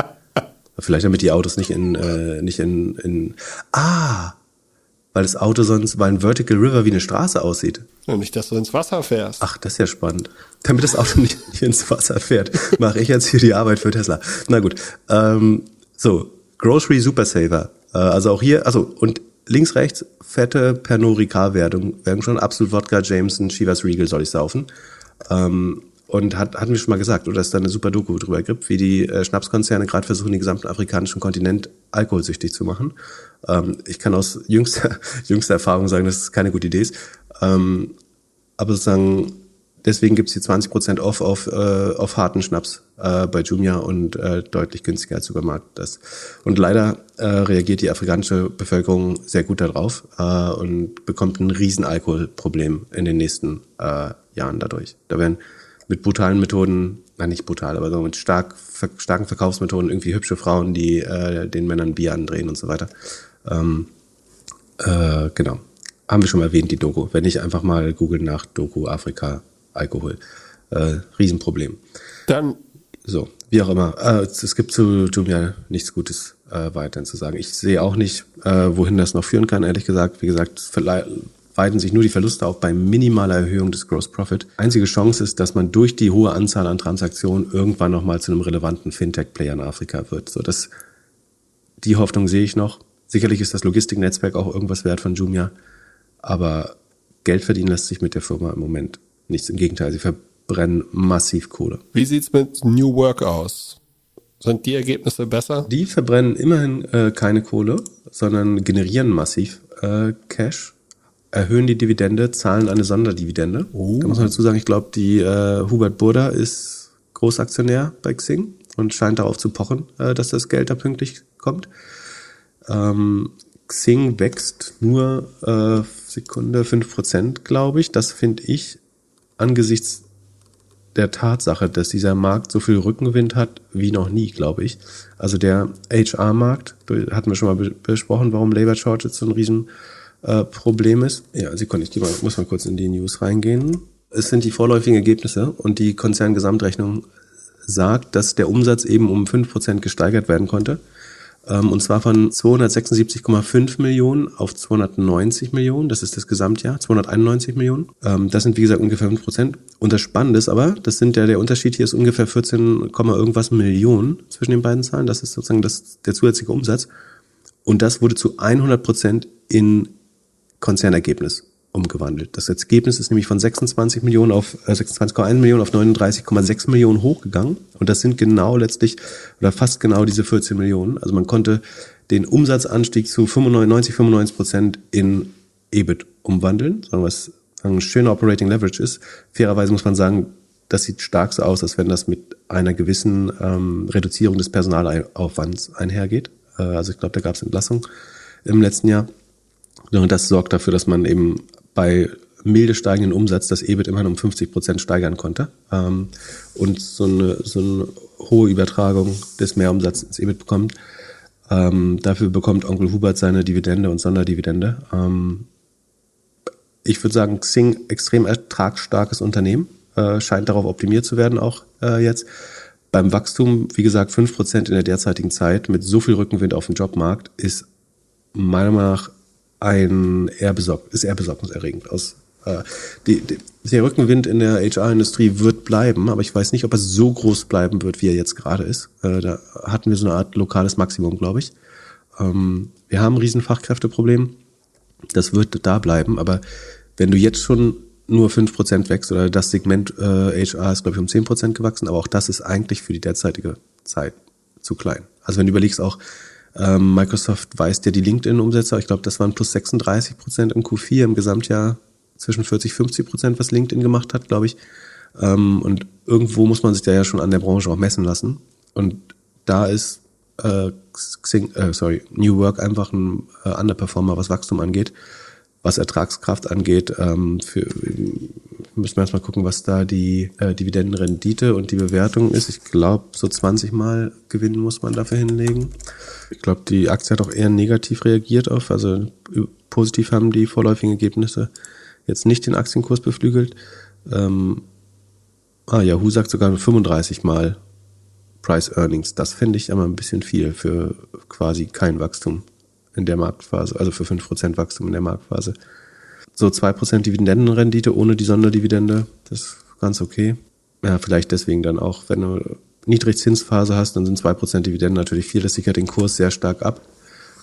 Vielleicht damit die Autos nicht in äh, nicht in, in ah, weil das Auto sonst, weil ein Vertical River wie eine Straße aussieht. Ja, nicht, dass du ins Wasser fährst. Ach, das ist ja spannend. Damit das Auto nicht, nicht ins Wasser fährt, mache ich jetzt hier die Arbeit für Tesla. Na gut. Ähm, so, Grocery Super Saver. Äh, also auch hier, also und links, rechts, fette Pernod Ricard-Wertung. Werden schon absolut Wodka, Jameson, Chivas Regal soll ich saufen. Ähm, und hat, hatten wir schon mal gesagt, oder dass da eine super Doku drüber gibt, wie die äh, Schnapskonzerne gerade versuchen, den gesamten afrikanischen Kontinent alkoholsüchtig zu machen. Ähm, ich kann aus jüngster, jüngster Erfahrung sagen, dass es keine gute Idee ist. Ähm, aber sozusagen, deswegen gibt's hier 20% off auf, äh, auf harten Schnaps äh, bei Jumia und äh, deutlich günstiger als Supermarkt. Das. Und leider äh, reagiert die afrikanische Bevölkerung sehr gut darauf äh, und bekommt ein riesen Alkoholproblem in den nächsten äh, Jahren dadurch. Da werden mit brutalen Methoden, nein nicht brutal, aber so mit stark, starken Verkaufsmethoden irgendwie hübsche Frauen, die äh, den Männern Bier andrehen und so weiter. Ähm, äh, genau. Haben wir schon mal erwähnt, die Doku. Wenn ich einfach mal googeln nach Doku Afrika Alkohol. Äh, Riesenproblem. Dann. So, wie auch immer. Äh, es gibt zu Jumia nichts Gutes äh, weiterhin zu sagen. Ich sehe auch nicht, äh, wohin das noch führen kann, ehrlich gesagt. Wie gesagt, weiten sich nur die Verluste auf bei minimaler Erhöhung des Gross Profit. Einzige Chance ist, dass man durch die hohe Anzahl an Transaktionen irgendwann nochmal zu einem relevanten Fintech-Player in Afrika wird. So, das, die Hoffnung sehe ich noch. Sicherlich ist das Logistiknetzwerk auch irgendwas wert von Jumia, aber Geld verdienen lässt sich mit der Firma im Moment nichts. Im Gegenteil, sie verbrennen massiv Kohle. Wie sieht's mit New Work aus? Sind die Ergebnisse besser? Die verbrennen immerhin äh, keine Kohle, sondern generieren massiv äh, Cash erhöhen die Dividende, zahlen eine Sonderdividende. Oh. Da muss man dazu sagen, ich glaube, die äh, Hubert Burda ist Großaktionär bei Xing und scheint darauf zu pochen, äh, dass das Geld da pünktlich kommt. Ähm, Xing wächst nur äh, Sekunde fünf Prozent, glaube ich. Das finde ich angesichts der Tatsache, dass dieser Markt so viel Rückenwind hat wie noch nie, glaube ich. Also der HR-Markt, hatten wir schon mal besprochen, warum Labor Shortage so ein riesen äh, ist. Ja, Sekunde, ich mal, muss mal kurz in die News reingehen. Es sind die vorläufigen Ergebnisse und die Konzerngesamtrechnung sagt, dass der Umsatz eben um fünf Prozent gesteigert werden konnte. Ähm, und zwar von 276,5 Millionen auf 290 Millionen. Das ist das Gesamtjahr, 291 Millionen. Ähm, das sind wie gesagt ungefähr 5 Prozent. Und das Spannende ist aber, das sind ja der Unterschied hier ist ungefähr 14, irgendwas Millionen zwischen den beiden Zahlen. Das ist sozusagen das, der zusätzliche Umsatz. Und das wurde zu 100 Prozent in Konzernergebnis umgewandelt. Das Ergebnis ist nämlich von 26 Millionen auf äh, 26,1 Millionen auf 39,6 Millionen hochgegangen. Und das sind genau letztlich oder fast genau diese 14 Millionen. Also man konnte den Umsatzanstieg zu 95, 95 Prozent in EBIT umwandeln, was ein schöner Operating Leverage ist. Fairerweise muss man sagen, das sieht stark so aus, als wenn das mit einer gewissen ähm, Reduzierung des Personalaufwands einhergeht. Äh, also ich glaube, da gab es Entlassung im letzten Jahr. Und das sorgt dafür, dass man eben bei milde steigenden Umsatz das EBIT immerhin um 50 Prozent steigern konnte ähm, und so eine, so eine hohe Übertragung des Mehrumsatzes ins EBIT bekommt. Ähm, dafür bekommt Onkel Hubert seine Dividende und Sonderdividende. Ähm, ich würde sagen, Xing extrem ertragsstarkes Unternehmen, äh, scheint darauf optimiert zu werden auch äh, jetzt. Beim Wachstum, wie gesagt, fünf Prozent in der derzeitigen Zeit mit so viel Rückenwind auf dem Jobmarkt ist meiner Meinung nach ein eher besorgt, ist eher besorgniserregend aus. Äh, die, die, der Rückenwind in der HR-Industrie wird bleiben, aber ich weiß nicht, ob er so groß bleiben wird, wie er jetzt gerade ist. Äh, da hatten wir so eine Art lokales Maximum, glaube ich. Ähm, wir haben ein riesen Fachkräfteproblem. Das wird da bleiben, aber wenn du jetzt schon nur fünf Prozent wächst oder das Segment äh, HR ist, glaube ich, um zehn Prozent gewachsen, aber auch das ist eigentlich für die derzeitige Zeit zu klein. Also wenn du überlegst auch, ähm, Microsoft weist ja die LinkedIn-Umsätze, ich glaube, das waren plus 36 Prozent im Q4 im Gesamtjahr zwischen 40, 50 Prozent, was LinkedIn gemacht hat, glaube ich. Ähm, und irgendwo muss man sich da ja schon an der Branche auch messen lassen. Und da ist äh, Xing, äh, sorry, New Work einfach ein äh, Underperformer, was Wachstum angeht was Ertragskraft angeht, ähm, für, müssen wir erstmal gucken, was da die äh, Dividendenrendite und die Bewertung ist. Ich glaube, so 20 Mal Gewinn muss man dafür hinlegen. Ich glaube, die Aktie hat auch eher negativ reagiert auf, also positiv haben die vorläufigen Ergebnisse jetzt nicht den Aktienkurs beflügelt. Ähm, ah, Yahoo sagt sogar 35 Mal Price Earnings. Das fände ich aber ein bisschen viel für quasi kein Wachstum in der Marktphase, also für 5% Wachstum in der Marktphase. So 2% Dividendenrendite ohne die Sonderdividende, das ist ganz okay. Ja, vielleicht deswegen dann auch, wenn du Niedrigzinsphase hast, dann sind 2% Dividenden natürlich viel, das sichert den Kurs sehr stark ab.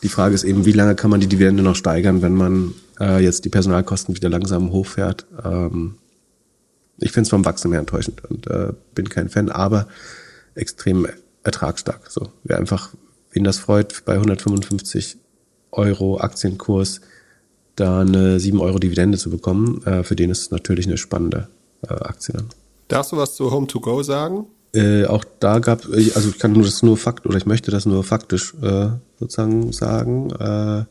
Die Frage ist eben, wie lange kann man die Dividende noch steigern, wenn man äh, jetzt die Personalkosten wieder langsam hochfährt. Ähm, ich finde es vom Wachstum her enttäuschend und äh, bin kein Fan, aber extrem ertragsstark. So, wer einfach, wen das freut, bei 155 Euro Aktienkurs da eine 7 Euro Dividende zu bekommen, äh, für den ist natürlich eine spannende äh, Aktie dann. Darfst du was zu Home2Go sagen? Äh, auch da gab, also ich kann nur das nur fakt oder ich möchte das nur faktisch äh, sozusagen sagen. Äh,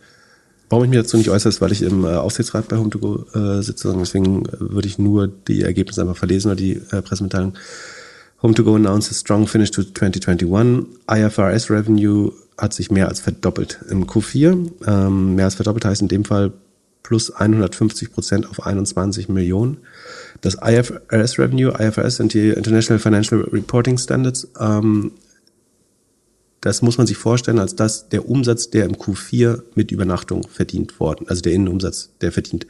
warum ich mich dazu nicht äußere, ist, weil ich im äh, Aufsichtsrat bei Home2Go äh, sitze. Deswegen würde ich nur die Ergebnisse einfach verlesen oder die äh, Pressemitteilung. Home2Go announced a strong finish to 2021. IFRS revenue hat sich mehr als verdoppelt im Q4. Ähm, mehr als verdoppelt heißt in dem Fall plus 150 Prozent auf 21 Millionen. Das IFRS Revenue, IFRS sind die International Financial Reporting Standards. Ähm, das muss man sich vorstellen als das der Umsatz, der im Q4 mit Übernachtung verdient worden, also der Innenumsatz, der verdient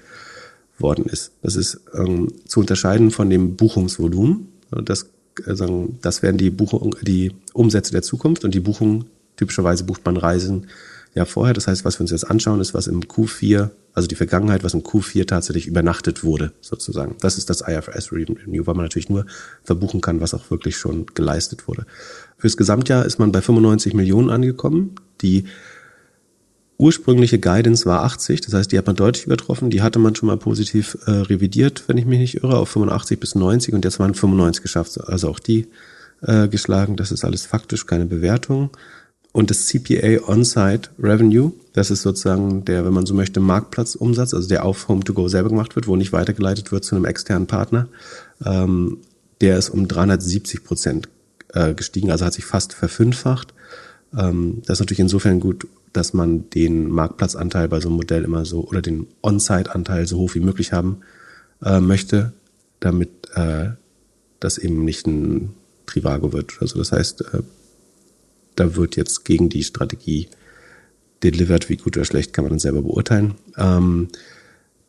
worden ist. Das ist ähm, zu unterscheiden von dem Buchungsvolumen. Das, äh, das wären die Buchung, die Umsätze der Zukunft und die Buchungen Typischerweise bucht man Reisen ja vorher. Das heißt, was wir uns jetzt anschauen, ist, was im Q4, also die Vergangenheit, was im Q4 tatsächlich übernachtet wurde, sozusagen. Das ist das IFRS Review, weil man natürlich nur verbuchen kann, was auch wirklich schon geleistet wurde. Fürs Gesamtjahr ist man bei 95 Millionen angekommen. Die ursprüngliche Guidance war 80, das heißt, die hat man deutlich übertroffen. Die hatte man schon mal positiv äh, revidiert, wenn ich mich nicht irre, auf 85 bis 90 und jetzt waren 95 geschafft. Also auch die äh, geschlagen. Das ist alles faktisch, keine Bewertung und das CPA On-Site Revenue, das ist sozusagen der, wenn man so möchte, Marktplatzumsatz, also der auf Home2Go selber gemacht wird, wo nicht weitergeleitet wird zu einem externen Partner, ähm, der ist um 370 Prozent äh, gestiegen, also hat sich fast verfünffacht. Ähm, das ist natürlich insofern gut, dass man den Marktplatzanteil bei so einem Modell immer so oder den On-Site-Anteil so hoch wie möglich haben äh, möchte, damit äh, das eben nicht ein Trivago wird. Also das heißt, äh, da wird jetzt gegen die Strategie delivered, wie gut oder schlecht kann man dann selber beurteilen. Ähm,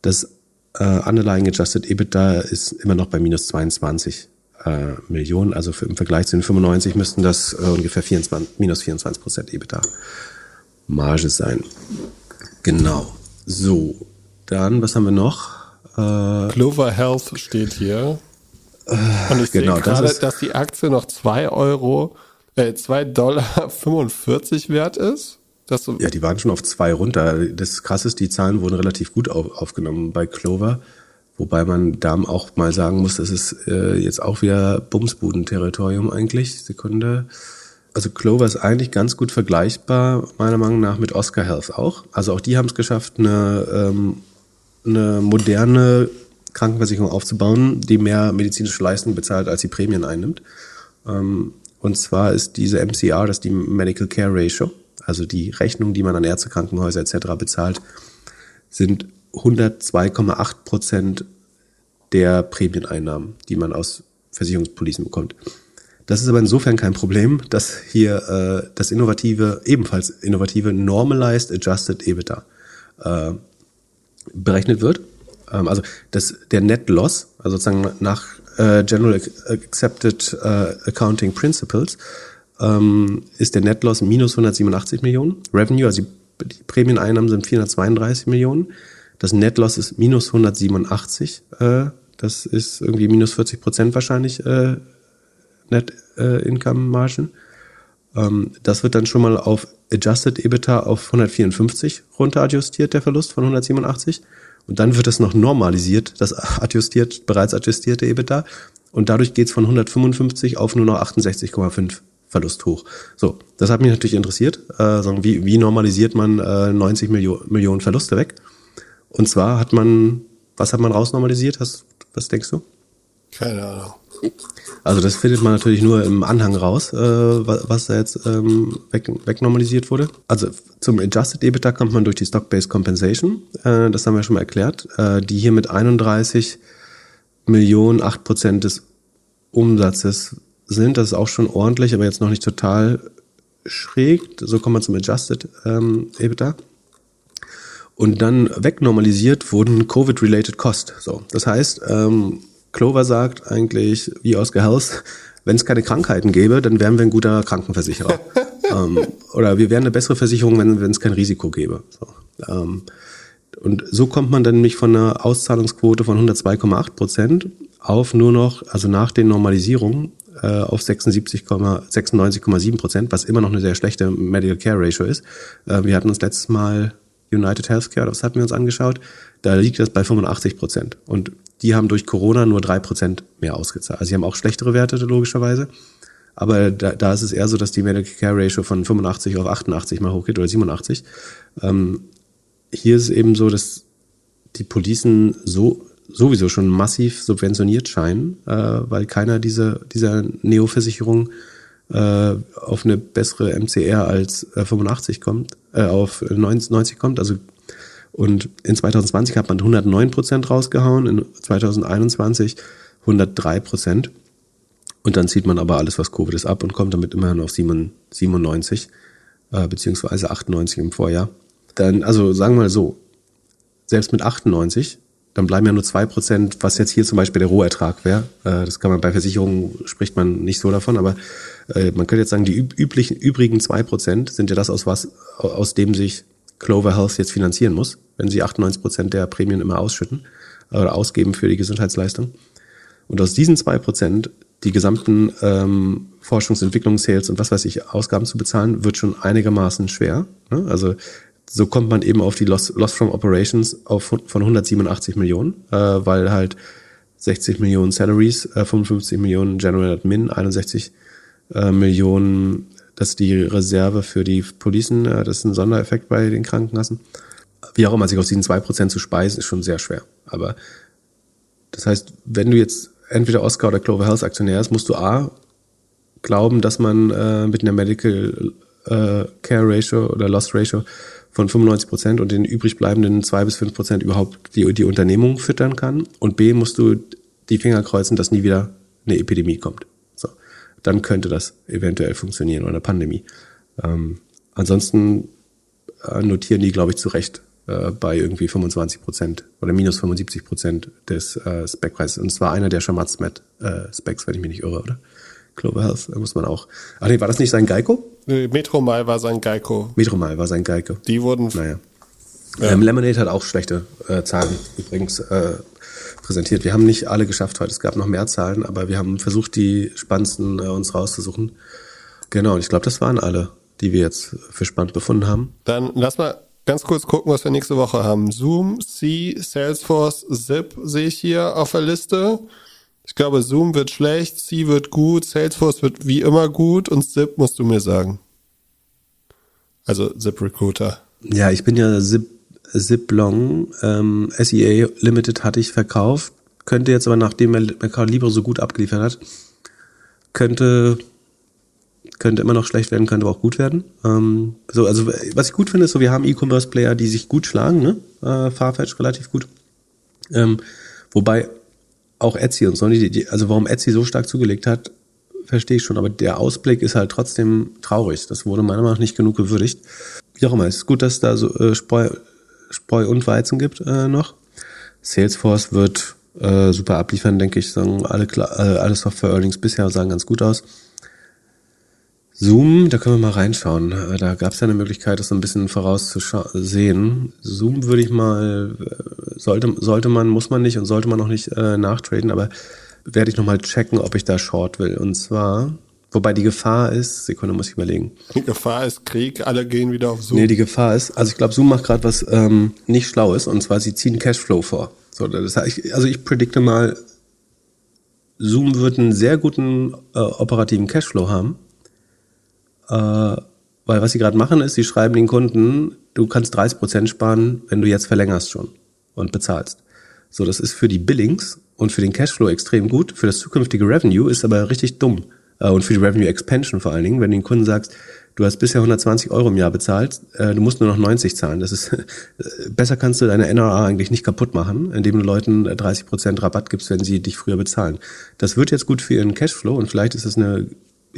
das äh, Underlying Adjusted EBITDA ist immer noch bei minus 22 äh, Millionen, also für, im Vergleich zu den 95 müssten das äh, ungefähr 24, minus 24 Prozent EBITDA Marge sein. Genau. So, dann, was haben wir noch? Äh, Clover Health steht hier. Und ich genau, sehe gerade, das dass die Aktie noch 2 Euro, äh, 2 Dollar 45 wert ist. Das so ja, die waren schon auf 2 runter. Das krasse ist, die Zahlen wurden relativ gut auf, aufgenommen bei Clover. Wobei man da auch mal sagen muss, das ist äh, jetzt auch wieder Bumsbuden-Territorium eigentlich. Sekunde. Also Clover ist eigentlich ganz gut vergleichbar, meiner Meinung nach, mit Oscar Health auch. Also auch die haben es geschafft, eine, ähm, eine moderne Krankenversicherung aufzubauen, die mehr medizinische Leistungen bezahlt, als sie Prämien einnimmt. Ähm, und zwar ist diese MCR, das ist die Medical Care Ratio, also die Rechnung, die man an Ärzte, Krankenhäuser etc. bezahlt, sind 102,8 Prozent der Prämieneinnahmen, die man aus Versicherungspolicen bekommt. Das ist aber insofern kein Problem, dass hier äh, das innovative, ebenfalls innovative Normalized Adjusted EBITDA äh, berechnet wird. Ähm, also das, der Net Loss, also sozusagen nach äh, General Accepted äh, Accounting Principles, ähm, ist der Net Loss minus 187 Millionen. Revenue, also die, Prämieneinnahmen sind 432 Millionen. Das Net Loss ist minus 187. Äh, das ist irgendwie minus 40 Prozent wahrscheinlich äh, Net äh, Income Margin. Ähm, das wird dann schon mal auf Adjusted EBITDA auf 154 runter adjustiert, der Verlust von 187. Und dann wird es noch normalisiert, das adjustiert, bereits adjustierte EBITDA. Und dadurch geht es von 155 auf nur noch 68,5 Verlust hoch. So, das hat mich natürlich interessiert. Äh, wie, wie normalisiert man äh, 90 Millio Millionen Verluste weg? Und zwar hat man, was hat man rausnormalisiert? Hast, was denkst du? Keine Ahnung. Also das findet man natürlich nur im Anhang raus, äh, was da jetzt ähm, weg, wegnormalisiert wurde. Also zum Adjusted EBITDA kommt man durch die Stock-Based Compensation, äh, das haben wir schon mal erklärt, äh, die hier mit 31 Millionen, 8 Prozent des Umsatzes sind. Das ist auch schon ordentlich, aber jetzt noch nicht total schräg. So kommt man zum Adjusted ähm, EBITDA. Und dann wegnormalisiert wurden Covid-related Cost. So, das heißt, ähm, Clover sagt eigentlich, wie Oscar Health, wenn es keine Krankheiten gäbe, dann wären wir ein guter Krankenversicherer. ähm, oder wir wären eine bessere Versicherung, wenn es kein Risiko gäbe. So, ähm, und so kommt man dann nämlich von einer Auszahlungsquote von 102,8 Prozent auf nur noch, also nach den Normalisierungen, äh, auf 96,7 Prozent, was immer noch eine sehr schlechte Medical Care Ratio ist. Äh, wir hatten uns letztes Mal United Healthcare, das hatten wir uns angeschaut, da liegt das bei 85 Prozent. Und die haben durch Corona nur drei Prozent mehr ausgezahlt. Also sie haben auch schlechtere Werte logischerweise. Aber da, da ist es eher so, dass die Medical Care Ratio von 85 auf 88 mal hochgeht oder 87. Ähm, hier ist es eben so, dass die Policen so sowieso schon massiv subventioniert scheinen, äh, weil keiner dieser dieser Neo-Versicherung äh, auf eine bessere MCR als äh, 85 kommt, äh, auf 90 kommt. Also und in 2020 hat man 109 Prozent rausgehauen, in 2021 103 Prozent. Und dann zieht man aber alles, was Covid ist, ab und kommt damit immerhin auf 97, äh, beziehungsweise 98 im Vorjahr. Dann, also sagen wir mal so, selbst mit 98, dann bleiben ja nur zwei Prozent, was jetzt hier zum Beispiel der Rohertrag wäre. Äh, das kann man bei Versicherungen, spricht man nicht so davon, aber äh, man könnte jetzt sagen, die üblichen, übrigen zwei Prozent sind ja das, aus was, aus dem sich Clover Health jetzt finanzieren muss, wenn sie 98 Prozent der Prämien immer ausschütten oder ausgeben für die Gesundheitsleistung. Und aus diesen zwei Prozent die gesamten ähm, Forschungsentwicklung, Sales und was weiß ich, Ausgaben zu bezahlen, wird schon einigermaßen schwer. Ne? Also so kommt man eben auf die Loss, Loss from Operations auf, von 187 Millionen, äh, weil halt 60 Millionen Salaries, äh, 55 Millionen General Admin, 61 äh, Millionen das ist die Reserve für die Policen, äh, das ist ein Sondereffekt bei den Krankenkassen. Wie auch immer, sich aus diesen zwei Prozent zu speisen, ist schon sehr schwer. Aber das heißt, wenn du jetzt entweder Oscar oder Clover Health Aktionär ist, musst du A, glauben, dass man äh, mit einer Medical äh, Care Ratio oder Loss Ratio von 95 Prozent und den übrig bleibenden zwei bis fünf Prozent überhaupt die, die Unternehmung füttern kann. Und B, musst du die Finger kreuzen, dass nie wieder eine Epidemie kommt dann könnte das eventuell funktionieren oder eine Pandemie. Ähm, ansonsten äh, notieren die, glaube ich, zu Recht äh, bei irgendwie 25 Prozent oder minus 75 Prozent des äh, Spec-Preises. Und zwar einer der Shamat-Specs, wenn ich mich nicht irre, oder? Clover Health, da muss man auch. Ach nee, war das nicht sein Geico? Nee, Metromile war sein Geico. Metromile war sein Geico. Die wurden. Naja. Ähm, Lemonade hat auch schlechte äh, Zahlen übrigens äh, präsentiert. Wir haben nicht alle geschafft heute. Es gab noch mehr Zahlen, aber wir haben versucht, die spannendsten äh, uns rauszusuchen. Genau, und ich glaube, das waren alle, die wir jetzt für spannend befunden haben. Dann lass mal ganz kurz gucken, was wir nächste Woche haben. Zoom, C, Salesforce, Zip sehe ich hier auf der Liste. Ich glaube, Zoom wird schlecht, C wird gut, Salesforce wird wie immer gut und Zip musst du mir sagen. Also Zip Recruiter. Ja, ich bin ja Zip, Zip Long. Ähm, SEA Limited hatte ich verkauft. Könnte jetzt aber, nachdem Mercado Libre so gut abgeliefert hat, könnte könnte immer noch schlecht werden, könnte aber auch gut werden. Ähm, so, also was ich gut finde, ist so, wir haben E-Commerce-Player, die sich gut schlagen, ne? Äh, Farfetch relativ gut. Ähm, wobei auch Etsy und so, die, also warum Etsy so stark zugelegt hat, verstehe ich schon, aber der Ausblick ist halt trotzdem traurig. Das wurde meiner Meinung nach nicht genug gewürdigt. Wie auch immer, es ist gut, dass da so äh, Spreu, Spreu und Weizen gibt äh, noch. Salesforce wird äh, super abliefern, denke ich. Sagen alle, äh, alle Software-Earnings bisher sahen ganz gut aus. Zoom, da können wir mal reinschauen. Äh, da gab es ja eine Möglichkeit, das so ein bisschen vorauszusehen. Zoom würde ich mal, äh, sollte, sollte man, muss man nicht und sollte man noch nicht äh, nachtraden, aber werde ich nochmal checken, ob ich da Short will. Und zwar, wobei die Gefahr ist, Sekunde muss ich überlegen. Die Gefahr ist Krieg, alle gehen wieder auf Zoom. Nee, die Gefahr ist, also ich glaube, Zoom macht gerade was ähm, nicht Schlaues und zwar sie ziehen Cashflow vor. So, das heißt, also ich predikte mal, Zoom wird einen sehr guten äh, operativen Cashflow haben äh, weil was sie gerade machen ist, sie schreiben den Kunden, du kannst 30 Prozent sparen, wenn du jetzt verlängerst schon und bezahlst. So, das ist für die Billings und für den Cashflow extrem gut. Für das zukünftige Revenue ist aber richtig dumm. Äh, und für die Revenue Expansion vor allen Dingen, wenn du den Kunden sagst, du hast bisher 120 Euro im Jahr bezahlt, äh, du musst nur noch 90 zahlen. Das ist besser kannst du deine NRA eigentlich nicht kaputt machen, indem du Leuten 30 Prozent Rabatt gibst, wenn sie dich früher bezahlen. Das wird jetzt gut für ihren Cashflow und vielleicht ist es eine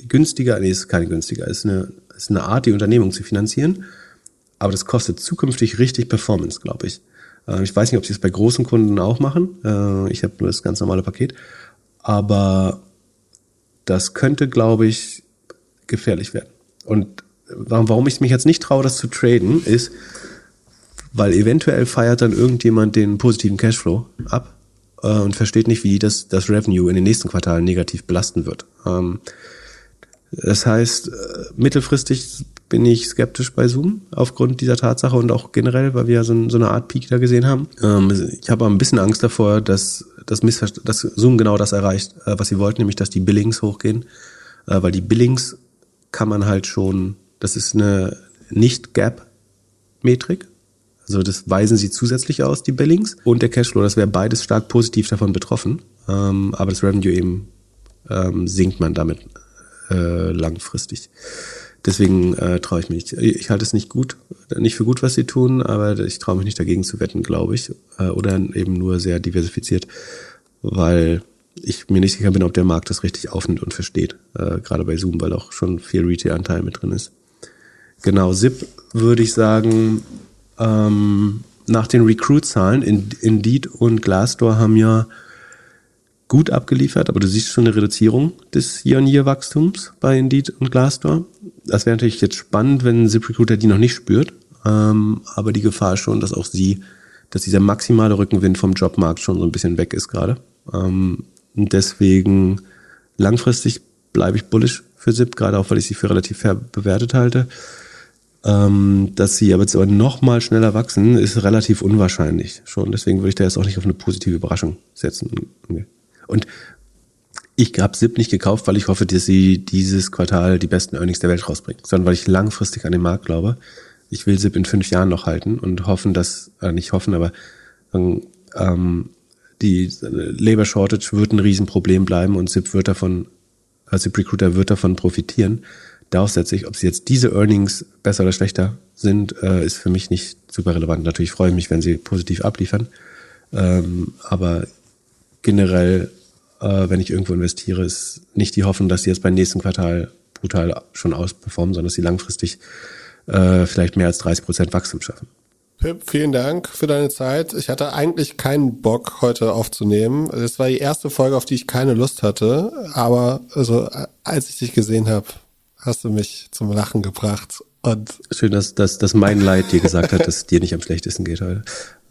günstiger, nee, ist keine günstiger, ist eine, ist eine Art, die Unternehmung zu finanzieren. Aber das kostet zukünftig richtig Performance, glaube ich. Äh, ich weiß nicht, ob sie es bei großen Kunden auch machen. Äh, ich habe nur das ganz normale Paket. Aber das könnte, glaube ich, gefährlich werden. Und warum ich mich jetzt nicht traue, das zu traden, ist, weil eventuell feiert dann irgendjemand den positiven Cashflow ab äh, und versteht nicht, wie das, das Revenue in den nächsten Quartalen negativ belasten wird. Ähm, das heißt, äh, mittelfristig bin ich skeptisch bei Zoom aufgrund dieser Tatsache und auch generell, weil wir so, eine Art Peak da gesehen haben. Ähm, ich habe ein bisschen Angst davor, dass, dass, dass Zoom genau das erreicht, äh, was sie wollten, nämlich dass die Billings hochgehen, äh, weil die Billings kann man halt schon, das ist eine Nicht-Gap-Metrik, also das weisen sie zusätzlich aus, die Billings und der Cashflow, das wäre beides stark positiv davon betroffen, ähm, aber das Revenue eben ähm, sinkt man damit äh, langfristig. Deswegen äh, traue ich mich nicht. Ich halte es nicht gut, nicht für gut, was sie tun, aber ich traue mich nicht dagegen zu wetten, glaube ich. Äh, oder eben nur sehr diversifiziert, weil ich mir nicht sicher bin, ob der Markt das richtig aufnimmt und versteht. Äh, gerade bei Zoom, weil auch schon viel Retail-Anteil mit drin ist. Genau, SIP würde ich sagen, ähm, nach den Recruit-Zahlen, Indeed und Glassdoor haben ja gut abgeliefert, aber du siehst schon eine Reduzierung des Year-on-Year-Wachstums bei Indeed und Glassdoor. Das wäre natürlich jetzt spannend, wenn ZipRecruiter die noch nicht spürt, ähm, aber die Gefahr ist schon, dass auch sie, dass dieser maximale Rückenwind vom Jobmarkt schon so ein bisschen weg ist gerade. Ähm, und deswegen langfristig bleibe ich bullish für Zip, gerade auch weil ich sie für relativ fair bewertet halte. Ähm, dass sie aber jetzt aber noch mal schneller wachsen, ist relativ unwahrscheinlich schon. Deswegen würde ich da jetzt auch nicht auf eine positive Überraschung setzen. Okay. Und ich habe SIP nicht gekauft, weil ich hoffe, dass sie dieses Quartal die besten Earnings der Welt rausbringt, sondern weil ich langfristig an den Markt glaube. Ich will SIP in fünf Jahren noch halten und hoffen, dass, äh, nicht hoffen, aber ähm, die Labor Shortage wird ein Riesenproblem bleiben und SIP wird davon, äh, SIP Recruiter wird davon profitieren. Darauf setze ich, ob sie jetzt diese Earnings besser oder schlechter sind, äh, ist für mich nicht super relevant. Natürlich freue ich mich, wenn sie positiv abliefern. Ähm, aber generell, äh, wenn ich irgendwo investiere, ist nicht die Hoffnung, dass sie jetzt beim nächsten Quartal brutal schon ausperformen, sondern dass sie langfristig äh, vielleicht mehr als 30 Prozent Wachstum schaffen. Pip, vielen Dank für deine Zeit. Ich hatte eigentlich keinen Bock, heute aufzunehmen. Es war die erste Folge, auf die ich keine Lust hatte. Aber also, als ich dich gesehen habe, hast du mich zum Lachen gebracht. Und Schön, dass, dass, dass mein Leid dir gesagt hat, dass es dir nicht am schlechtesten geht heute.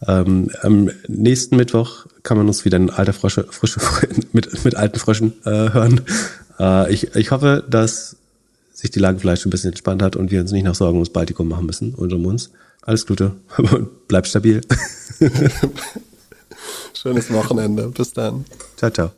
Ähm, am nächsten Mittwoch kann man uns wieder in alter Frosche, frische mit, mit alten Fröschen äh, hören. Äh, ich, ich hoffe, dass sich die Lage vielleicht schon ein bisschen entspannt hat und wir uns nicht noch Sorgen ums Baltikum machen müssen und um uns. Alles Gute und bleib stabil. schönes Wochenende. Bis dann. Ciao, ciao.